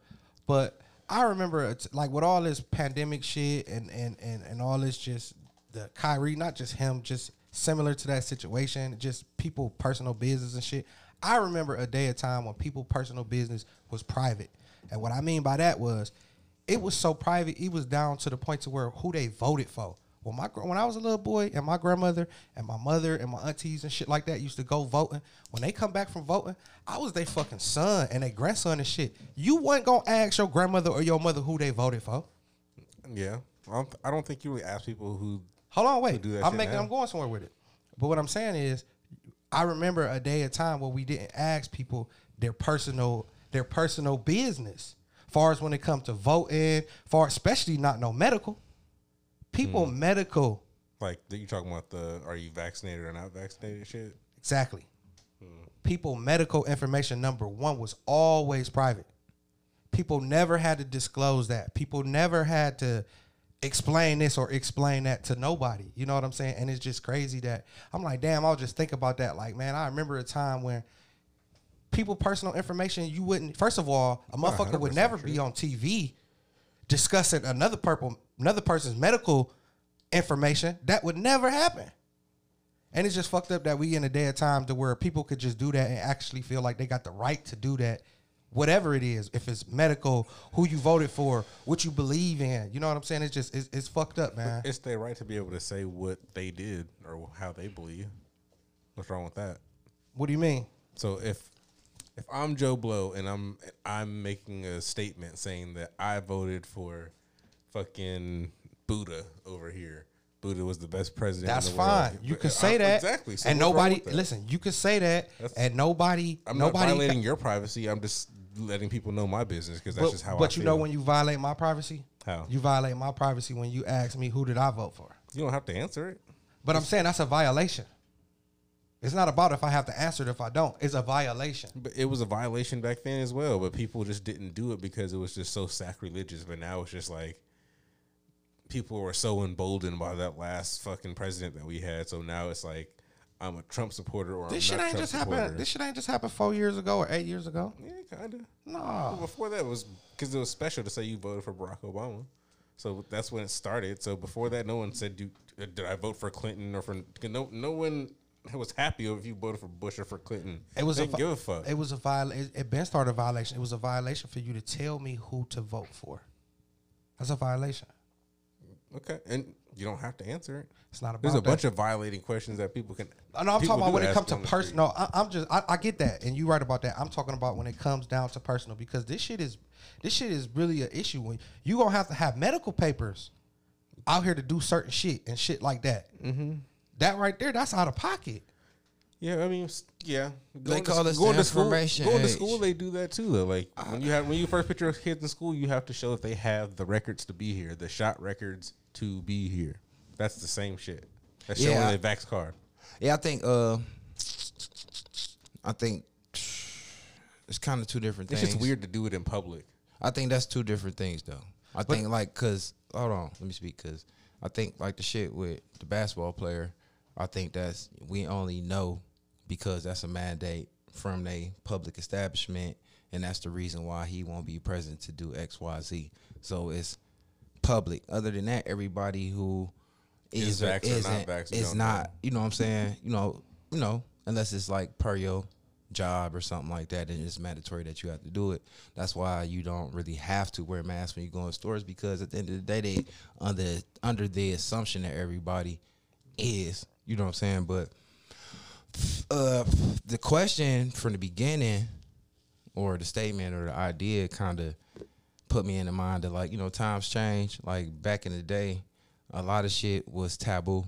But I remember like with all this pandemic shit and and and and all this just the Kyrie, not just him, just similar to that situation, just people personal business and shit. I remember a day of time when people personal business was private, and what I mean by that was it was so private. It was down to the point to where who they voted for. When my when I was a little boy, and my grandmother and my mother and my aunties and shit like that used to go voting. When they come back from voting, I was their fucking son and their grandson and shit. You wasn't gonna ask your grandmother or your mother who they voted for. yeah. I don't, I don't think you really ask people who. Hold on, wait. do that I'm making. now. I'm going somewhere with it. But what I'm saying is, I remember a day, a time where we didn't ask people their personal, their personal business. Far as when it comes to voting, far especially not no medical. People Mm. medical Like, you talking about the are you vaccinated or not vaccinated shit? exactly. People medical information number one was always private. People never had to disclose that. People never had to explain this or explain that to nobody. You know what I'm saying? And it's just crazy that I'm like, damn, I'll just think about that. Like, man, I remember a time when people personal information you wouldn't first of all, a motherfucker would never true. be on TV discussing another purple another person's medical information. That would never happen. And it's just fucked up that we in a day of time to where people could just do that and actually feel like they got the right to do that, whatever it is. If it's medical, who you voted for, what you believe in. You know what I'm saying? It's just it's, it's fucked up, man. It's their right to be able to say what they did or how they believe. What's wrong with that? What do you mean? So if if I'm Joe Blow and I'm I'm making a statement saying that I voted for fucking Buddha over here. Buddha was the best president. That's in the world. fine. You But, can uh, say that, exactly. So and nobody listen. You can say that, That's- and nobody, I'm nobody. not violating your privacy. I'm just letting people know my business because that's but just how. I But I you feel. know when you violate my privacy, How? you violate my privacy when you ask me who did I vote for. you don't have to answer it. But I'm saying that's a violation. It's not about if I have to answer it if I don't. It's a violation. But it was a violation back then as well. But people just didn't do it because it was just so sacrilegious. But now it's just like people were so emboldened by that last fucking president that we had. So now it's like I'm a Trump supporter or This I'm shit ain't Trump just supporter. happened. This shit ain't just happened four years ago or eight years ago. yeah, kind of. No. Before that was because it was special to say you voted for Barack Obama. So that's when it started. So before that, no one said, "Do uh, did I vote for Clinton or for No, no one was happy if you voted for Bush or for Clinton. It was they a didn't give a fuck. It was a violation. It been started a violation. It was a violation for you to tell me who to vote for. That's a violation. Okay, and you don't have to answer it. It's not about. There's a that. bunch of violating questions that people can. I know I'm talking about when it comes to on the street. personal. I, I'm just I, I get that, and you're right about that. I'm talking about when it comes down to personal because this shit is this shit is really an issue. When you gonna have to have medical papers out here to do certain shit and shit like that. Mm-hmm. That right there, that's out of pocket. Yeah, I mean, yeah. They Going to call s- this going the to school. information Going to school, they do that too. Though, like when you have when you first put your kids in school, you have to show if they have the records to be here, the shot records to be here. That's the same shit. That's showing Yeah. a vax card. Yeah, I think uh I think it's kind of two different things. It's just weird to do it in public. I think that's two different things though. I think like cuz hold on, let me speak cuz I think like the shit with the basketball player, I think that's we only know because that's a mandate from a public establishment and that's the reason why he won't be present to do XYZ. So it's public. Other than that, everybody who Is is, or isn't not is know. you know what I'm saying? You know, you know, unless it's like per your job or something like that, and it's mandatory that you have to do it. That's why you don't really have to wear masks when you go in stores because at the end of the day, they under under the assumption that everybody is. You know what I'm saying? But uh, the question from the beginning, or the statement, or the idea, kind of put me in the mind that like you know times change. Like back in the day, a lot of shit was taboo,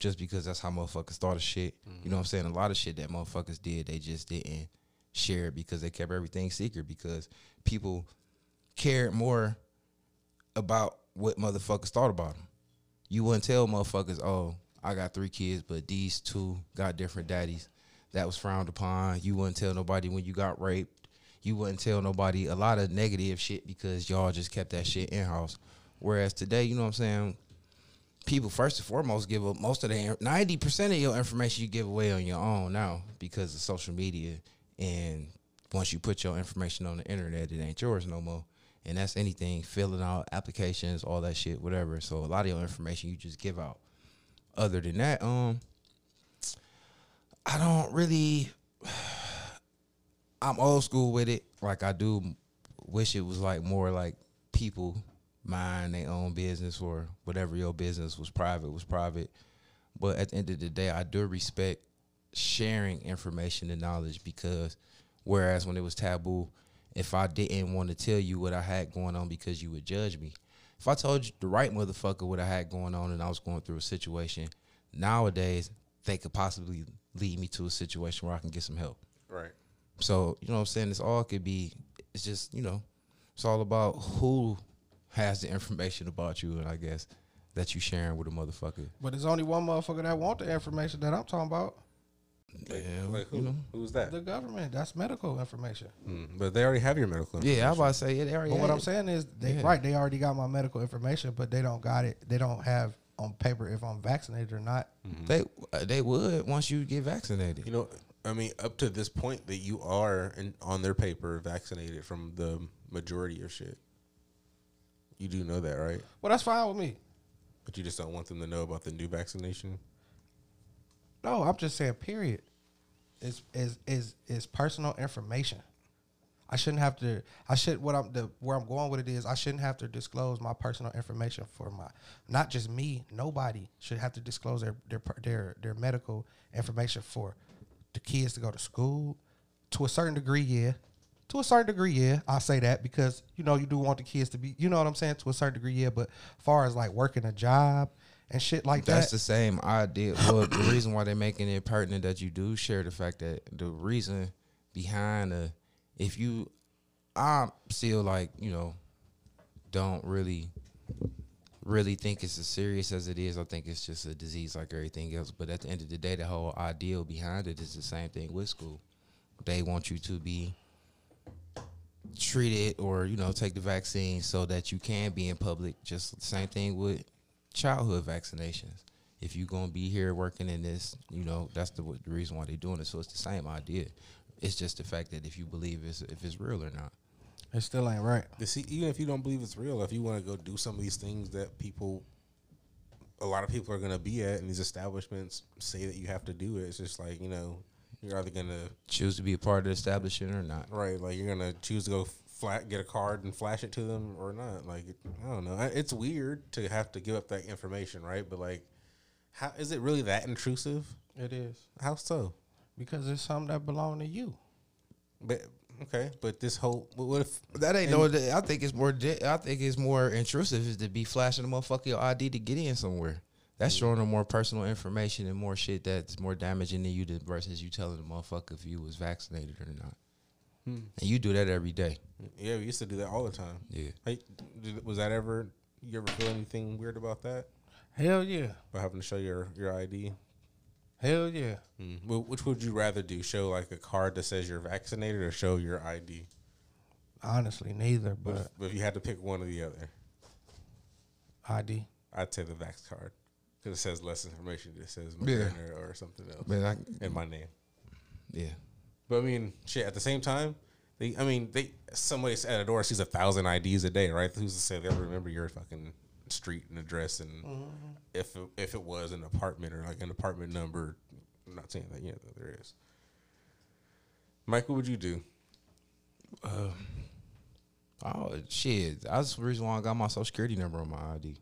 just because that's how motherfuckers thought of shit. You know what I'm saying? A lot of shit that motherfuckers did, they just didn't share it because they kept everything secret because people cared more about what motherfuckers thought about them. You wouldn't tell motherfuckers, oh, I got three kids, but these two got different daddies. That was frowned upon. You wouldn't tell nobody when you got raped. You wouldn't tell nobody a lot of negative shit because y'all just kept that shit in house. Whereas today, you know what I'm saying? People first and foremost give up most of the ninety percent of your information you give away on your own now because of social media. And once you put your information on the internet, it ain't yours no more. And that's anything, filling out applications, all that shit, whatever. So a lot of your information you just give out. Other than that, um, I don't really. I'm old school with it. Like I do wish it was like more like people mind their own business or whatever your business was private was private. But at the end of the day, I do respect sharing information and knowledge because whereas when it was taboo, if I didn't want to tell you what I had going on because you would judge me. If I told you the right motherfucker what I had going on and I was going through a situation, nowadays they could possibly lead me to a situation where I can get some help. Right. So, you know what I'm saying? This all could be it's just, you know, it's all about who has the information about you and I guess that you sharing with a motherfucker. But there's only one motherfucker that want the information that I'm talking about. Like, Yeah, like who, you know. who's that? The government. That's medical information. Mm, but they already have your medical information. Yeah, I was about to say it already But what had I'm it. saying is, they, Yeah. right? They already got my medical information, but they don't got it. They don't have on paper if I'm vaccinated or not. They uh, they would once you get vaccinated. You know, I mean, up to this point that you are in, on their paper vaccinated from the majority of shit. You do know that, right? Well, that's fine with me. But you just don't want them to know about the new vaccination. No, I'm just saying. Period. Is is is is personal information. I shouldn't have to. I should. What I'm the where I'm going with it is I shouldn't have to disclose my personal information for my not just me. Nobody should have to disclose their their their their medical information for the kids to go to school. To a certain degree, yeah. To a certain degree, yeah. I say that because you know you do want the kids to be. You know what I'm saying? To a certain degree, yeah. But far as like working a job and shit like That's that, the same idea. Well, the reason why they're making it pertinent that you do share the fact that the reason behind the, if you, I still like you know, don't really, really think it's as serious as it is. I think it's just a disease like everything else. But at the end of the day, the whole ideal behind it is the same thing with school. They want you to be treated or you know take the vaccine so that you can be in public. Just the same thing with childhood vaccinations. If you're gonna be here working in this, you know that's the, the reason why they're doing it. So it's the same idea. It's just the fact that if you believe it's if it's real or not. it still ain't right. To see, even if you don't believe it's real, if you want to go do some of these things that people, a lot of people are going to be at, and these establishments say that you have to do it, it's just like you know, you're either going to Choose to be a part of the establishment or not. right, like you're going to choose to go flat, get a card and flash it to them or not. Like I don't know, it's weird to have to give up that information, right? But like, how is it really that intrusive? It is How so? because it's something that belong to you. But okay, but this whole what what if That ain't no. I think it's more. I think it's more intrusive is to be flashing the motherfucker your ID to get in somewhere. That's showing them more personal information and more shit that's more damaging to you did versus you telling the motherfucker if you was vaccinated or not. And you do that every day. Yeah, we used to do that all the time. Yeah. Hey, did- was that ever? You ever feel anything weird about that? Hell yeah, About having to show your your ID? hell yeah. Mm. Wh- Which would you rather do? Show like a card that says you're vaccinated, or show your ID? Honestly, neither, But but if, but if you had to pick one or the other, ID. I'd say the vax card because it says less information. It says Yeah. Moderna or something else Man, I, in my name. yeah. But I mean, shit. At the same time, they. I mean, they. Somebody at a door sees a thousand IDs a day, right? Who's to say they'll remember your fucking street and address and mm-hmm. if it, if it was an apartment or like an apartment number. I'm not saying that. Yeah, there is. Mike, what would you do? Uh, oh shit! That's the reason why I got my social security number on my ID.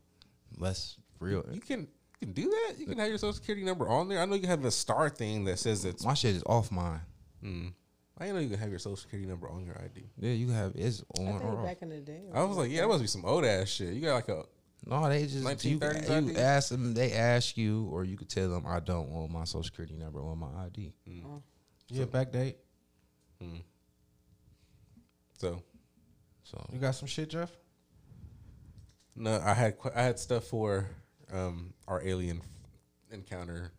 Less real. You can you can do that. You can have your social security number on there. I know you have the star thing that says it's. My shit is off mine. Mm, I didn't know you can have your social security number on your ID. Yeah, you have it's I on think or off. back in the day. I was like, yeah, that must be some old ass shit. You got like a No, they just you, you ask them. They ask you, or you could tell them, I don't want my social security number on my ID. Yeah, back date. so. So You got some shit, Jeff? No, I had I had stuff for um, our alien encounter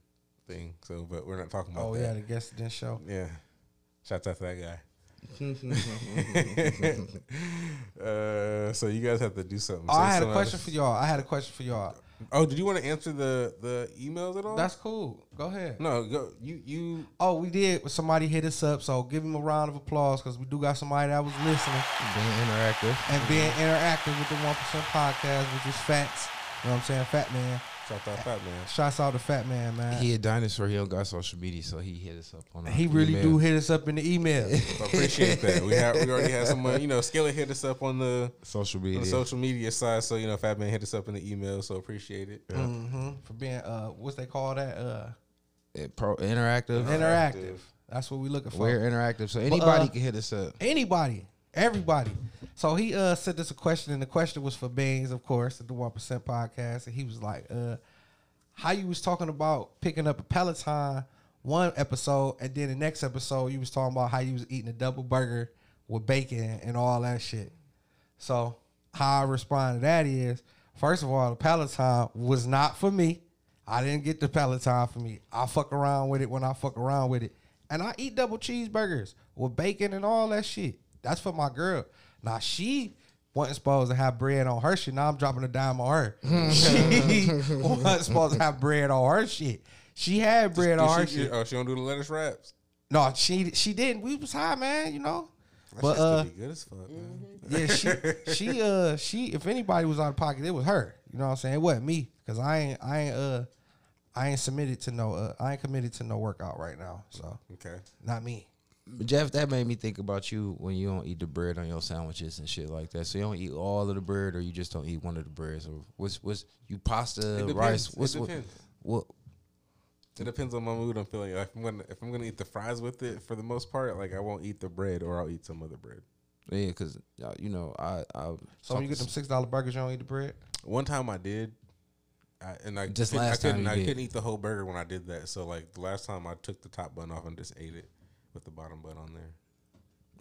thing. So, but we're not talking about Oh that. yeah, the guest didn't show. Yeah. Shouts out to that guy. uh, so you guys have to do something. Oh, I had a question other- for y'all. I had a question for y'all. Oh, did you want to answer the the emails at all? That's cool. Go ahead. no. Go you you. Oh, we did. Somebody hit us up, so give him a round of applause because we do got somebody that was listening Being interactive. and being interactive with the One Percent Podcast, which is Fats. You know what I'm saying? Fat Man. Shout out Fat Man. Shouts out to Fat Man, man. He a dinosaur. He don't got social media, so he hit us up on. our He really email. do hit us up in the email. So appreciate that. We have we already had someone. You know, Skillet hit us up on the, social media. the social media side. So you know, Fat Man hit us up in the email. So appreciate it. hmm For being uh, what's they call that? Uh, Eh, pro, interactive. interactive. That's what we're looking for. We're interactive, so anybody uh, can hit us up. Anybody, everybody. So he uh sent us a question, and the question was for Baines, of course, at the One Percent Podcast, and he was like, uh, "How you was talking about picking up a Peloton one episode, and then the next episode you was talking about how you was eating a double burger with bacon and all that shit." So how I respond to that is, first of all, the Peloton was not for me. I didn't get the Peloton for me. I fuck around with it when I fuck around with it. And I eat double cheeseburgers with bacon and all that shit. That's for my girl. Now she wasn't supposed to have bread on her shit. Now I'm dropping a dime on her. she wasn't supposed to have bread on her shit. She had bread on her She- shit. oh, she don't do the lettuce wraps. No, she she didn't. We was high, man. You know. That But shit uh, be good as fuck. Man. yeah, she she uh she if anybody was out of pocket, it was her. You know what I'm saying? It wasn't me because I ain't I ain't uh I ain't submitted to no uh I ain't committed to no workout right now. So Okay. not me. But Jeff, that made me think about you when you don't eat the bread on your sandwiches and shit like that. So you don't eat all of the bread, or you just don't eat one of the breads, or what's what's you pasta, rice? It What's what, depends. what? It depends on my mood. I'm feeling. Like if I'm gonna if I'm gonna eat the fries with it for the most part, like I won't eat the bread or I'll eat some other bread. Yeah, because uh, you know I I So when you get them six dollar burgers, you don't eat the bread. One time I did, I, and I Just couldn't- last I time couldn't, I did. couldn't eat the whole burger when I did that. So like the last time I took the top bun off and just ate it with the bottom bun on there.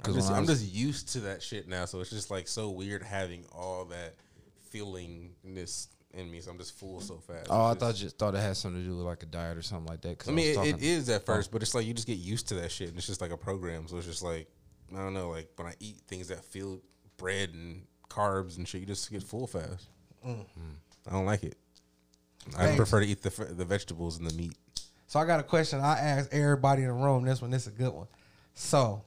I'm just, I I'm just used to that shit now, so it's just like so weird having all that feelingness in me. So I'm just full so fast. Oh, I thought just- thought it had something to do with like a diet or something like that. 'cause I mean, was it, it is at first, but it's like you just get used to that shit, and it's just like a program. So it's just like I don't know, like when I eat things that feel bread and carbs and shit, you just get full fast. Mm. I don't like it. I prefer to eat the the vegetables and the meat. So I got a question. I asked everybody in the room. This one, this is a good one. So,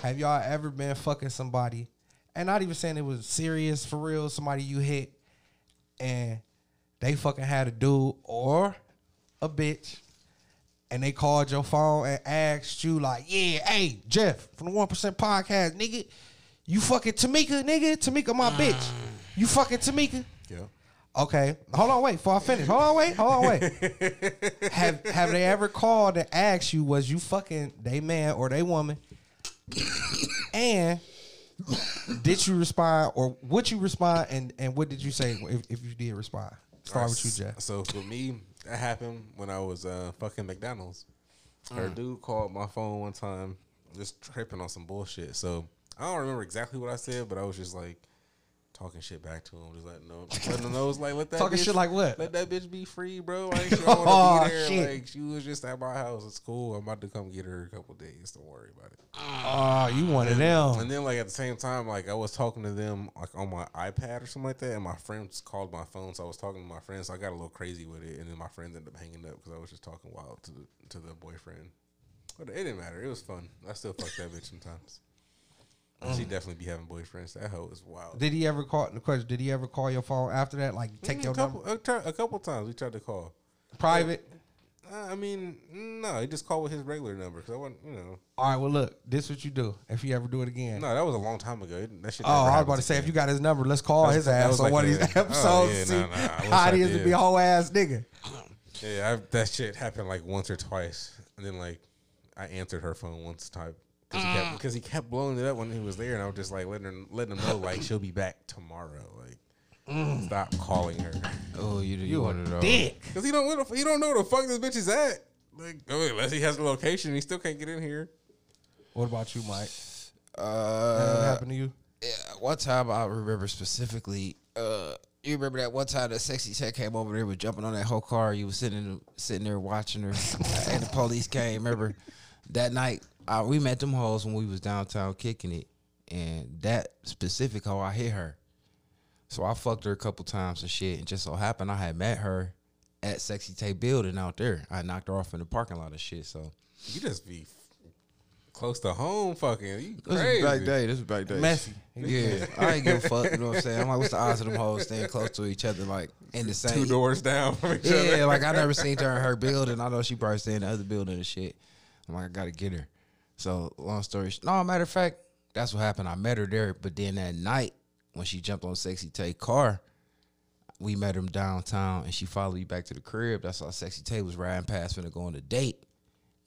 have y'all ever been fucking somebody, and not even saying it was serious for real, somebody you hit, and they fucking had a dude or a bitch, and they called your phone and asked you like, "Yeah, hey Jeff from the One Percent Podcast, nigga, you fucking Tamika, nigga, Tamika my bitch, you fucking Tamika." Yeah. Okay, hold on, wait. Before I finish, hold on, wait, hold on, wait. have Have they ever called and asked you was you fucking they man or they woman? and did you respond or would you respond and and what did you say if, if you did respond? Start with you, Jeff. So for me, that happened when I was uh, fucking McDonald's. Her dude called my phone one time, just tripping on some bullshit. So I don't remember exactly what I said, but I was just like talking shit back to him, just letting know, letting him know, it's like let that Talking bitch- shit like what? Let that bitch be free, bro. I ain't sure I Oh, want to be there. shit. Like she was just at my house. It's cool. I'm about to come get her a couple days. Don't worry about it. Oh, you one of them. And then like at the same time, like I was talking to them like on my iPad or something like that, and my friends called my phone, so I was talking to my friends. So I got a little crazy with it, and then my friends ended up hanging up because I was just talking wild to the to the boyfriend. But it didn't matter. It was fun. I still fuck that bitch sometimes. And She definitely be having boyfriends. That hoe is wild. Did he ever call the question? Did he ever call your phone after that? Like take Mm, your couple, number a, couple times we tried to call. private? Uh, I mean, no, he just called with his regular number because I wasn't, you know. All right, well look, this what you do if you ever do it again. No, that was a long time ago. That shit. Oh, I was about to say if you got his number, let's call was- his ass on like one of these oh, episodes. yeah, see nah, nah, how I it is to be a whole ass nigga. Yeah, I, that shit happened like once or twice, and then like I answered her phone once time because he kept because he kept blowing it up when he was there, and I was just like letting her letting him know like she'll be back tomorrow. Like, stop calling her Oh, you you, You one of a dick. because he don't where the- he don't know where the fuck this bitch is at. Like, oh, unless he has the location, he still can't get in here. What about you, Mike? That Uh, happened to you? yeah, one time I remember specifically, uh, You remember that one time that sexy tech came over there, was jumping on that whole car. You was sitting sitting there watching her, and the police came. Remember that night? Uh, we met them hoes when we was downtown kicking it, and that specific hoe, I hit her. So I fucked her a couple times and shit, and just so happened I had met her at Sexy Tay building out there. I knocked her off in the parking lot and shit. So You just be close to home, fucking. You this is back day. This is back day. Messy. Yeah, I ain't give a fuck. You know what I'm saying? I'm like, what's the odds of them hoes staying close to each other, like in the same Two doors down from each other. Yeah, like I never seen her in her building. I know she probably stay in the other building and shit. I'm like, I gotta get her. So long story. No, matter of fact, that's what happened. I met her there, but then that night when she jumped on Sexy Tay car, we met him downtown, and she followed me back to the crib. That's how Sexy Tay was riding past, finna go on a date,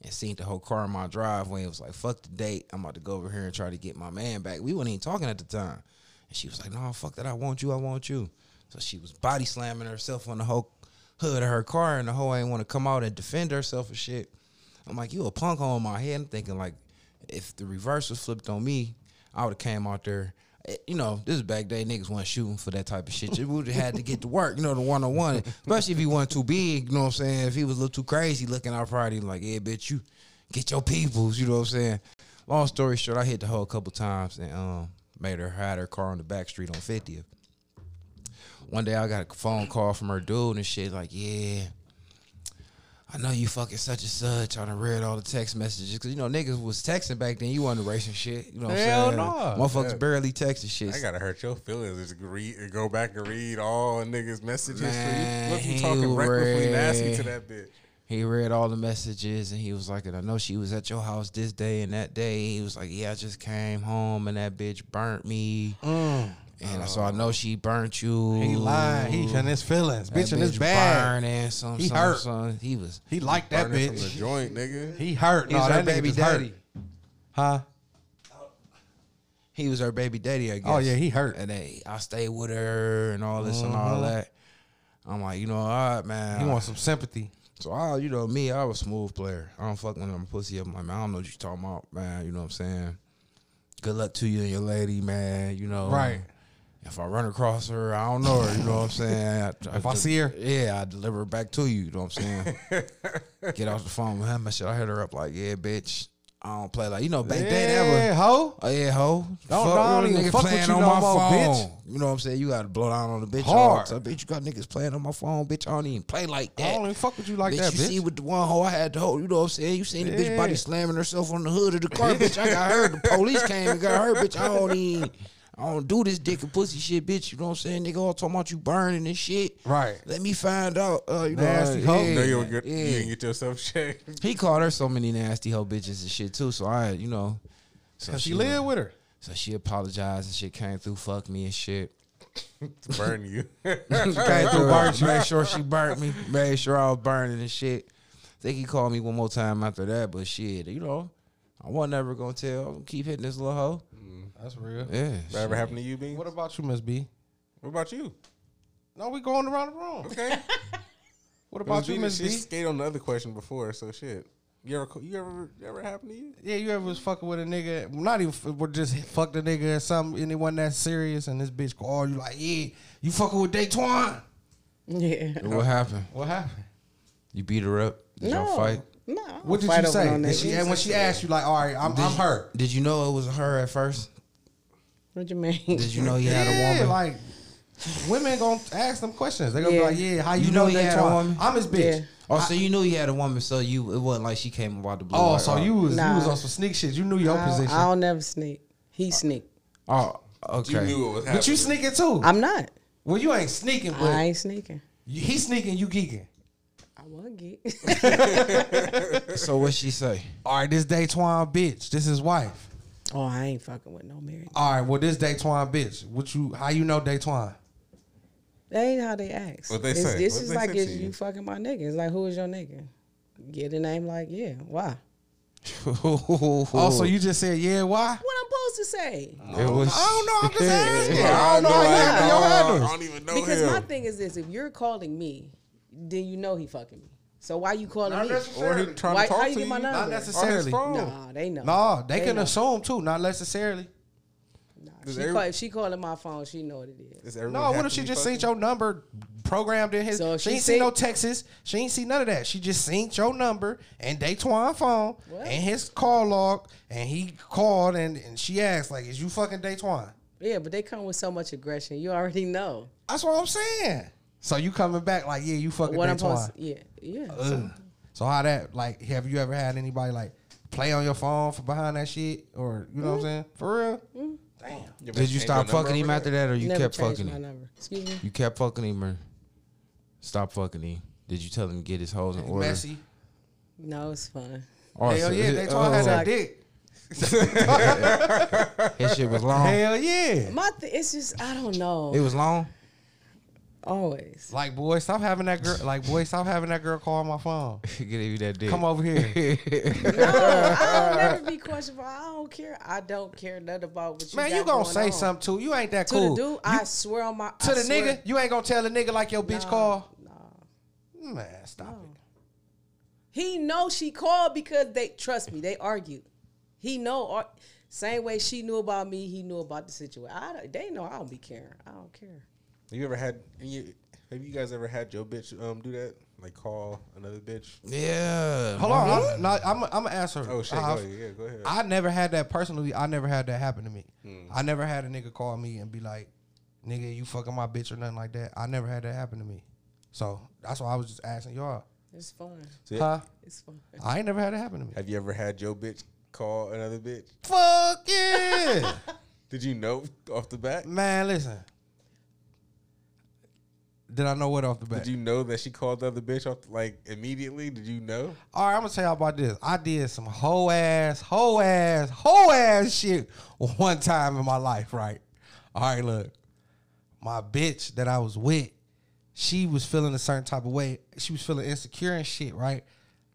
and seen the whole car in my driveway. And was like, "Fuck the date. I'm about to go over here and try to get my man back." We weren't even talking at the time, and she was like, "No, fuck that. I want you. I want you." So she was body slamming herself on the whole hood of her car, and the whole ain't want to come out and defend herself and shit. I'm like, you a punk on my head. I'm thinking like, if the reverse was flipped on me, I would have came out there. Eh, You know, this is back day. Niggas wasn't shooting for that type of shit. You would have had to get to work. You know, the one on one. Especially if he wasn't too big. You know what I'm saying? If he was a little too crazy looking, I'd probably like, yeah, bitch, you get your peoples. You know what I'm saying? Long story short, I hit the hoe a couple times and um made her hide her car on the back street on 50th. One day I got a phone call from her dude and shit like, yeah, I know you fucking such and such. I done read all the text messages because you know niggas was texting back then. You wasn't racing shit. You know what Hell I'm saying? no. Motherfuckers Yeah. barely texting shit. I gotta hurt your feelings. Just read, go back and read all niggas' messages. so Man, you, look, you he talking recklessly nasty read- to that bitch. He read all the messages and he was like, and I know she was at your house this day and that day. He was like, Yeah, I just came home and that bitch burnt me. Mm. And so oh. I know she burnt you. He lying. He in his feelings. That Bitch in his bag. burning. Some, He some, hurt. some- He was. He like that Burning from the bitch. joint, nigga. He hurt. He's No, her that baby daddy. daddy. Huh? He was her baby daddy, I oh, guess. Oh, yeah, he hurt. And they, I stayed with her and all this and all mm-hmm. that. I'm like, you know, all right, man. He wants some sympathy. So I, you know, me, I was a smooth player. I don't fuck when I'm pussy up. I'm like, man, I don't know what you talking about, man. You know what I'm saying? Good luck to you and your lady, man. You know, Right. If I run across her, I don't know her. You know what I'm saying? I, If I see her? yeah, I deliver her back to you. You know what I'm saying? Get off the phone with him and shit. I hit her up like, yeah, bitch. I don't play like you know back then Yeah, ever. ho. Oh yeah, ho. Don't- fuck, don't even nigga fuck with playing you on my phone. bitch. You know what I'm saying? You got to blow down on the bitch Hard. time. Bitch, you got niggas playing on my phone, bitch. I don't even play like that. I don't even fuck with you like bitch, that, you bitch. You see with the one hoe I had to hold, you know what I'm saying? You seen the bitch body slamming herself on the hood of the car, bitch. I got her. The police came and got her, bitch. I don't even, I don't do this dick and pussy shit, bitch. You know what I'm saying? Nigga all talking about you burning and shit. Right. Let me find out. Uh, you know, Nasty hoe. yeah, You know you, get, yeah. you didn't get yourself checked. He called her so many nasty hoe bitches and shit too. So I, you know, so Cause he she live with her. So she apologized and shit came through, fuck me and shit. to burn you. Came through, burnt, made sure she burnt me, made sure I was burning and shit. think he called me one more time after that, but shit, you know, I wasn't ever gonna tell. I'm gonna keep hitting this little hoe. That's real. Yeah. that ever happened to you, B? What about you, Miss B? What about you? No, we going around the room. Okay. What about you, Miss She B? skated on the other question before, so shit. You ever, you ever, you ever happened to you? Yeah, you ever was fucking with a nigga? Not even f- would just fuck the nigga or something, and it wasn't that serious, and this bitch call oh, you like, yeah, you fucking with Daytwan. Yeah. What happened? What happened? You beat her up? Did no. y'all fight? No. What did you say? no And, she, when she asked you, like, all right, I'm, I'm her. Did you know it was her at first? What you mean? Did you know he had a Yeah, woman? like women gonna ask them questions. They gonna Yeah. be like, yeah, how you, You know, know he had a woman? I'm his bitch. Yeah. oh, so you knew he had a woman, so you it wasn't like she came about the blue. Oh, like, so you was you Nah. was on some sneak shit. You knew your I don't, position, I don't never sneak. He sneak. Oh, okay. You knew it was happening. but you sneaking too. I'm not. well, you ain't sneaking, but I ain't sneaking. you- he sneaking, you geeking. I was geek. So what she say? All right, this Daytwan bitch, this is wife. Oh, I ain't fucking with no married. All right, well, this Daytwan bitch. What you? How you know Daytwan? That ain't how they ask. What they It's- say? This What is like say if you? you fucking my nigga. It's like who is your nigga? Get a name like yeah. Why? Oh, also, you just said yeah? Why? What I'm supposed to say? It was, I don't know. I'm just asking. Yeah, I don't know. like, I got your oh. I don't even know Because him. my thing is this: if you're calling me, then you know he fucking me. So why you calling Not me? or he trying Why- to talk how you to get my you. number? Not On his necessarily. phone. Nah, they know. No, they, can know. assume too. Not necessarily. Nah, She every- call, if she calling my phone, she know what it is. does everyone No, what if she just fucking? seen your number programmed in his? So she she ain't see see- no Texas. She ain't see none of that. She just seen your number and Daytwan phone What? and his call log, and he called and, and she asked like, "Is you fucking Daytwan?" Yeah, but they come with so much aggression. You already know That's what I'm saying. So you coming back like, "Yeah, you fucking what I'm Daytwan." supposed. Yeah, yeah. Ugh. So how that like? Have you ever had anybody like play on your phone for behind that shit, or you know what I'm mm-hmm. saying? For real? Mm-hmm. Damn. ever Did you change your stop number fucking over him that? after that, or you Never kept changed fucking my him? number. Excuse me. You kept fucking him, or stop fucking him? Did you tell him to get his hoes in order? Messy. No, it's fine. Or Hell so- yeah, Daytwan had oh, that dick. His shit was long. Hell yeah. My th- it's just I don't know. It was long. Always. Like boy, stop having that girl. Like boy, stop having that girl call on my phone. Give you that dick. Come over here. No, I don't never be questionable. I don't care. I don't care nothing about what you. Man, got you gonna going say on. something too. You ain't that to cool. the dude? You- I swear on my to I the swear- nigga, you ain't gonna tell the nigga like your bitch Nah, call. nah. Man, stop it. He know she called because they trust me. They argued. He know ar- same way she knew about me. He knew about the situation. I they know I don't be caring. I don't care. Have you ever had? any- Have you guys ever had your bitch um do that? Like call another bitch? Yeah. Hold on, I'm not. I'm. I'm gonna ask her. Oh shit! Uh, go ahead. Yeah, go ahead. I never had that personally. I never had that happen to me. Hmm. I never had a nigga call me and be like, "Nigga, you fucking my bitch" or nothing like that. I never had that happen to me. So that's why I was just asking y'all. It's fun. So, Huh? It's fun. I ain't never had it happen to me. Have you ever had your bitch call another bitch? Fuck yeah, Did you know off the bat? man. Listen, did I know what off the bat? Did you know that she called the other bitch off like immediately? Did you know? All right, I'm gonna tell y'all about this. I did some whole ass, whole ass, whole ass shit one time in my life, right? All right, look. My bitch that I was with, she was feeling a certain type of way. She was feeling insecure and shit, right?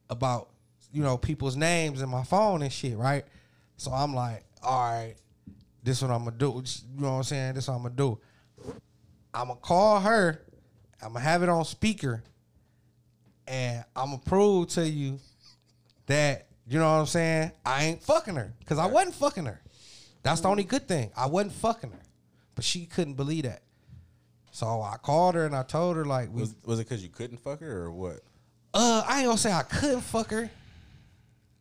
About, you know, people's names in my phone and shit, right? So I'm like, all right, this what I'm gonna do. You know what I'm saying? This what I'm gonna do. I'm gonna call her. I'm gonna have it on speaker and I'm gonna prove to you that you know what I'm saying. I ain't fucking her because I wasn't fucking her. That's the only good thing. I wasn't fucking her, but she couldn't believe that. So I called her and I told her like, we, Was was it because you couldn't fuck her or what? uh, I ain't gonna say I couldn't fuck her.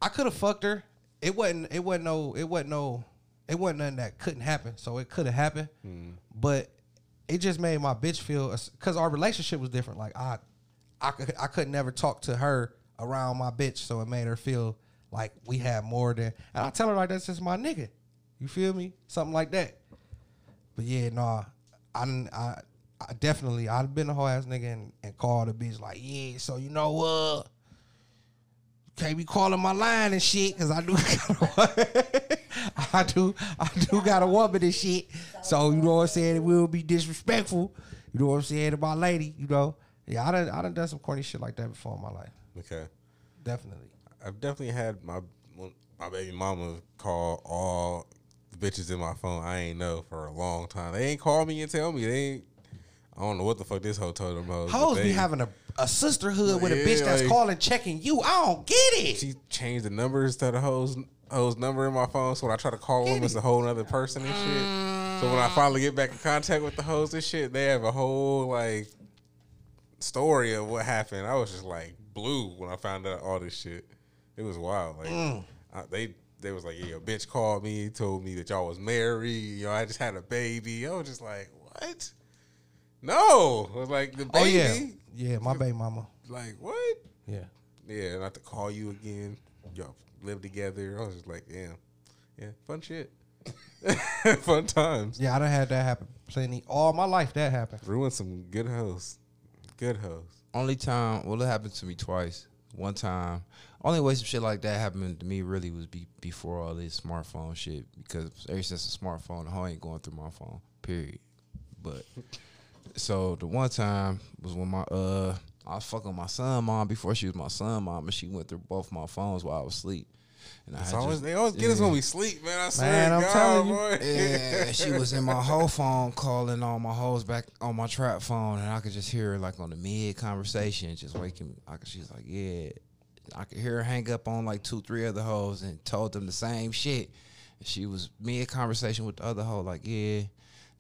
I could have fucked her. It wasn't. It wasn't no. It wasn't no. It wasn't nothing that couldn't happen. So it could have happened, but it just made my bitch feel because our relationship was different. Like I, I could. I could never talk to her around my bitch, so it made her feel like we had more than. And I tell her like that's just my nigga. You feel me? Something like that. But yeah, nah, I. I, I definitely I've been a whole ass nigga and, and called a bitch like, yeah, so you know uh can't be calling my line and shit because I do I do I do got a woman and shit. So you know what I'm saying? It will be disrespectful. You know what I'm saying to my lady, you know. Yeah, I done I done done some corny shit like that before in my life. Okay. Definitely. I've definitely had my my baby mama call all the bitches in my phone I ain't know for a long time. They ain't call me and tell me. They ain't. I don't know what the fuck this hoe told them hoes. Hoes be having a, a sisterhood with a Yeah, bitch that's like- calling checking you. I don't get it. She changed the numbers to the hoes hoes number in my phone. So when I try to call them, it's a whole other person and shit. So when I mm. finally get back in contact with the hoes and shit, they have a whole like story of what happened. I was just like blue when I found out all this shit. It was wild. Like mm. I, they they was like, yeah, your bitch called me, told me that y'all was married. You know, I just had a baby. I was just like, what? No, I was like the baby. Oh yeah. Yeah, my baby mama. Like what? Yeah. Yeah, and I have to call you again. Y'all live together. I was just like, damn. Yeah, fun shit. fun times. Yeah, I done had that happen plenty. All my life that happened. Ruined some good hoes. Good hoes. Only time, well, it happened to me twice. One time, only way some shit like that happened to me really was be, before all this smartphone shit. Because ever since the smartphone, the hoe ain't going through my phone. Period. But so the one time was when my uh I was fucking my son mom before she was my son mom, and she went through both my phones while I was asleep. And I always, just- they always get us when we sleep, man. I swear Man, I'm God, telling you. boy. Yeah, she was in my whole phone calling all my hoes back on my trap phone, and I could just hear her like on the mid conversation, just waking. I could, she's like, "Yeah," I could hear her hang up on like two, three other hoes and told them the same shit, She was a conversation with the other hoe, like, yeah,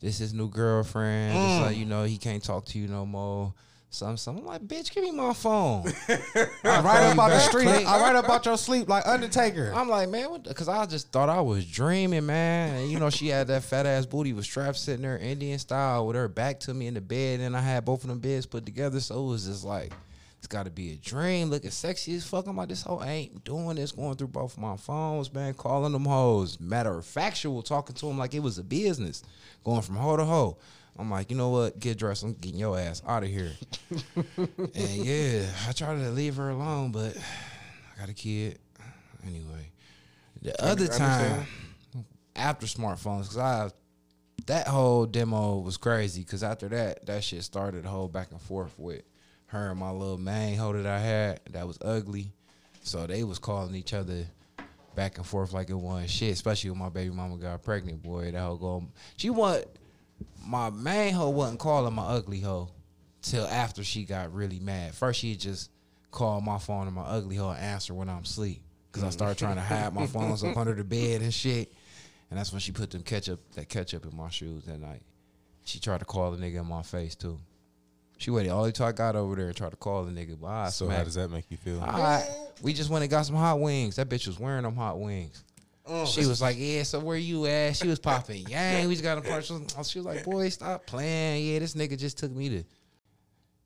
this is new girlfriend. It's mm. like, you know, he can't talk to you no more. Some, some. I'm like, bitch, give me my phone. I right up out the street. Click. I right up out your sleep like Undertaker. I'm like, man. Because I just thought I was dreaming, man. And you know, she had that fat ass booty with straps sitting there Indian style with her back to me in the bed, and I had both of them beds put together. So it was just like, it's got to be a dream, looking sexy as fuck. I'm like, this hoe ain't doing this, going through both my phones, man, calling them hoes. Matter of factual, talking to them like it was a business, going from hoe to hoe. I'm like, you know what? Get dressed. I'm getting your ass out of here. and yeah, I tried to leave her alone, but I got a kid. Anyway, the other time after smartphones, because I that whole demo was crazy. Because after that, that shit started a whole back and forth with her and my little main hoe that I had that was ugly. So they was calling each other back and forth like it wasn't shit. Especially when my baby mama got pregnant, boy. That hoe go. She want my main hoe wasn't calling my ugly hoe till after she got really mad. First she just called my phone and my ugly hoe answer when I'm asleep. Cause I started trying to hide my phones up under the bed and shit. And that's when she put them ketchup that ketchup in my shoes that night. She tried to call the nigga in my face too. She waited all the time I got over there and tried to call the nigga, but I So how does that make you feel? I, we just went and got some hot wings. That bitch was wearing them hot wings. Oh. She was like, "Yeah, so where you at?" She was popping, "Yang, we just got a punch." Oh, she was like, "Boy, stop playing." Yeah, this nigga just took me to.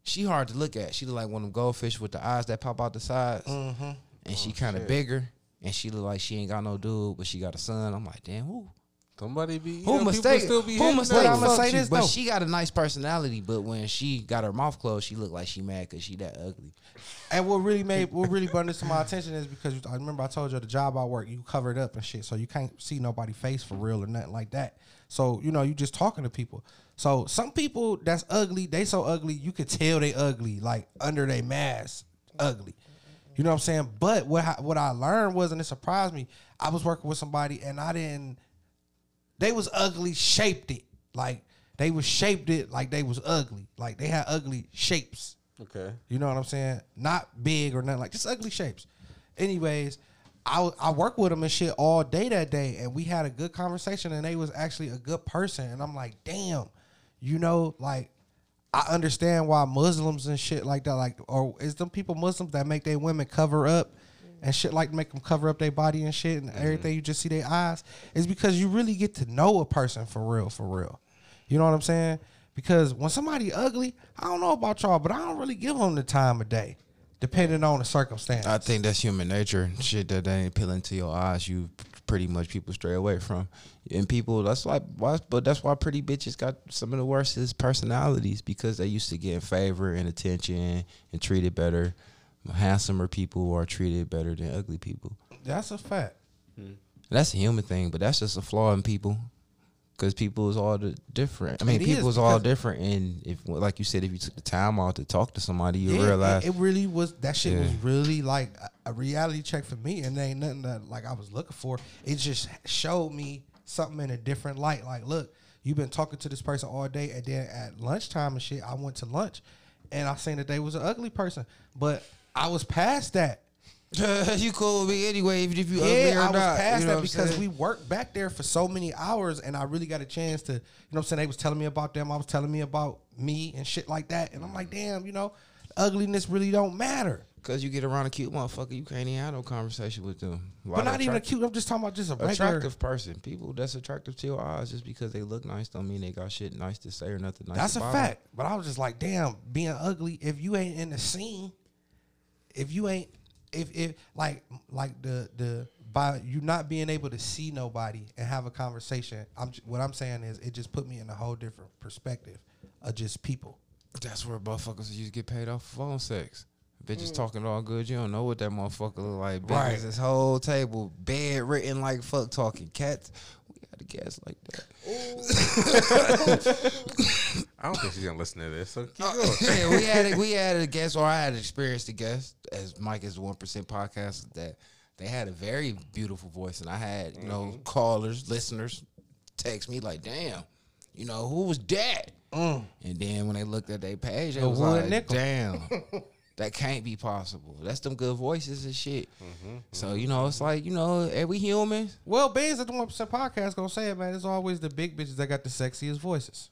She hard to look at. She look like one of them goldfish with the eyes that pop out the sides, mm-hmm. and she oh, kind of bigger. And she look like she ain't got no dude, but she got a son. I'm like, damn, who? Somebody be Who know, mistake? Still be Who mistake? I'ma say you. this, but she got a nice personality. But when she got her mouth closed, she looked like she mad because she that ugly. And what really made what really brought this to my attention is because I remember I told you the job I work, you covered up and shit, so you can't see nobody face for real or nothing like that. So you know you just talking to people. So some people that's ugly, they so ugly you could tell they ugly like under their mask, ugly. You know what I'm saying? But what I, what I learned was, and it surprised me, I was working with somebody and I didn't. They was ugly, shaped it like they was shaped it like they was ugly, like they had ugly shapes. Okay. You know what I'm saying? Not big or nothing like just ugly shapes. Anyways, I I worked with them and shit all day that day, and we had a good conversation, and they was actually a good person, and I'm like, damn, you know, like I understand why Muslims and shit like that, like, or is them people Muslims that make their women cover up and shit like make them cover up their body and shit and mm-hmm. everything. You just see their eyes. Is because you really get to know a person for real, for real. You know what I'm saying? Because when somebody ugly, I don't know about y'all, but I don't really give them the time of day, depending on the circumstance. I think that's human nature. Shit that ain't appealing to your eyes, you pretty much people stray away from. And people, that's why, why, but that's why pretty bitches got some of the worstest personalities because they used to get in favor and attention and treated better. Handsomer people are treated better than ugly people. That's a fact. Hmm. That's a human thing, but that's just a flaw in people. Because people is all different. I mean, It people is, is all different, and if, like you said, if you took the time out to talk to somebody, you Yeah, realize it, it really was. That shit was really like a, a reality check for me, and there ain't nothing that like I was looking for. It just showed me something in a different light. Like, look, you've been talking to this person all day, and then at lunchtime and shit, I went to lunch, and I seen that they was an ugly person, but I was past that. you cool with me anyway, even if you ugly Yeah, I was not. past you know that because we worked back there for so many hours, and I really got a chance to, you know, what I'm saying they was telling me about them, I was telling me about me and shit like that, and I'm like, mm-hmm. damn, you know, ugliness really don't matter. Cause you get around a cute motherfucker, you can't even have no conversation with them. Lot But not even a cute. I'm just talking about just a regular. attractive person. People that's attractive to your eyes just because they look nice don't mean they got shit nice to say or nothing nice. That's a fact. But I was just like, damn, being ugly. If you ain't in the scene, if you ain't, if if like like the the by you not being able to see nobody and have a conversation. I'm what I'm saying is it just put me in a whole different perspective of just people. That's where motherfuckers used to get paid off phone sex. Bitches Mm. talking all good, you don't know what that motherfucker look like. Bitches, Right. this whole table, bed written like fuck talking. Cats, we got guess like that. I don't think she's gonna listen to this. So keep Uh, going. yeah, we had a, we had a guest, or I had experienced a guest, as Mike is the one percent podcast that they had a very beautiful voice, and I had you know Mm-hmm. callers, listeners, text me like, "Damn, you know who was that?" And then when they looked at their page, they The was wood like, nickel. "Damn." that can't be possible. That's them good voices and shit. Mm-hmm, So you know, it's like you know, every human. Well, Beans at the one percent podcast gonna say it, man. It's always the big bitches that got the sexiest voices.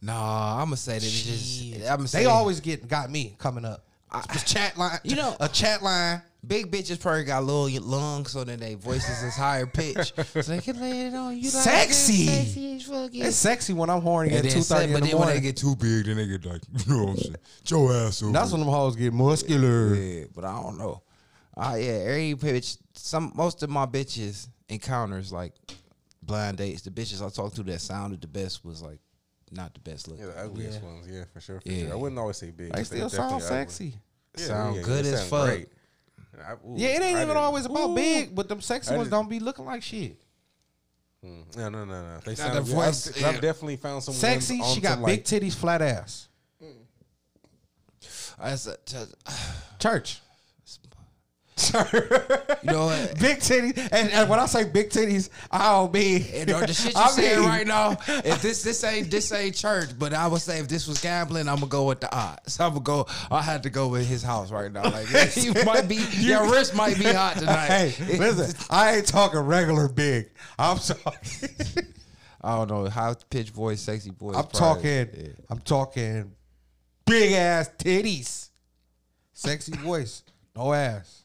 Nah, I'm gonna say that it's just. I'm They always get got me coming up. It's chat line, You know- a chat line. Big bitches probably got little lungs, so then they voices is higher pitch, so they can lay it on you. Like Sexy. this, sexy as fuck. yeah. It's sexy when I'm horny And at then two se- thirty in but the then when they get too big, then they get like, you know what I'm saying? Joe ass over. That's when them hoes get muscular. Yeah, but I don't know. Uh, yeah, every bitch, some most of my bitches encounters like blind dates. The bitches I talked to that sounded the best was like not the best looking. Yeah, the ugliest ones. Yeah, for sure. For Yeah. sure. I wouldn't always say big. They still sound sexy. Yeah, Sound yeah, good they as sound fuck. great. I- ooh, Yeah, it ain't I even always about Ooh. big, but them sexy I ones didn't- don't be looking like shit. Mm, No, no, no, no. They sound. the I've- voice, I've, definitely found some Sexy, on she got some, big like, titties, flat ass. I said, t- Church. you know what? big titties, and, and when I say big titties, I don't mean And the shit you I saying mean- right now, if this this ain't this ain't church, but I would say if this was gambling, I'm gonna go with the odds. I'm gonna go. I had to go with his house right now. Like you might be, your wrist might be hot tonight. Hey, listen, I ain't talking regular big. I'm talking. I don't know high pitched voice, sexy voice. I'm probably- talking. yeah. I'm talking big ass titties, sexy voice, no ass.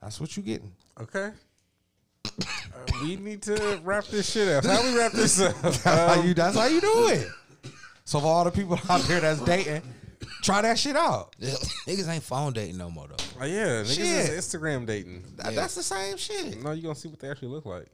That's what you getting. Okay. Uh, we need to wrap this shit up. How we wrap this up? That's how Um, you. That's how you do it. So for all the people out there that's dating, try that shit out. Niggas ain't phone dating no more though. oh, yeah, niggas Shit. is Instagram dating. That- That's the same shit. No, you gonna see what they actually look like.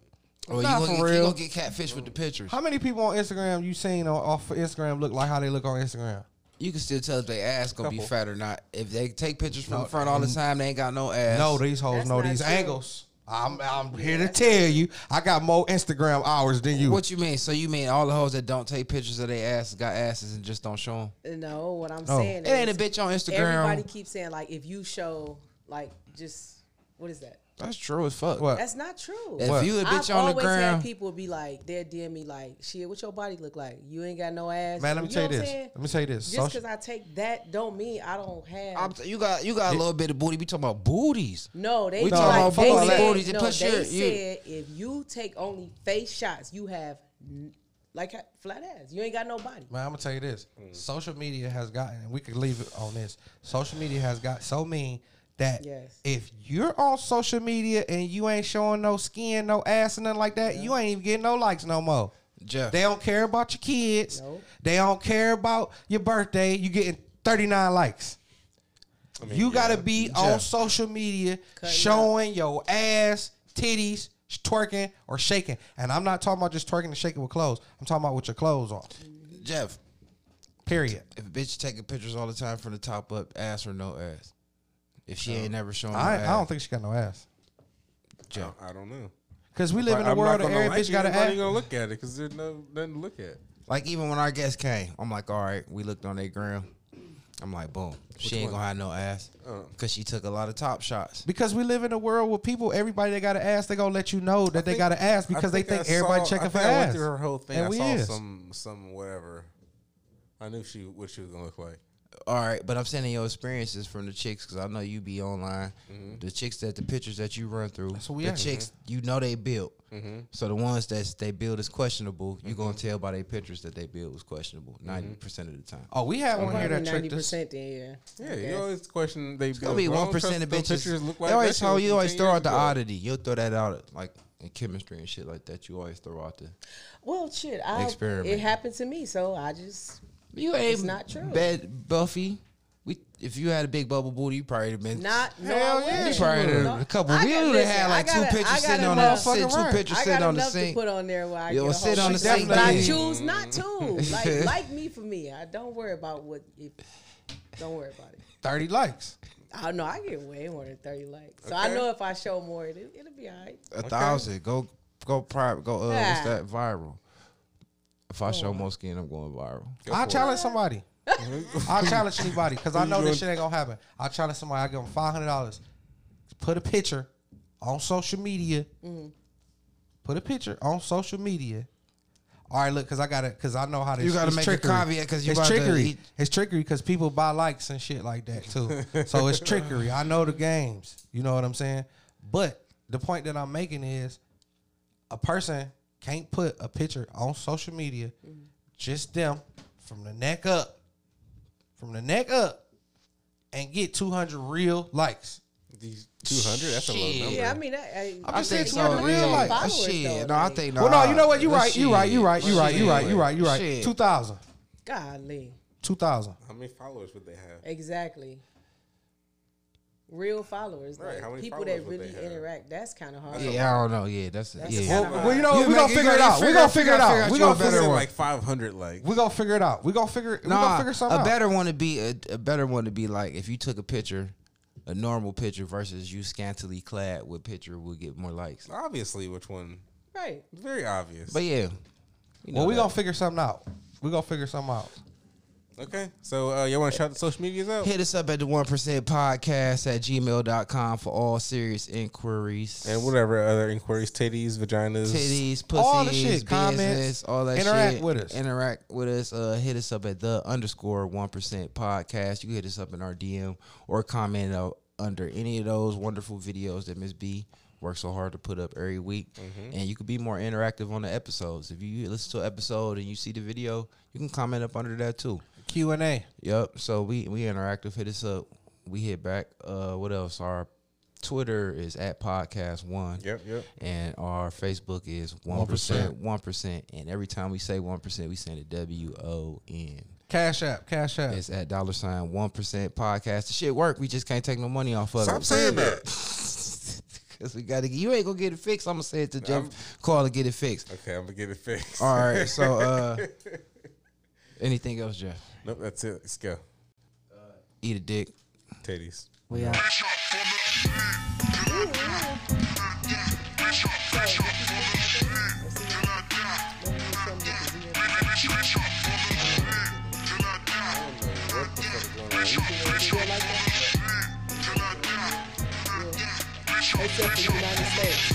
Well, Nah, you for gonna, get, you gonna get catfish with the pictures. How many people on Instagram you seen on, off of Instagram look like how they look on Instagram? You can still tell if they ass gonna be Couple. fat or not. If they take pictures from No, the front all the time, they ain't got no ass. No, these hoes That's know not these true. angles. I'm, I'm here to tell you, I got more Instagram hours than you. What you mean? So you mean all the hoes that don't take pictures of their ass got asses and just don't show them? No, what I'm No. saying It ain't a bitch on Instagram. everybody keeps saying like if you show like just what is that? That's true as fuck. What? That's not true. If What? you a I've bitch on the always had ground, people be like, they'll DM me like, "Shit, what your body look like? You ain't got no ass." Man, let me You tell you know what I'm this. saying? Let me tell you this. Just because I take that, don't mean I don't have. I'm t- you got you got a little bit of booty. We talking about booties. no, they We be talking like, about they booty, said, booties, no, plus they your- you- said if you take only face shots, you have n- like flat ass. You ain't got no body. Man, I'm gonna tell you this. Mm. Social media has gotten, and we could leave it on this. Social media has got so mean that Yes. if you're on social media and you ain't showing no skin, no ass, and nothing like that, you ain't even getting no likes no more. Jeff. They don't care about your kids. Nope. They don't care about your birthday. You getting 39 likes. I mean, you yeah. gotta be on social media Cutting showing your ass, titties, twerking or shaking. And I'm not talking about just twerking and shaking with clothes. I'm talking about with your clothes on. Jeff, Period. if a bitch taking pictures all the time from the top up, ass or no ass, if she ain't never shown I, ass, I don't think she got no ass. Joe. I don't know. Cause we live in a I'm world not of gonna every like bitch got an Nobody ass. gonna look at it because there's no nothing to look at. Like even when our guest came, I'm like, all right, we looked on their gram. I'm like, boom, she ain't one? gonna have no ass Uh. because she took a lot of top shots. Because we live in a world where people, everybody that got an ass, they gonna let you know that they think- got an ass I because they think I everybody saw- checking I for think I went ass. through her whole thing. And I we saw is. some some whatever. I knew she what she was gonna look like. All right, but I'm sending your experiences from the chicks because I know you be online. Mm-hmm. The chicks that the pictures that you run through, That's what we the at. chicks you know they built. Mm-hmm. So the ones mm-hmm. that they build is questionable. You are gonna tell by their pictures that they build was questionable 90 percent of the time. Oh, we had one here that ninety tricked us. percent. Then yeah. Yeah, Okay. you always question they. It's gonna be one percent of bitches. Look they always that shit tell you always throw out the ago. oddity. You'll throw that out like in chemistry and shit like that. You always throw out the. Well, shit, I, Experiment. it happened to me, so I just You ain't It's not true. Bad Buffy. We if you had a big bubble booty, you probably have been not. No, Hell I yeah. wouldn't. You probably Sure. done a couple. I We got- would have had like two gotta- I pictures sitting gotta on know- the sit, two pictures I sitting got on the enough to sink. put on there where I Yo, get a sit whole on the shit. sink, but I choose not to. Like, like me for me. I don't worry about what. If, don't worry about it. 30 likes. I know I get way more than thirty likes, so I know if I show more, it, it'll be all right. A thousand. Go go private. Go uh, what's Ah. that viral? If I show oh. more skin, I'm going viral. I'll challenge somebody. I'll challenge anybody because I know this shit ain't gonna happen. I'll challenge somebody. I give them five hundred dollars. Put a picture on social media. Mm-hmm. Put a picture on social media All right, look, because I got it, because I know how this. You gotta it's make a trickery. caveat 'cause you it's about to trickery. eat- It's trickery because people buy likes and shit like that too. so it's trickery. I know the games. You know what I'm saying? But the point that I'm making is, a person can't put a picture on social media, mm-hmm. just them from the neck up, from the neck up, and get 200 real likes. These two hundred. That's a low number. Yeah, I mean, that, I, I'm just think saying so. 200 real yeah. likes. Followers, Shit. though, No, I like- think. Well, no, you know what? You Nah, right. You right. You right. You right. You right. You right. You right. 2,000. golly, 2,000. How many followers would they have? exactly. Real followers, Right, like how many people followers that really interact. That's kind of hard. Yeah, I don't know. Yeah, that's, That's yeah. kinda Well, well, you know, You we gonna figure it out. We figure- gonna figure it out. out We you a gonna better figure it one. out. like five hundred. Like we're gonna figure it out. We gonna figure. We Nah, gonna figure something a out. better one to be a, a better one to be like if you took a picture, a normal picture versus you scantily clad with picture will get more likes. obviously, which one? Right. Very obvious. But yeah, you know Well, we that. gonna figure something out. We gonna figure something out. Okay, so uh, y'all want to shout the social medias out? hit us up at the one percent podcast at gmail.com for all serious inquiries And whatever other inquiries, titties, vaginas, titties, pussies, All the shit, business, comments, all that shit. interact shit. with us. Interact with us. Uh, hit us up at the underscore one percent podcast. You can hit us up in our DM or comment out under any of those wonderful videos that Miss B works so hard to put up every week. Mm-hmm. And you could be more interactive on the episodes. If you listen to an episode and you see the video, you can comment up under that too. Q and A. Yep. So we we interactive. Hit us up. We hit back. Uh, what else? Our Twitter is at podcast one. Yep, yep. And our Facebook is one percent, one percent. And every time we say one percent, we send a W O N. Cash app. Cash app. It's at dollar sign one percent podcast. The shit work. We just can't take no money off of it. Stop it. saying that. Cause we gotta. You ain't gonna get it fixed. I'm gonna say it to Jeff. Call and get it fixed. Okay, I'm gonna get it fixed. All right. So, uh, anything else, Jeff? Nope, that's it. Let's go. Uh, eat a dick. Titties. We out. Except for the United States.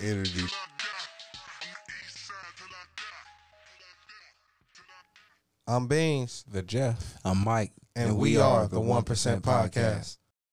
Energy. I'm Beans, The Jeff. I'm Mike, and, we, are the One Percent Podcast.